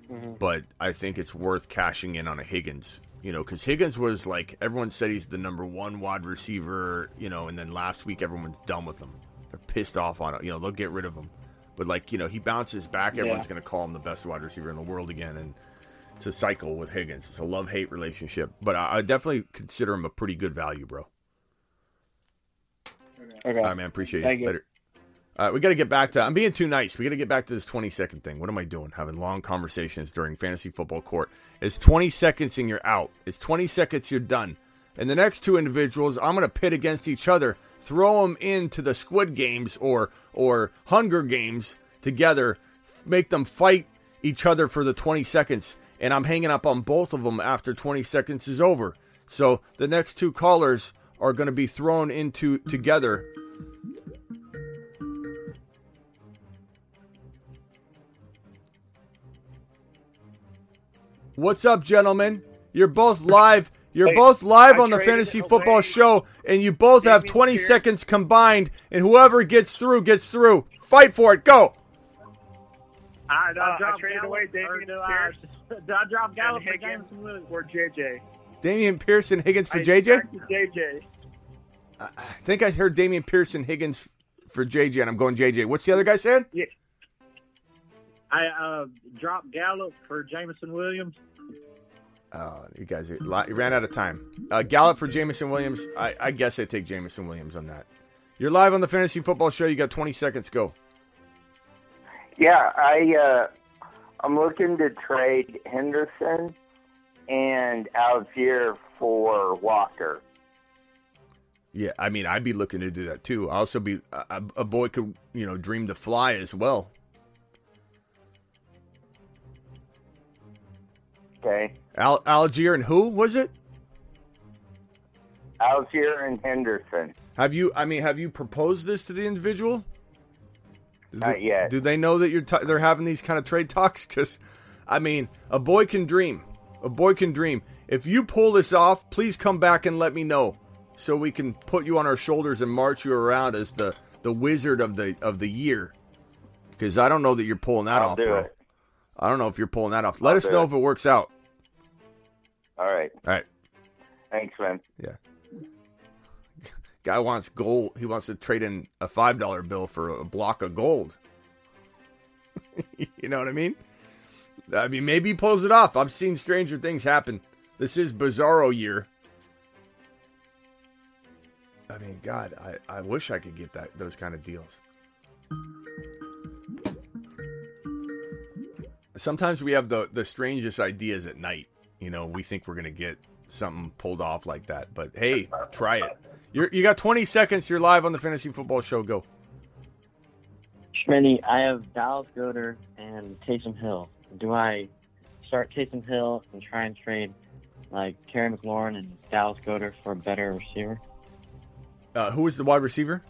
Mhm. but I think it's worth cashing in on a Higgins. You know, because Higgins was like everyone said he's the number one wide receiver. You know, and then last week everyone's done with him. They're pissed off on it. You know, they'll get rid of him. But like you know, he bounces back. Everyone's Yeah. going to call him the best wide receiver in the world again, and it's a cycle with Higgins. It's a love hate relationship. But I, I definitely consider him a pretty good value, bro. Okay. All right, man. Appreciate Thank you. you. Later. All right, we got to get back to. I'm being too nice. We got to get back to this 20 second thing. What am I doing? Having long conversations during fantasy football court. It's 20 seconds and you're out. It's 20 seconds, you're done. And the next two individuals, I'm going to pit against each other, throw them into the Squid Games or or Hunger Games together, make them fight each other for the 20 seconds, and I'm hanging up on both of them after 20 seconds is over. So the next two callers are going to be thrown into together. What's up, gentlemen? You're both live. You're Hey, both live I on the fantasy football show, and you both have 20 seconds combined. And whoever gets through gets through. Fight for it. Go. I, I Uh, I dropped traded Gallup away or, Dameon uh, Pierce Did I drop Gallup and for Higgins Jameson Williams? for JJ. Dameon Pearson Higgins for I JJ. JJ. I think I heard Dameon Pearson Higgins for JJ, and I'm going JJ. What's the other guy saying? Yeah. I uh, dropped Gallup for Jameson Williams. Oh, you guys you ran out of time. Uh, Gallup for Jameson Williams. I, I guess I take Jameson Williams on that. You're live on the Fantasy Football Show. You got 20 seconds. Go. Yeah, I uh, I'm looking to trade Henderson and Allgeier for Walker. Yeah, I mean, I'd be looking to do that too. I also be a, a boy could you know dream to fly as well. Okay, Al, Allgeier and who was it? Allgeier and Henderson. Have you? I mean, have you proposed this to the individual? Do Not they, yet. Do they know that you're t- they're having these kind of trade talks? Because, I mean, a boy can dream. A boy can dream. If you pull this off, please come back and let me know, so we can put you on our shoulders and march you around as the the wizard of the of the year. Because I don't know that you're pulling that I'll off, bro. it. I don't know if you're pulling that off. Let I'll us know it. if it works out. All right. All right. Thanks, man. Yeah. Guy wants gold. He wants to trade in a five dollar bill for a block of gold. you know what I mean? I mean, maybe he pulls it off. I've seen stranger things happen. This is Bizarro year. I mean, God, I, I wish I could get that those kind of deals. Sometimes we have the the strangest ideas at night. You know, we think we're gonna get something pulled off like that, but hey, try it. You're, you got 20 seconds. You're live on the Fantasy Football Show. Go. Schmitty, I have Dallas Goedert and Taysom Hill. Do I start Taysom Hill and try and trade like Terry McLaurin and Dallas Goedert for a better receiver? Uh, who is the wide receiver?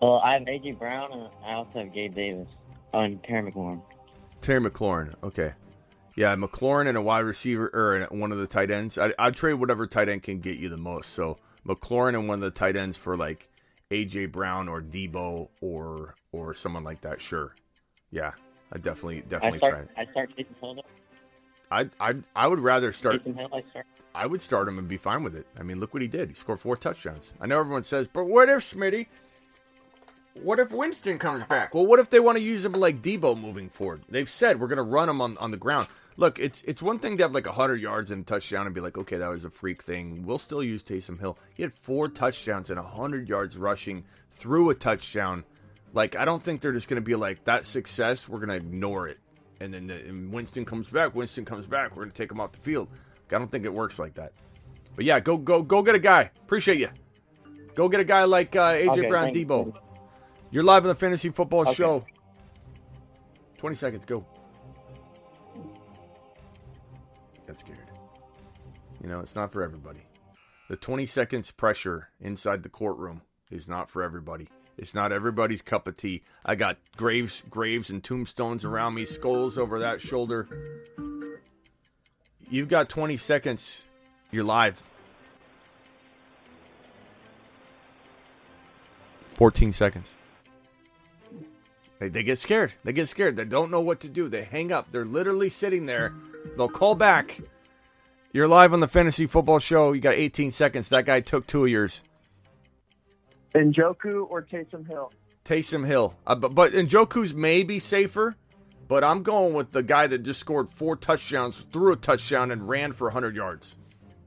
Well, I have AJ Brown and I also have Gabe Davis. Oh, and Terry McLaurin. Terry McLaurin. Okay. Yeah, McLaurin and a wide receiver or one of the tight ends. I, I'd trade whatever tight end can get you the most. So McLaurin and one of the tight ends for like AJ Brown or Deebo or or someone like that. Sure. Yeah, I definitely I definitely try. I start Taysom Hill. I I I would rather start. Hill. I start. I would start him and be fine with it. I mean, look what he did. He scored four touchdowns. I know everyone says, but what if Smitty? What if Winston comes back? Well, what if they want to use him like Deebo moving forward? They've said we're going to run him on, on the ground. Look, it's it's one thing to have like 100 yards and a touchdown and be like, okay, that was a freak thing. We'll still use Taysom Hill. He had four touchdowns and 100 yards rushing through a touchdown. Like, I don't think they're just going to be like, that success, we're going to ignore it. And then the, and Winston comes back. Winston comes back. We're going to take him off the field. I don't think it works like that. But yeah, go go go get a guy. Appreciate you. Go get a guy like uh, AJ Okay, Brown, thanks. Deebo. You're live on the Fantasy Football Okay. Show. 20 seconds, go. Got scared. You know, it's not for everybody. The 20 seconds pressure inside the courtroom is not for everybody. It's not everybody's cup of tea. I got graves, graves and tombstones around me, skulls over that shoulder. You've got 20 seconds. You're live. 14 seconds. They, they get scared. They get scared. They don't know what to do. They hang up. They're literally sitting there. They'll call back. You're live on the Fantasy Football Show. You got 18 seconds. That guy took two of yours. Njoku or Taysom Hill? Taysom Hill. Uh, but, but Njoku's maybe safer, but I'm going with the guy that just scored four touchdowns, threw a touchdown, and ran for 100 yards.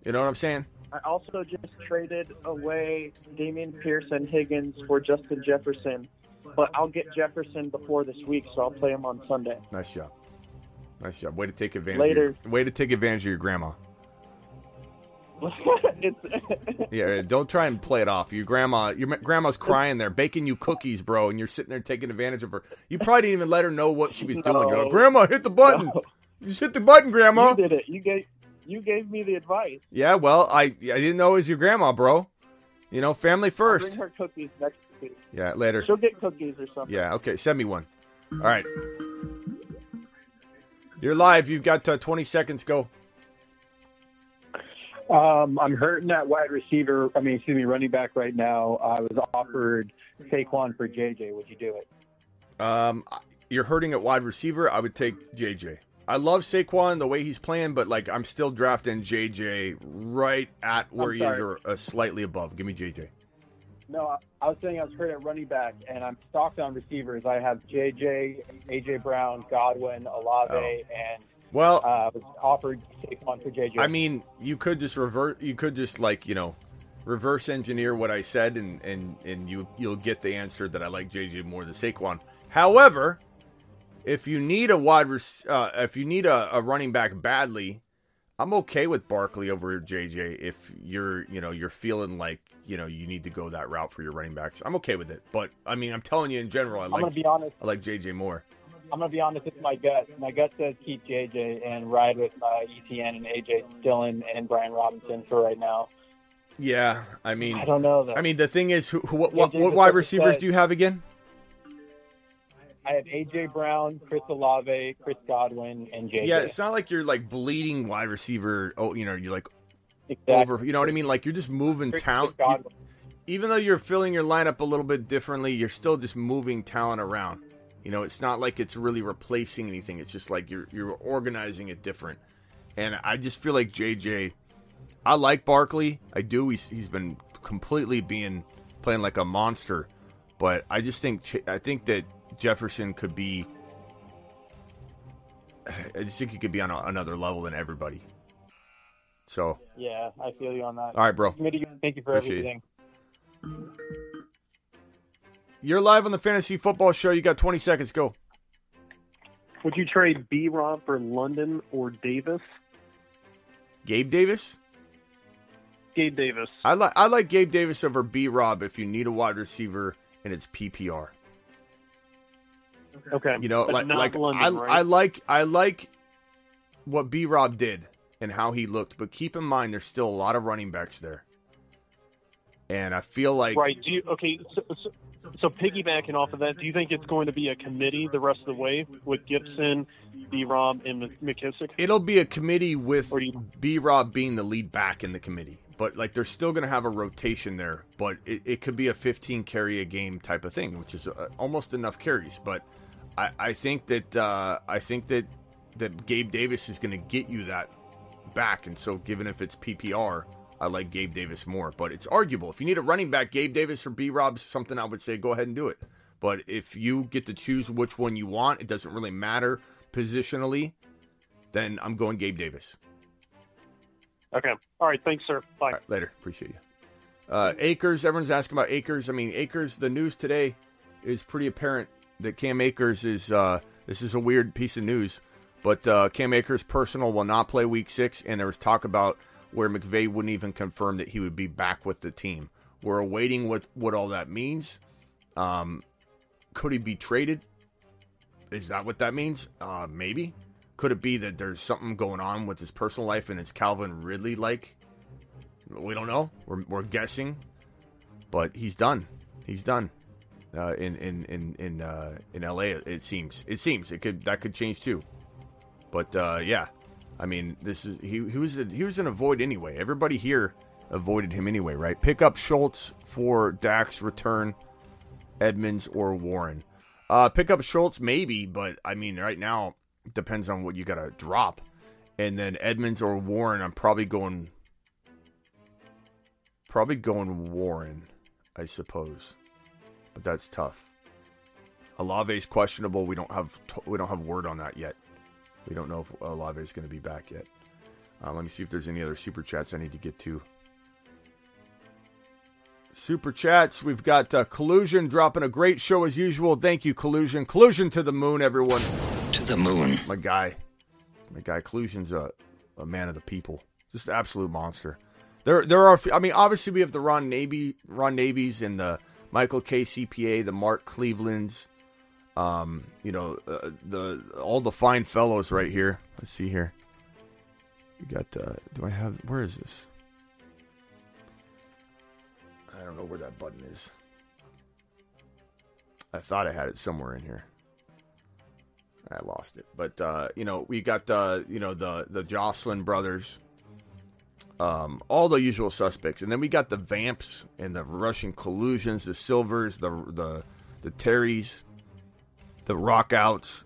You know what I'm saying? I also just traded away Dameon Pierce and Higgins for Justin Jefferson, but I'll get Jefferson before this week, so I'll play him on Sunday. Nice job. Nice job. Way to take advantage. Later. Of your, way to take advantage of your grandma. Yeah, don't try and play it off. Your grandma, your grandma's crying there, baking you cookies, bro, and you're sitting there taking advantage of her. You probably didn't even let her know what she was doing. You're like, grandma, hit the button. Just hit the button, grandma. you did it. You gave you gave me the advice. Yeah, well, I I didn't know it was your grandma, bro. You know, family I'll first. bring her cookies next week. Yeah, later. She'll get cookies or something. Yeah, okay, send me one. All right. You're live. You've got uh, 20 seconds. Go. Um, I'm hurting at wide receiver. I mean, excuse me, running back right now. I was offered Saquon for JJ. Would you do it? Um, you're hurting at wide receiver, I would take JJ. I love Saquon the way he's playing, but like I'm still drafting JJ right at where he is or uh, slightly above. Give me JJ. No, I, I was saying I was hurt at running back, and I'm stocked on receivers. I have JJ, AJ Brown, Godwin, Olave, and Well, uh, was offered Saquon for JJ. I mean, you could just revert. You could just like you know, reverse engineer what I said, and and and you you'll get the answer that I like JJ more than Saquon. However, if you need a wide, rec- uh, if you need a, a running back badly, I'm okay with Barkley over JJ. If you're you know you're feeling like you know you need to go that route for your running backs, I'm okay with it. But I mean, I'm telling you in general, I I'm like gonna be honest. I like JJ more. I'm gonna be honest with my gut. My gut says keep JJ and ride with uh, ETN and AJ Dillon and Brian Robinson for right now. Yeah, I mean, I don't know, though. I mean, the thing is, who, who, what, what, what wide receivers do you have again? I have AJ Brown, Chris Olave, Chris Godwin, and JJ. Yeah, it's not like you're like bleeding wide receiver. Oh, you know, you're like Exactly. over. You know what I mean? Like you're just moving talent. Even though you're filling your lineup a little bit differently, you're still just moving talent around. You know, it's not like it's really replacing anything. It's just like you're you're organizing it different. And I just feel like JJ. I like Barkley. I do. He's he's been completely being playing like a monster. But I just think I think that Jefferson could be. I just think he could be on a, another level than everybody. So, Yeah, I feel you on that. All right, bro. Thank you for Appreciate it. You're live on the Fantasy Football Show. You got 20 seconds. Go. Would you trade B Rob for London or Davis? Gabe Davis. Gabe Davis. I like I like Gabe Davis over B Rob if you need a wide receiver and it's PPR. Okay. You know, But like like London, I right? I like I like what B Rob did and how he looked, but keep in mind there's still a lot of running backs there. And I feel like right. Do you okay? So, so, so piggybacking off of that, do you think it's going to be a committee the rest of the way with Gibson, B. Rob, and Mc- McKissick? it'll be a committee with B Rob being the lead back in the committee. But like they're still going to have a rotation there, but it, it could be a 15 carry a game type of thing, which is uh, almost enough carries. But I, I think that uh, I think that that Gabe Davis is going to get you that back, and so given if it's PPR, I like Gabe Davis more. But it's arguable if you need a running back, Gabe Davis or B Rob's something I would say go ahead and do it. But if you get to choose which one you want, it doesn't really matter positionally. Then I'm going Gabe Davis. Okay. All right. Thanks, sir. Bye. Right, later. Appreciate you. Uh, Akers. Everyone's asking about Akers. I mean, Akers. The news today is pretty apparent that Cam Akers is. Uh, this is a weird piece of news, but uh, Cam Akers' personal will not play Week Six, and there was talk about where McVay wouldn't even confirm that he would be back with the team. We're awaiting what what all that means. Um, could he be traded? Is that what that means? Uh, maybe. Could it be that there's something going on with his personal life and it's Calvin Ridley like? We don't know. We're, we're guessing, but he's done. He's done. Uh, in in in in uh, in L.A. It, it seems. It seems it could that could change too. But uh, yeah, I mean, this is he he was a, he was an avoid anyway. Everybody here avoided him anyway, right? Pick up Schultz for Dak's return, Edmonds or Warren. Uh, pick up Schultz maybe, but I mean, right now depends on what you got to drop. And then Edmonds or Warren, I'm probably going probably going Warren, I suppose. But that's tough. Olave's questionable. We don't have we don't have word on that yet. We don't know if Olave is going to be back yet. Uh, let me see if there's any other super chats I need to get to. Super chats. We've got uh, Collusion dropping a great show as usual. Thank you, Collusion. Collusion to the moon, everyone. To the moon. My guy. My guy. Collusion's a, a man of the people. Just an absolute monster. There, there are. I mean, obviously we have the Ron Navy, Ron Navies, and the Michael K. CPA, the Mark Clevelands. Um, you know, uh, the all the fine fellows right here. Let's see here. We got. Uh, do I have? Where is this? I don't know where that button is. I thought I had it somewhere in here. I lost it. But uh, you know, we got uh, you know the the Jocelyn brothers, um, all the usual suspects, and then we got the Vamps and the Russian collusions, the Silvers, the the the Terrys, the rockouts,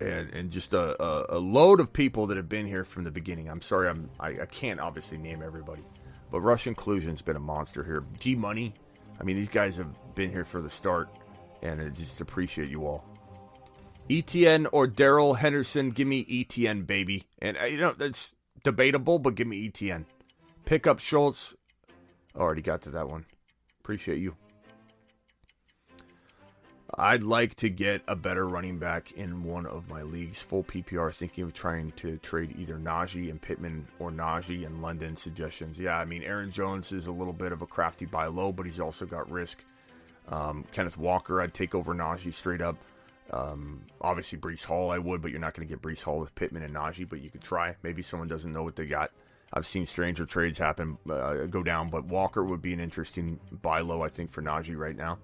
and and just a, a, a load of people that have been here from the beginning. I'm sorry, I'm I, I can't obviously name everybody, but Rush Inclusion's been a monster here. G Money, I mean these guys have been here for the start, and I just appreciate you all. ETN or Darrell Henderson, give me ETN, baby. And uh, you know that's debatable, but give me ETN. Pick up Schultz. Already got to that one. Appreciate you. I'd like to get a better running back in one of my leagues. Full PPR, thinking of trying to trade either Najee and Pittman or Najee and London suggestions. Yeah, I mean, Aaron Jones is a little bit of a crafty buy low, but he's also got risk. Um, Kenneth Walker, I'd take over Najee straight up. Um, obviously, Breece Hall, I would, but you're not going to get Breece Hall with Pittman and Najee, but you could try. Maybe someone doesn't know what they got. I've seen stranger trades happen, uh, go down, but Walker would be an interesting buy low, I think, for Najee right now.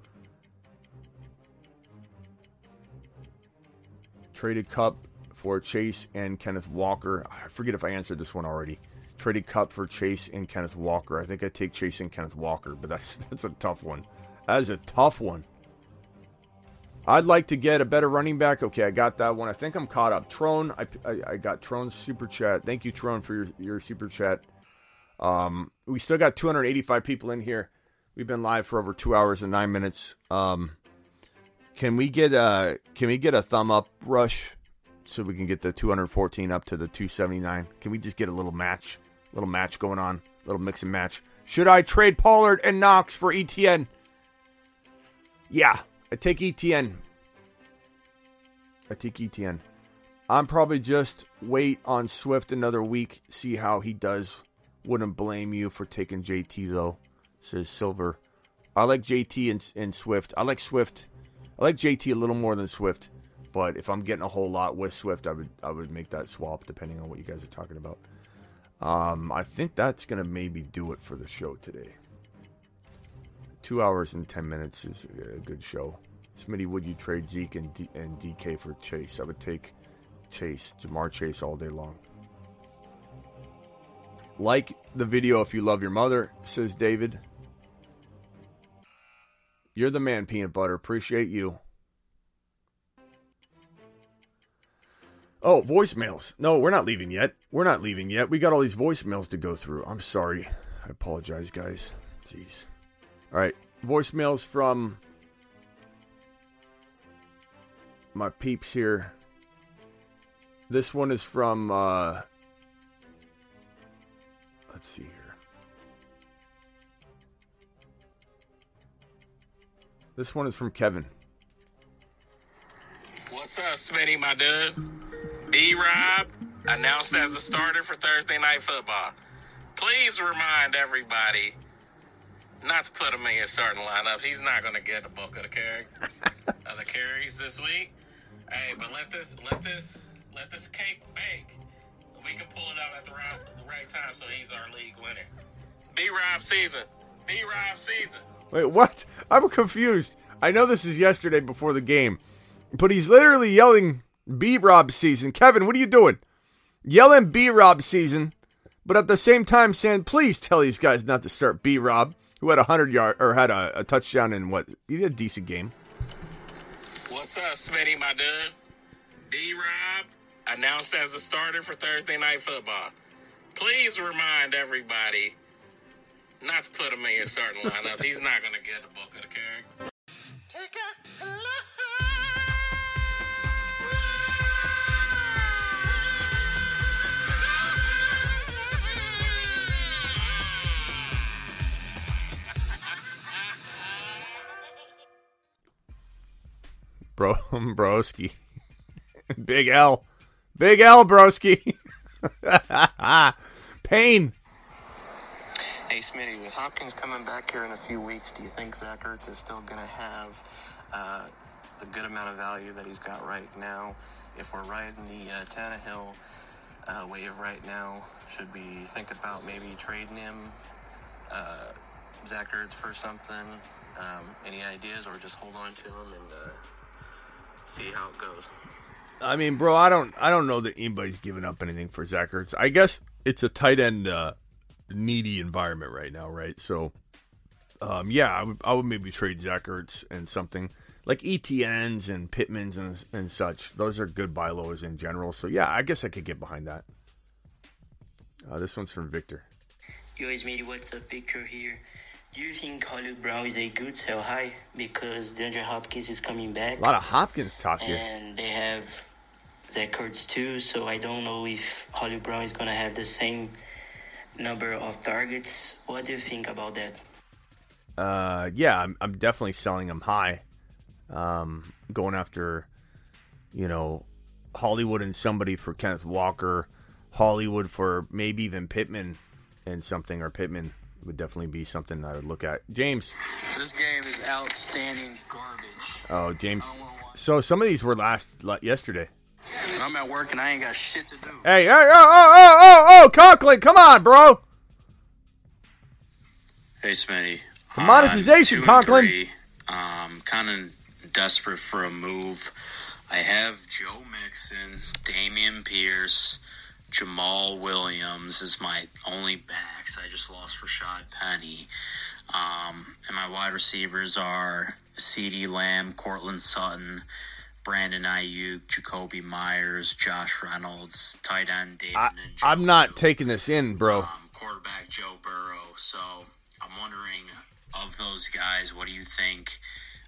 Traded Kupp for Chase and Kenneth Walker. I forget if I answered this one already. Traded Kupp for Chase and Kenneth Walker. I think I take Chase and Kenneth Walker, but that's that's a tough one. That is a tough one. I'd like to get a better running back. Okay, I got that one. I think I'm caught up. Trone, I, I, I got Trone's super chat. Thank you, Trone, for your, your super chat. Um, we still got 285 people in here. We've been live for over two hours and nine minutes. Um, can we get a can we get a thumb up rush so we can get the 214 up to the 279? Can we just get a little match, little match going on, little mix and match? Should I trade Pollard and Knox for ETN? Yeah, I take ETN. I take ETN. I'm probably just wait on Swift another week, see how he does. Wouldn't blame you for taking JT though, says Silver. I like JT and, and Swift. I like Swift. I like JT a little more than Swift, but if I'm getting a whole lot with Swift, I would I would make that swap depending on what you guys are talking about. Um, I think that's gonna maybe do it for the show today. Two hours and ten minutes is a good show. Smitty, would you trade Zeke and, D- and DK for Chase? I would take Chase, Ja'Marr Chase, all day long. Like the video if you love your mother, says David. You're the man, Peanut Butter. Appreciate you. Oh, voicemails. No, we're not leaving yet. We're not leaving yet. We got all these voicemails to go through. I'm sorry. I apologize, guys. Jeez. All right. Voicemails from my peeps here. This one is from uh let's see This one is from Kevin. What's up, Smitty, my dude? B Rob announced as the starter for Thursday Night Football. Please remind everybody not to put him in your starting lineup. He's not going to get the bulk of the carry of the carries this week. Hey, but let this let this let this cake bake. We can pull it out at the right, the right time, so he's our league winner. B Rob season. B Rob season. Wait, what? I'm confused. I know this is yesterday before the game, but he's literally yelling B Rob season. Kevin, what are you doing? Yelling B Rob season, but at the same time saying, please tell these guys not to start B Rob, who had a hundred yard or had a, a touchdown in what? He did a decent game. What's up, Smitty, my dude? B Rob announced as the starter for Thursday Night Football. Please remind everybody not to put him in your starting lineup. He's not going to get the bulk of the carry. Bro, broski. Big L. Big L, broski. Pain. Hey, Smitty, with Hopkins coming back here in a few weeks, do you think Zach Ertz is still going to have uh, good amount of value that he's got right now? If we're riding the uh, Tannehill uh, wave right now, should we think about maybe trading him, uh, Zach Ertz, for something? Um, any ideas, or just hold on to him and uh, see how it goes? I mean, bro, I don't, I don't know that anybody's giving up anything for Zach Ertz. I guess it's a tight end uh, needy environment right now, right? So, um, yeah, I would, I would maybe trade Zach Ertz and something like ETNs and Pittmans and and such. Those are good buy lows in general. So yeah, I guess I could get behind that. Uh, this one's from Victor. Yo, it's me. What's up, Victor here? Do you think Hollywood Brown is a good sell high because DeAndre Hopkins is coming back? A lot of Hopkins talk here. And they have Zach Ertz too, so I don't know if Hollywood Brown is gonna have the same number of targets. What do you think about that? Uh, yeah, I'm, I'm definitely selling them high. Um, going after, you know, Hollywood and somebody for Kenneth Walker, Hollywood for maybe even Pittman and something, or Pittman would definitely be something I would look at. James. This game is outstanding garbage. Oh, James. So some of these were last la- yesterday. And I'm at work and I ain't got shit to do. Hey, hey, oh, oh, oh, oh, oh, Conklin, come on, bro. Hey, Smitty. The monetization, I'm Conklin. three. Um, kind of desperate for a move. I have Joe Mixon, Dameon Pierce, Jamaal Williams is my only backs. I just lost Rashaad Penny. Um, and my wide receivers are CeeDee Lamb, Courtland Sutton, Brandon Aiyuk, Jakobi Meyers, Josh Reynolds, tight end David I, I'm not taking this in, bro. quarterback Joe Burrow. So I'm wondering, of those guys, what do you think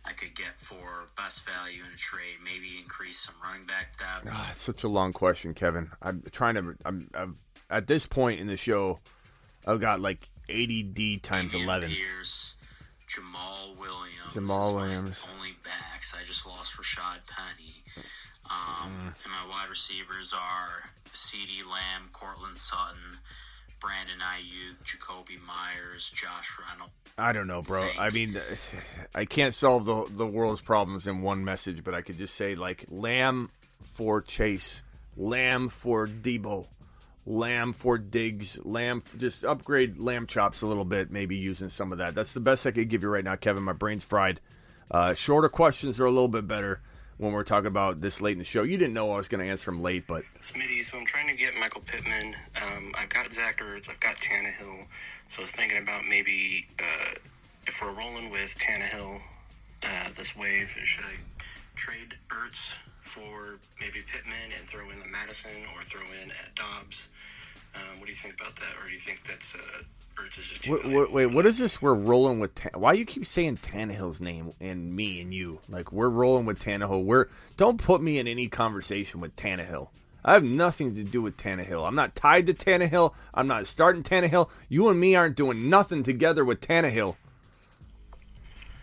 I could get for best value in a trade? Maybe increase some running back depth. Ah, it's such a long question, Kevin. I'm trying to. I'm, I'm at this point in the show. I've got like 80 D times 11. Pierce, Jamaal Williams. Jamaal Williams. Only backs. I just lost Rashaad Penny. Um, Mm. And my wide receivers are CeeDee Lamb, Courtland Sutton, Brandon Aiyuk, Jakobi Meyers, Josh Reynolds. I don't know, bro. I mean, I can't solve the the world's problems in one message, but I could just say like Lamb for Chase, Lamb for Deebo, Lamb for Diggs, Lamb just upgrade Lamb chops a little bit, maybe using some of that. That's the best I could give you right now, Kevin. My brain's fried. Uh, shorter questions are a little bit better when we're talking about this late in the show. You didn't know I was going to answer them late, but Smitty, so I'm trying to get Michael Pittman. Um, I've got Zach Ertz, I've got Tannehill. So I was thinking about maybe uh, if we're rolling with Tannehill uh, this wave, should I trade Ertz for maybe Pittman and throw in a Mattison or throw in at Dobbs? Um, what do you think about that? Or do you think that's uh, Ertz is just too Wait, wait, wait, what is this? We're rolling with. Tan- Why you keep saying Tannehill's name and me and you? Like we're rolling with Tannehill. We're don't put me in any conversation with Tannehill. I have nothing to do with Tannehill. I'm not tied to Tannehill. I'm not starting Tannehill. You and me aren't doing nothing together with Tannehill.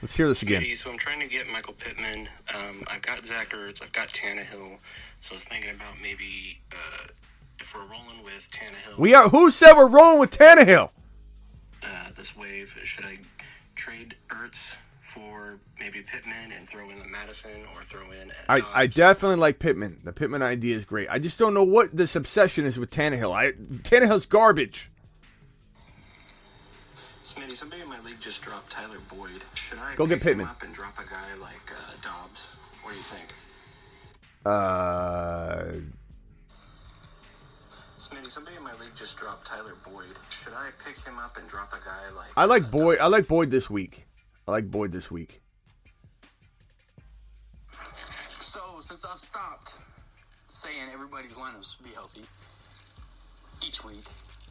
Let's hear this again. So I'm trying to get Michael Pittman. Um, I've got Zach Ertz, I've got Tannehill. So I was thinking about maybe uh, if we're rolling with Tannehill. We are. Who said we're rolling with Tannehill? uh, this wave? Should I trade Ertz for maybe Pittman and throw in a Mattison or throw in? I, I definitely like Pittman. The Pittman idea is great. I just don't know what this obsession is with Tannehill. I Tannehill's garbage. Smitty, somebody in my league just dropped Tyler Boyd. Should I Go get pick him Pittman. up and drop a guy like uh, Dobbs? What do you think? Uh, Smitty, somebody in my league just dropped Tyler Boyd. Should I pick him up and drop a guy like? I like Boyd. I like Boyd this week. I like Boyd this week. So since I've stopped saying everybody's lineups be healthy each week,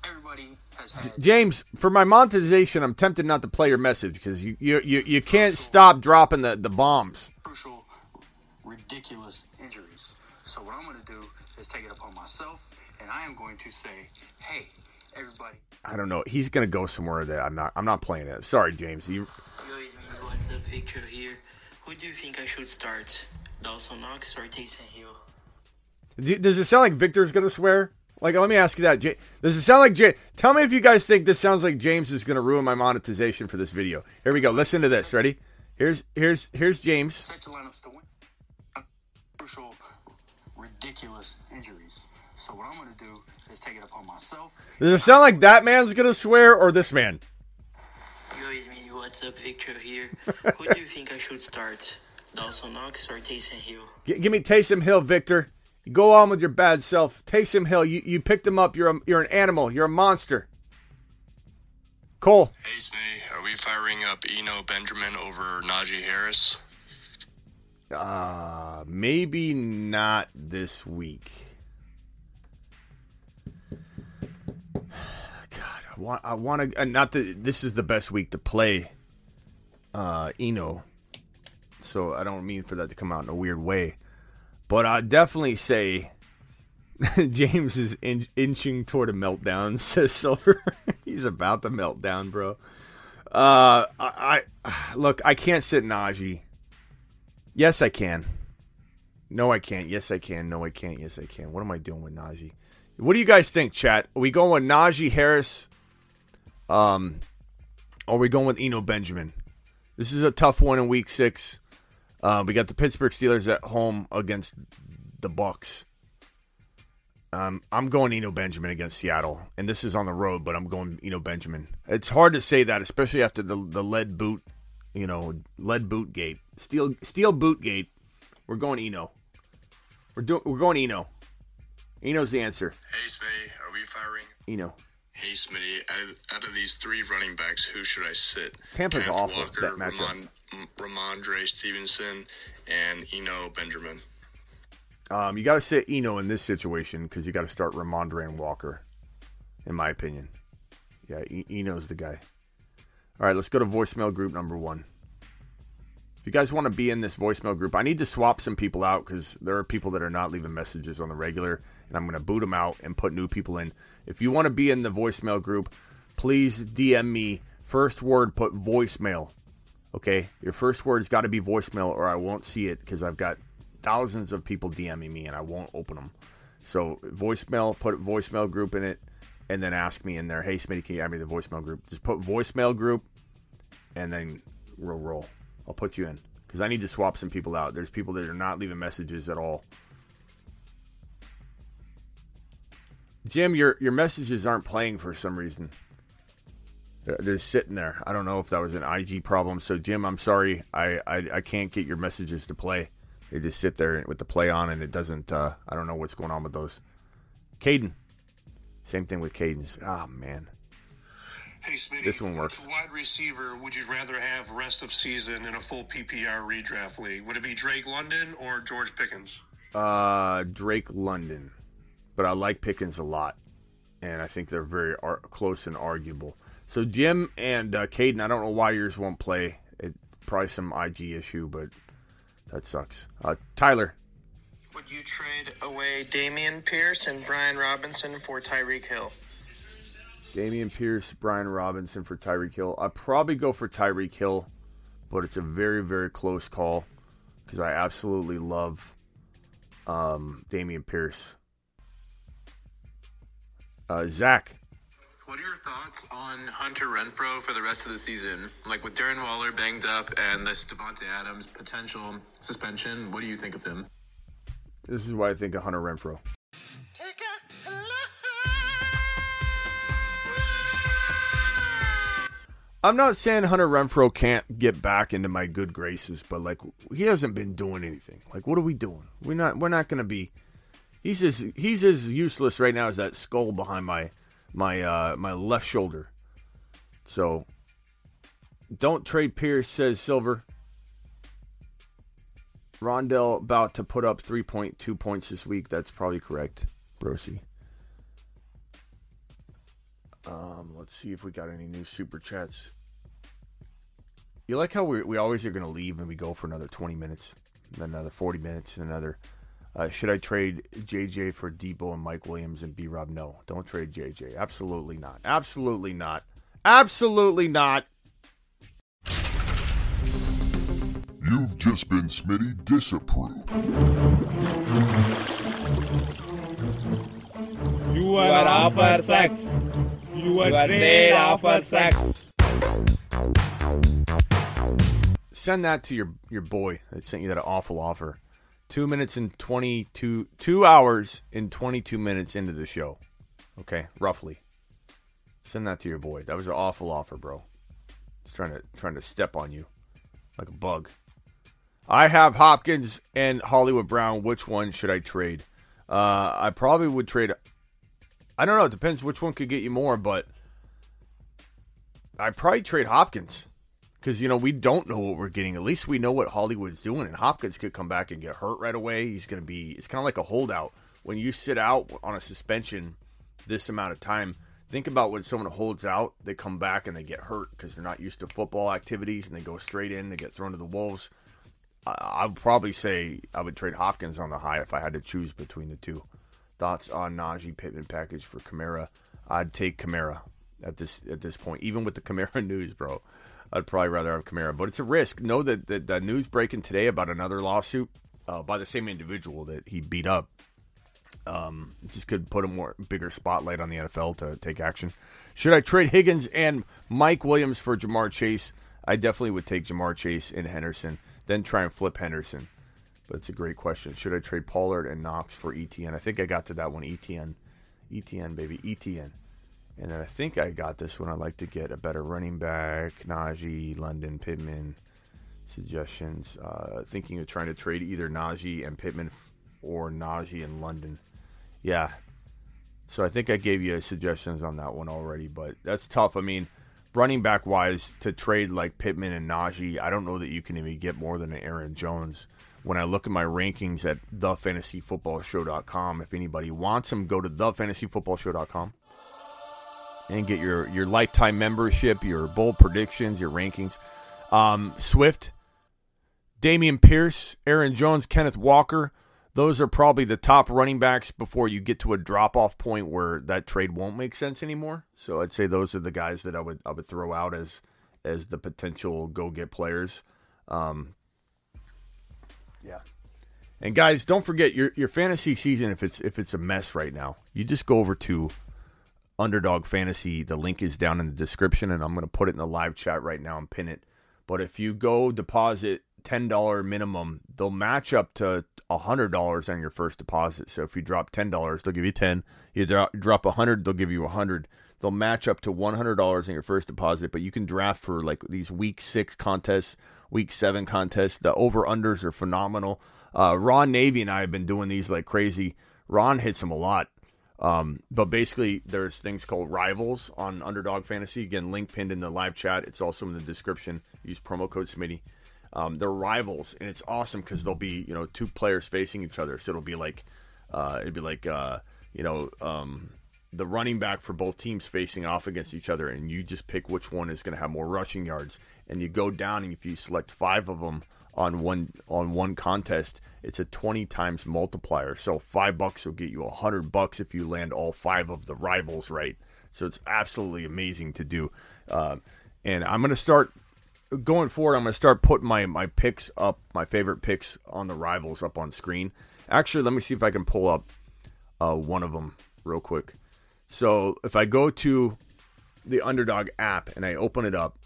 everybody has had James, for my monetization, I'm tempted not to play your message because you, you you you can't stop dropping the, the bombs. crucial, ridiculous injuries. So what I'm going to do is take it upon myself, and I am going to say, hey, everybody. I don't know. He's gonna go somewhere that I'm not. I'm not playing it. Sorry, James. You, Yo, it's. What's up, Victor here? Who do you think I should start? Dawson Knox or Taysom Hill? does it sound like Victor's gonna swear? Like, let me ask you that. J- does it sound like J? Tell me if you guys think this sounds like James is gonna ruin my monetization for this video. Here we go. Listen to this. Ready? Here's here's here's James. Set your lineups to win. Crucial, ridiculous injuries. So what I'm going to do is take it upon myself. Does it sound like that man's gonna swear or this man? Yo, it's me. What's up, Victor here? Who do you think I should start? Dawson Knox or Taysom Hill? G- give me Taysom Hill, Victor. Go on with your bad self. Take Taysom Hill, you, you picked him up. You're a, you're an animal. You're a monster. Cole. Hey, Smitty, are we firing up Eno Benjamin over Najee Harris? Uh, maybe not this week. God, I want I want to not that this is the best week to play uh Eno. So I don't mean for that to come out in a weird way. But I definitely say James is in, inching toward a meltdown, says Silver. He's about to meltdown, bro. Uh, I, I look. I can't sit Najee. Yes, I can. No, I can't. Yes, I can. No, I can't. Yes, I can. What am I doing with Najee? What do you guys think, chat? Are we going with Najee Harris? Um, or are we going with Eno Benjamin? This is a tough one in Week Six. Uh, we got the Pittsburgh Steelers at home against the Bucs. Um, I'm going Eno Benjamin against Seattle, and this is on the road, but I'm going Eno Benjamin. It's hard to say that, especially after the the lead boot, you know, lead boot gate, steel steel boot gate. We're going Eno. We're doing we're going Eno. Eno's the answer. Hey, Smitty, are we firing? Eno. Hey, Smitty, out of, out of these three running backs, who should I sit? Tampa's awful, Walker, that matchup. Ramon, Rhamondre Stevenson, and Eno Benjamin. Um, you got to sit Eno in this situation because you got to start Ramondre and Walker, in my opinion. Yeah, e- Eno's the guy. All right, let's go to voicemail group number one. If you guys want to be in this voicemail group, I need to swap some people out because there are people that are not leaving messages on the regular, and I'm going to boot them out and put new people in. If you want to be in the voicemail group, please DM me. First word, put voicemail. Okay, your first word's got to be voicemail, or I won't see it because I've got thousands of people DMing me and I won't open them. So voicemail, put voicemail group in it, and then ask me in there, hey Smitty, can you add me to the voicemail group? Just put voicemail group, and then we'll roll. I'll put you in because I need to swap some people out. There's people that are not leaving messages at all. Jim, your your messages aren't playing for some reason. They're, they're sitting there. I don't know if that was an IG problem. So Jim, I'm sorry. I, I, I can't get your messages to play. They just sit there with the play on, and it doesn't. Uh, I don't know what's going on with those. Caden, same thing with Caden's. Ah man, Hey, Smitty. This one works. Which wide receiver would you rather have rest of season in a full PPR redraft league? Would it be Drake London or George Pickens? uh, Drake London, but I like Pickens a lot, and I think they're very ar- close and arguable. So Jim and uh, Caden, I don't know why yours won't play. It's probably some IG issue, but that sucks. Uh, Tyler, Would you trade away Dameon Pierce and Brian Robinson for Tyreek Hill? Dameon Pierce, Brian Robinson for Tyreek Hill. I'd probably go for Tyreek Hill, but it's a very, very close call because I absolutely love um, Dameon Pierce. Uh, Zach, What are your thoughts on Hunter Renfrow for the rest of the season? Like with Darren Waller banged up and this Davante Adams potential suspension, what do you think of him? this is why I think of Hunter Renfrow. I'm not saying Hunter Renfrow can't get back into my good graces, but like he hasn't been doing anything. Like what are we doing? We're not we're not going to be He's as he's as useless right now as that skull behind my my uh my left shoulder. So don't trade Pierce says Silver. Rondale about to put up 3.2 points this week. That's probably correct, Brosi. Um, let's see if we got any new super chats. You like how we we always are going to leave and we go for another 20 minutes, another 40 minutes, another. Uh, should I trade JJ for Deebo and Mike Williams and B Rob? No, don't trade JJ. Absolutely not. Absolutely not. Absolutely not. You've just been Smitty disapproved. You are offer sex. You are trade offer sex. Send that to your your boy that sent you that awful offer. Two minutes and twenty two two hours and twenty two minutes into the show. Okay, roughly. Send that to your boy. That was an awful offer, bro. He's trying to trying to step on you like a bug. I have Hopkins and Hollywood Brown. Which one should I trade? Uh, I probably would trade. I don't know. It depends which one could get you more, but I probably trade Hopkins because you know we don't know what we're getting. At least we know what Hollywood's doing, and Hopkins could come back and get hurt right away. He's going to be. It's kind of like a holdout when you sit out on a suspension this amount of time. Think about when someone holds out, they come back and they get hurt because they're not used to football activities and they go straight in, they get thrown to the wolves. I, would probably say I would trade Hopkins on the high if I had to choose between the two. Thoughts on Najee Pittman package for Kamara? I'd take Kamara at this at this point, even with the Kamara news, bro. I'd probably rather have Kamara, but it's a risk. Know that the, the news breaking today about another lawsuit uh, by the same individual that he beat up. Um, just could put a more bigger spotlight on the NFL to take action. Should I trade Higgins and Mike Williams for Ja'Marr Chase? I definitely would take Ja'Marr Chase and Henderson, then try and flip Henderson. But it's a great question. Should I trade Pollard and Knox for ETN? I think I got to that one. ETN, ETN, baby, ETN. And then I think I got this one. I'd like to get a better running back, Najee, London, Pittman. Suggestions. Uh, thinking of trying to trade either Najee and Pittman or Najee and London. Yeah. So I think I gave you suggestions on that one already, but that's tough. I mean, running back wise, to trade like Pittman and Najee, I don't know that you can even get more than an Aaron Jones. When I look at my rankings at thefantasyfootballshow.com, if anybody wants them, go to thefantasyfootballshow.com and get your, your lifetime membership, your bold predictions, your rankings. Um, Swift, Dameon Pierce, Aaron Jones, Kenneth Walker. Those are probably the top running backs before you get to a drop off point where that trade won't make sense anymore. So I'd say those are the guys that I would I would throw out as as the potential go get players. Um, yeah. And guys, don't forget your your fantasy season if it's if it's a mess right now. You just go over to Underdog Fantasy. The link is down in the description and I'm going to put it in the live chat right now and pin it. But if you go deposit $10 minimum, they'll match up to $100 on your first deposit. So if you drop $10, they'll give you 10. You drop, drop 100, they'll give you 100. They'll match up to $100 on your first deposit, but you can draft for like these week 6 contests, week 7 contests. The over-unders are phenomenal. Uh, Ron Navy and I have been doing these like crazy. Ron hits them a lot. Um, but basically, there's things called rivals on Underdog Fantasy. Again, link pinned in the live chat. It's also in the description. Use promo code Smitty. Um, they're rivals, and it's awesome because they'll be you know two players facing each other. So it'll be like uh, it'd be like uh, you know um, the running back for both teams facing off against each other, and you just pick which one is going to have more rushing yards, and you go down, and if you select five of them on one on one contest, it's a twenty times multiplier. So five bucks will get you a hundred bucks if you land all five of the rivals right. So it's absolutely amazing to do. Uh, and I'm going to start going forward. I'm going to start putting my my picks up, my favorite picks on the rivals up on screen. Actually, let me see if I can pull up uh, one of them real quick. So if I go to the Underdog app and I open it up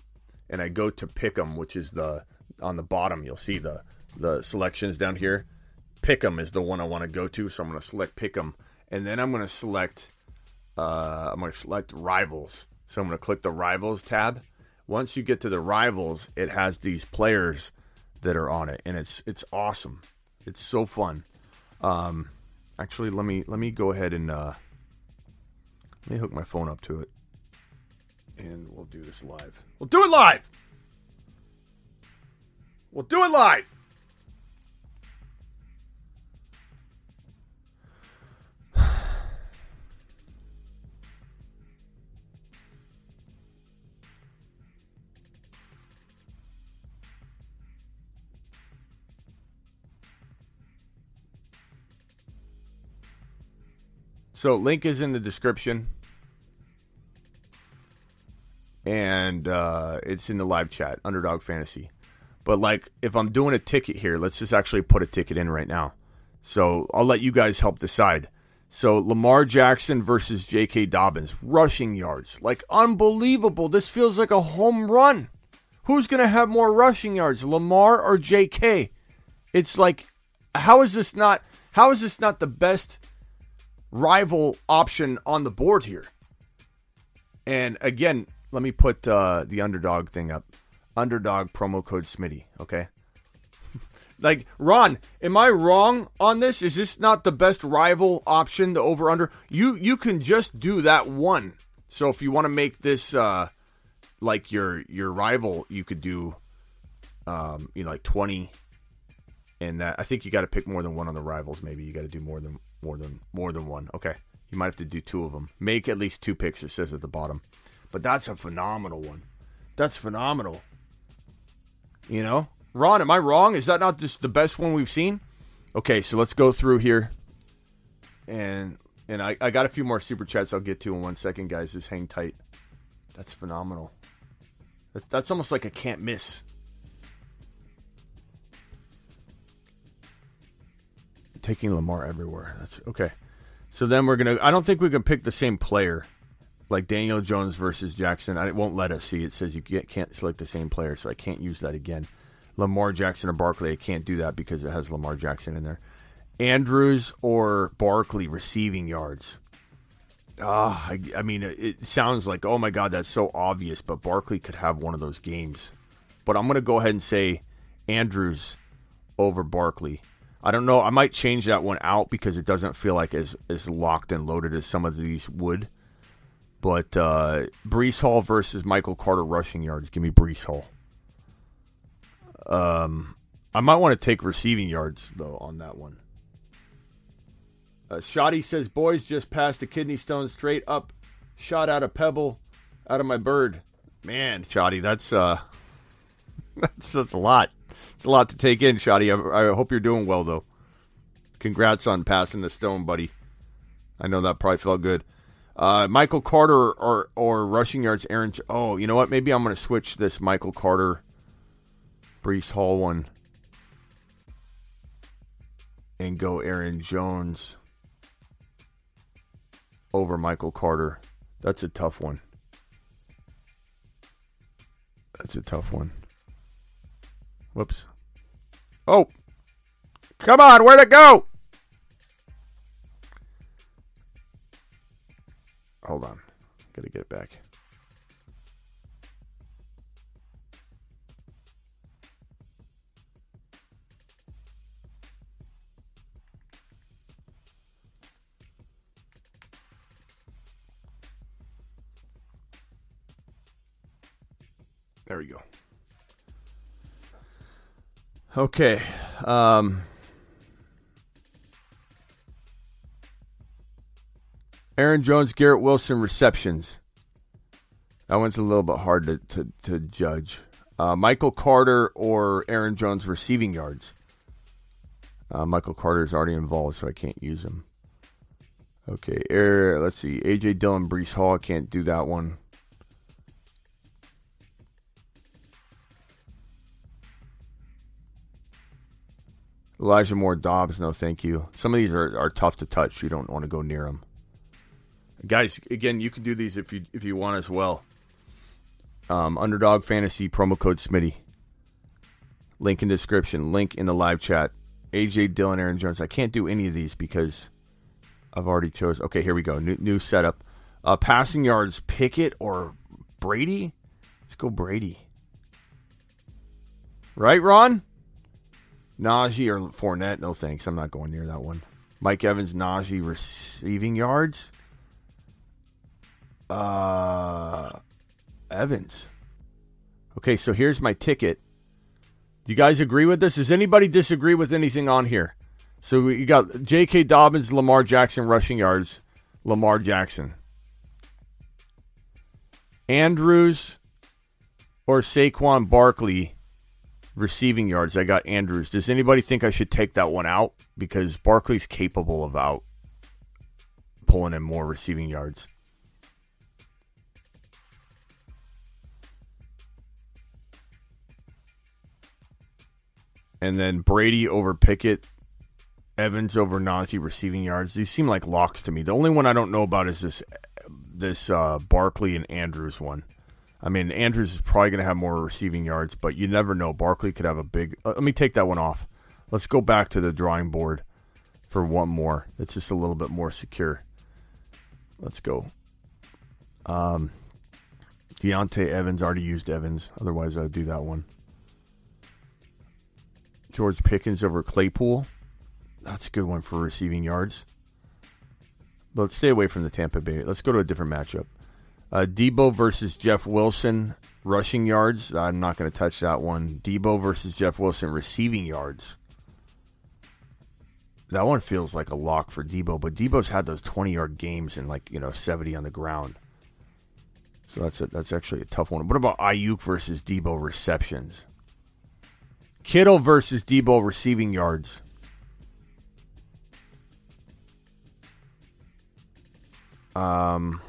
and I go to Pick'em, which is the on the bottom, you'll see the the selections down here. Pick'em is the one I want to go to, so I'm going to select Pick'em, and then I'm going to select uh, I'm going to select Rivals. So I'm going to click the Rivals tab. Once you get to the Rivals, it has these players that are on it, and it's it's awesome. It's so fun. Um, actually, let me let me go ahead and uh, let me hook my phone up to it, and we'll do this live. We'll do it live. We'll do it live. So link is in the description. And uh, it's in the live chat, Underdog Fantasy. But like if I'm doing a ticket here, let's just actually put a ticket in right now. So I'll let you guys help decide. So Lamar Jackson versus J.K. Dobbins, rushing yards. Like unbelievable. This feels like a home run. Who's going to have more rushing yards, Lamar or J.K.? It's like how is this not how is this not the best rival option on the board here? And again, let me put uh, the underdog thing up. Underdog promo code Smitty. Okay. like Ron, am I wrong on this? Is this not the best rival option? The over under. You you can just do that one. So if you want to make this uh, like your your rival, you could do, um, you know, like twenty, and that I think you got to pick more than one on the rivals. Maybe you got to do more than more than more than one. Okay, you might have to do two of them. Make at least two picks. It says at the bottom, but that's a phenomenal one. That's phenomenal. You know, Ron, am I wrong? Is that not just the best one we've seen? Okay, so let's go through here, and and I, I got a few more super chats I'll get to in one second, guys. Just hang tight. That's phenomenal. That, that's almost like a can't miss. Taking Lamar everywhere. That's okay. So then we're gonna. I don't think we can pick the same player, like Daniel Jones versus Jackson. I it won't let us see. It says you can't, can't select the same player, so I can't use that again. Lamar Jackson or Barkley, I can't do that because it has Lamar Jackson in there. Andrews or Barkley receiving yards. Ah, I, I mean, it sounds like oh my god, that's so obvious, but Barkley could have one of those games. But I'm gonna go ahead and say Andrews over Barkley. I don't know. I might change that one out because it doesn't feel like as as locked and loaded as some of these would. But uh, Breece Hall versus Michael Carter rushing yards. Give me Breece Hall. Um, I might want to take receiving yards though on that one. Uh, Shoddy says, "Boys just passed a kidney stone straight up, shot out a pebble, out of my bird." Man, Shoddy, that's uh, that's that's a lot. It's a lot to take in, Shoddy. I, I hope you're doing well though. Congrats on passing the stone, buddy. I know that probably felt good. Uh, Michael Carter or or rushing yards, Aaron. Oh, you know what? Maybe I'm going to switch this Michael Carter, Breece Hall one, and go Aaron Jones over Michael Carter. That's a tough one. That's a tough one. Whoops. Oh, come on, where'd it go? Hold on. Gotta get it back. There we go. Okay. Um, Aaron Jones, Garrett Wilson receptions. That one's a little bit hard to, to, to judge. Uh, Michael Carter or Aaron Jones receiving yards. Uh, Michael Carter is already involved, so I can't use him. Okay, Air, let's see. AJ Dillon, Breece Hall. I can't do that one. Elijah Moore Dobbs, no thank you. Some of these are, are tough to touch. You don't want to go near them. Guys, again, you can do these if you if you want as well. Um, Underdog Fantasy promo code Smitty. Link in description. Link in the live chat. AJ Dillon, Aaron Jones. I can't do any of these because I've already chose. Okay, here we go. New new setup. Uh, passing yards, Pickett or Brady. Let's go Brady. Right, Ron? Najee or Fournette? No thanks. I'm not going near that one. Mike Evans, Najee receiving yards. Uh, Evans. Okay, so here's my ticket. Do you guys agree with this? Does anybody disagree with anything on here? So we got J.K. Dobbins, Lamar Jackson rushing yards. Lamar Jackson. Andrews or Saquon Barkley receiving yards. I got Andrews. Does anybody think I should take that one out? Because Barkley's capable of out pulling in more receiving yards. And then Brady over Pickett, Evans over Najee receiving yards. These seem like locks to me. The only one I don't know about is this this uh, Barkley and Andrews one. I mean, Andrews is probably going to have more receiving yards, but you never know. Barkley could have a big. Uh, let me take that one off. Let's go back to the drawing board for one more. It's just a little bit more secure. Let's go. Um, Deontay Evans already used Evans. Otherwise, I'd do that one. George Pickens over Claypool. That's a good one for receiving yards. But let's stay away from the Tampa Bay. Let's go to a different matchup. Uh, Deebo versus Jeff Wilson rushing yards. I'm not going to touch that one. Deebo versus Jeff Wilson receiving yards. That one feels like a lock for Deebo, but Deebo's had those 20 yard games and like you know 70 on the ground. So that's a, that's actually a tough one. What about Aiyuk versus Deebo receptions? Kittle versus Deebo receiving yards. Um,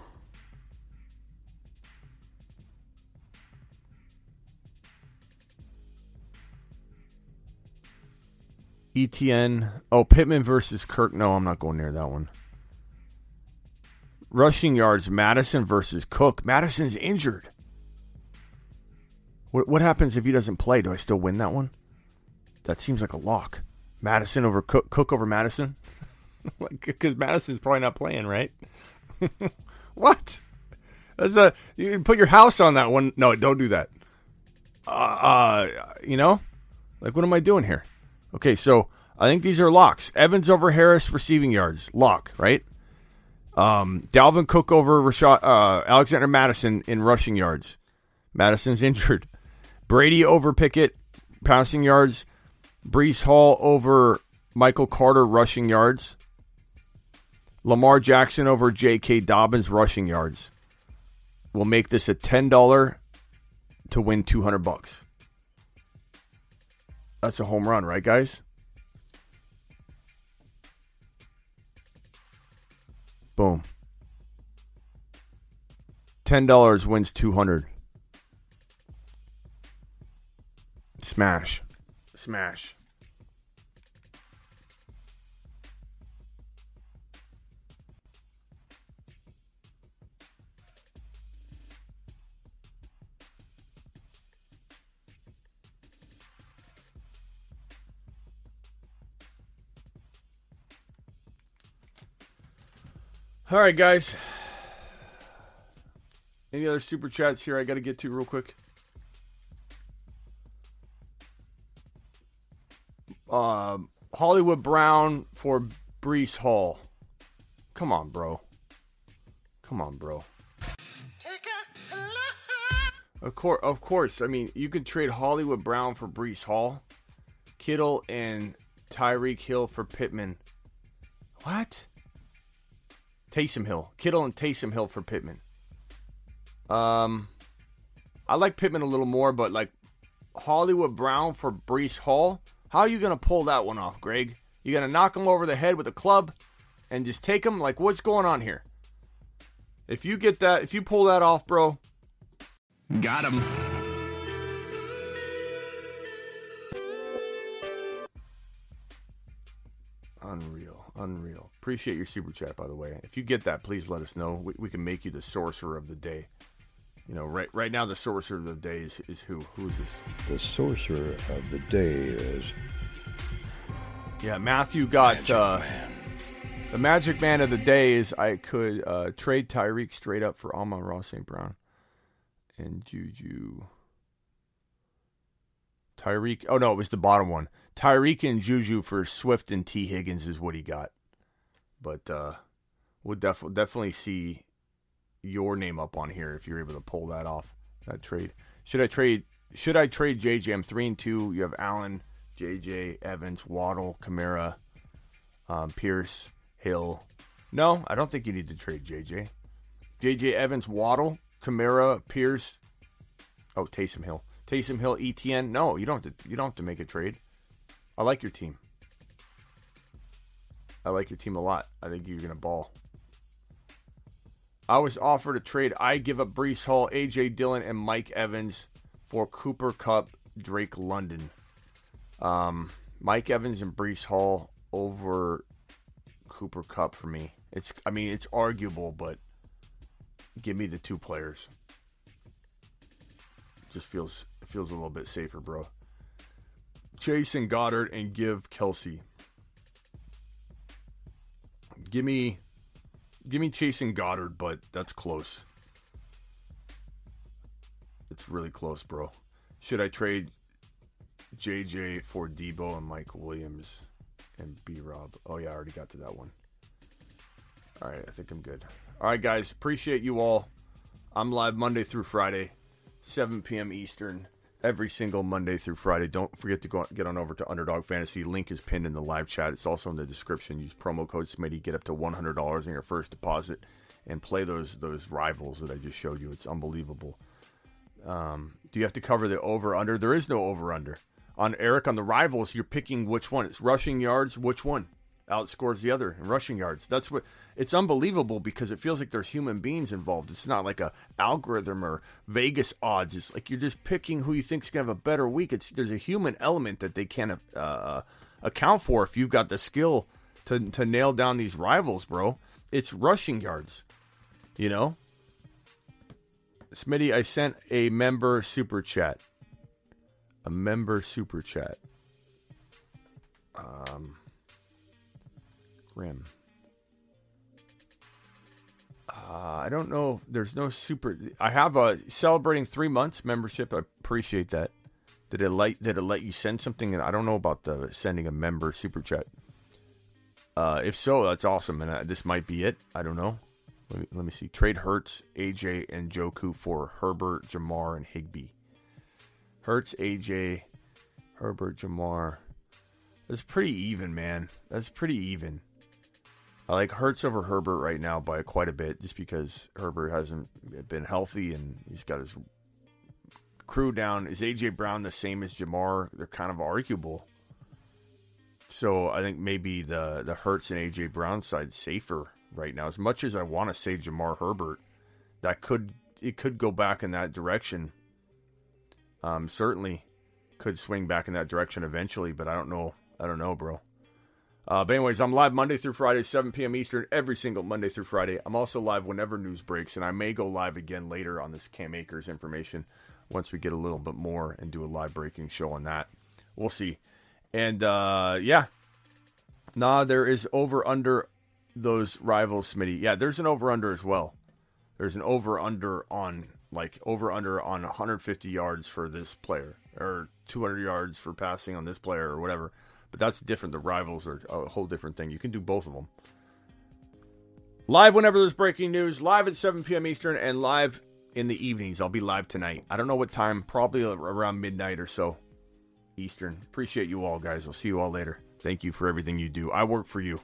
ETN. Oh, Pittman versus Kirk. No, I'm not going near that one. Rushing yards, Mattison versus Cook. Mattison's injured. What, what happens if he doesn't play? Do I still win that one? That seems like a lock. Mattison over Cook, Cook over Mattison? Because Mattison's probably not playing, right? what? That's a you put your house on that one. No, don't do that. Uh, uh, you know, like what am I doing here? Okay, so I think these are locks. Evans over Harris receiving yards, lock, right? Um, Dalvin Cook over Rashad, uh, Alexander Mattison in rushing yards. Mattison's injured. Brady over Pickett passing yards. Breece Hall over Michael Carter rushing yards. Lamar Jackson over J.K. Dobbins rushing yards. We'll make this a ten dollar to win two hundred bucks. That's a home run, right, guys? Boom. Ten dollars wins two hundred. Smash. Smash. All right, guys. Any other super chats here I got to get to real quick? Um, Hollywood Brown for Breece Hall. Come on, bro. Come on, bro. Of course, of course. I mean, you could trade Hollywood Brown for Breece Hall, Kittle and Tyreek Hill for Pittman. What? Taysom Hill, Kittle and Taysom Hill for Pittman. Um, I like Pittman a little more, but like Hollywood Brown for Breece Hall. How are you gonna pull that one off, Greg? You gonna knock him over the head with a club and just take him? Like, what's going on here? If you get that, if you pull that off, bro, got him. Unreal, unreal. Appreciate your super chat, by the way. If you get that, please let us know. We, we can make you the sorcerer of the day. You know, right right now the sorcerer of the day is, is who? Who is this? The sorcerer of the day is Yeah, Matthew got uh, the magic man of the day is I could uh, trade Tyreek straight up for Amon-Ra St. Brown and Juju. Tyreek. Oh no, it was the bottom one. Tyreek and Juju for Swift and Tee Higgins is what he got. But uh, we'll def- definitely see your name up on here if you're able to pull that off. That trade. Should I trade? Should I trade JJ? I'm three and two. You have Allen, JJ, Evans, Waddle, Kamara, um, Pierce, Hill. No, I don't think you need to trade JJ. JJ Evans, Waddle, Kamara, Pierce. Oh, Taysom Hill. Taysom Hill, ETN. No, you don't have to. You don't have to make a trade. I like your team. I like your team a lot. I think you're gonna ball. I was offered a trade. I give up Breece Hall, AJ Dillon, and Mike Evans for Cooper Kupp, Drake London. Um, Mike Evans and Breece Hall over Cooper Kupp for me. It's I mean it's arguable, but give me the two players. Just feels feels a little bit safer, bro. Chase and Goedert and give Kelce. Give me give me chasing Goedert, but that's close. It's really close, bro. Should I trade JJ for Deebo and Mike Williams and B Rob? Oh yeah, I already got to that one. All right, I think I'm good. All right, guys, appreciate you all. I'm live Monday through Friday, 7 p.m. Eastern, every single Monday through Friday. Don't forget to go get on over to Underdog Fantasy. Link is pinned in the live chat. It's also in the description. Use promo code Smitty. Get up to $100 in your first deposit and play those those rivals that I just showed you. It's unbelievable. Um, do you have to cover the over under? There is no over under. On Eric on the rivals, you're picking which one. It's rushing yards. Which one outscores the other in rushing yards? That's what. It's unbelievable because it feels like there's human beings involved. It's not like a algorithm or Vegas odds. It's like you're just picking who you think's gonna have a better week. It's there's a human element that they can't uh, account for if you've got the skill to to nail down these rivals, bro. It's rushing yards. You know, Smitty, I sent a member super chat. A member super chat. Um, Rim. Uh, I don't know. There's no super. I have a celebrating three months membership. I appreciate that. Did it let Did it let you send something? I don't know about the sending a member super chat. Uh, if so, that's awesome, and uh, this might be it. I don't know. Let me, let me see. Trade Hurts, AJ, and Njoku for Herbert, Ja'Marr, and Higbee. Hurts, AJ, Herbert, Ja'Marr. That's pretty even, man. That's pretty even. I like Hurts over Herbert right now by quite a bit, just because Herbert hasn't been healthy and he's got his crew down. Is AJ Brown the same as Ja'Marr? They're kind of arguable. So I think maybe the the Hurts and AJ Brown side safer right now. As much as I want to say Ja'Marr Herbert, that could it could go back in that direction. Um, certainly could swing back in that direction eventually, but I don't know. I don't know, bro. Uh, but anyways, I'm live Monday through Friday, 7 p.m. Eastern, every single Monday through Friday. I'm also live whenever news breaks, and I may go live again later on this Cam Akers information once we get a little bit more and do a live breaking show on that. We'll see. And uh, yeah, nah, there is over under those rivals, Smitty. Yeah, there's an over under as well. There's an over under on like over under on 150 yards for this player or 200 yards for passing on this player or whatever. But that's different. The rivals are a whole different thing. You can do both of them. Live whenever there's breaking news, live at 7 p.m. Eastern, and live in the evenings. I'll be live tonight. I don't know what time, probably around midnight or so Eastern. Appreciate you all, guys. I'll see you all later. Thank you for everything you do. I work for you.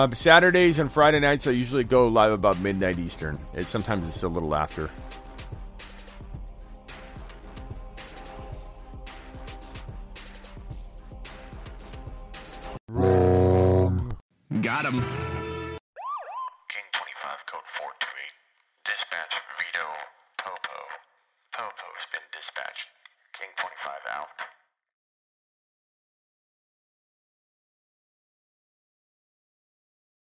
Um, Saturdays and Friday nights, I usually go live about midnight Eastern. It sometimes it's a little after.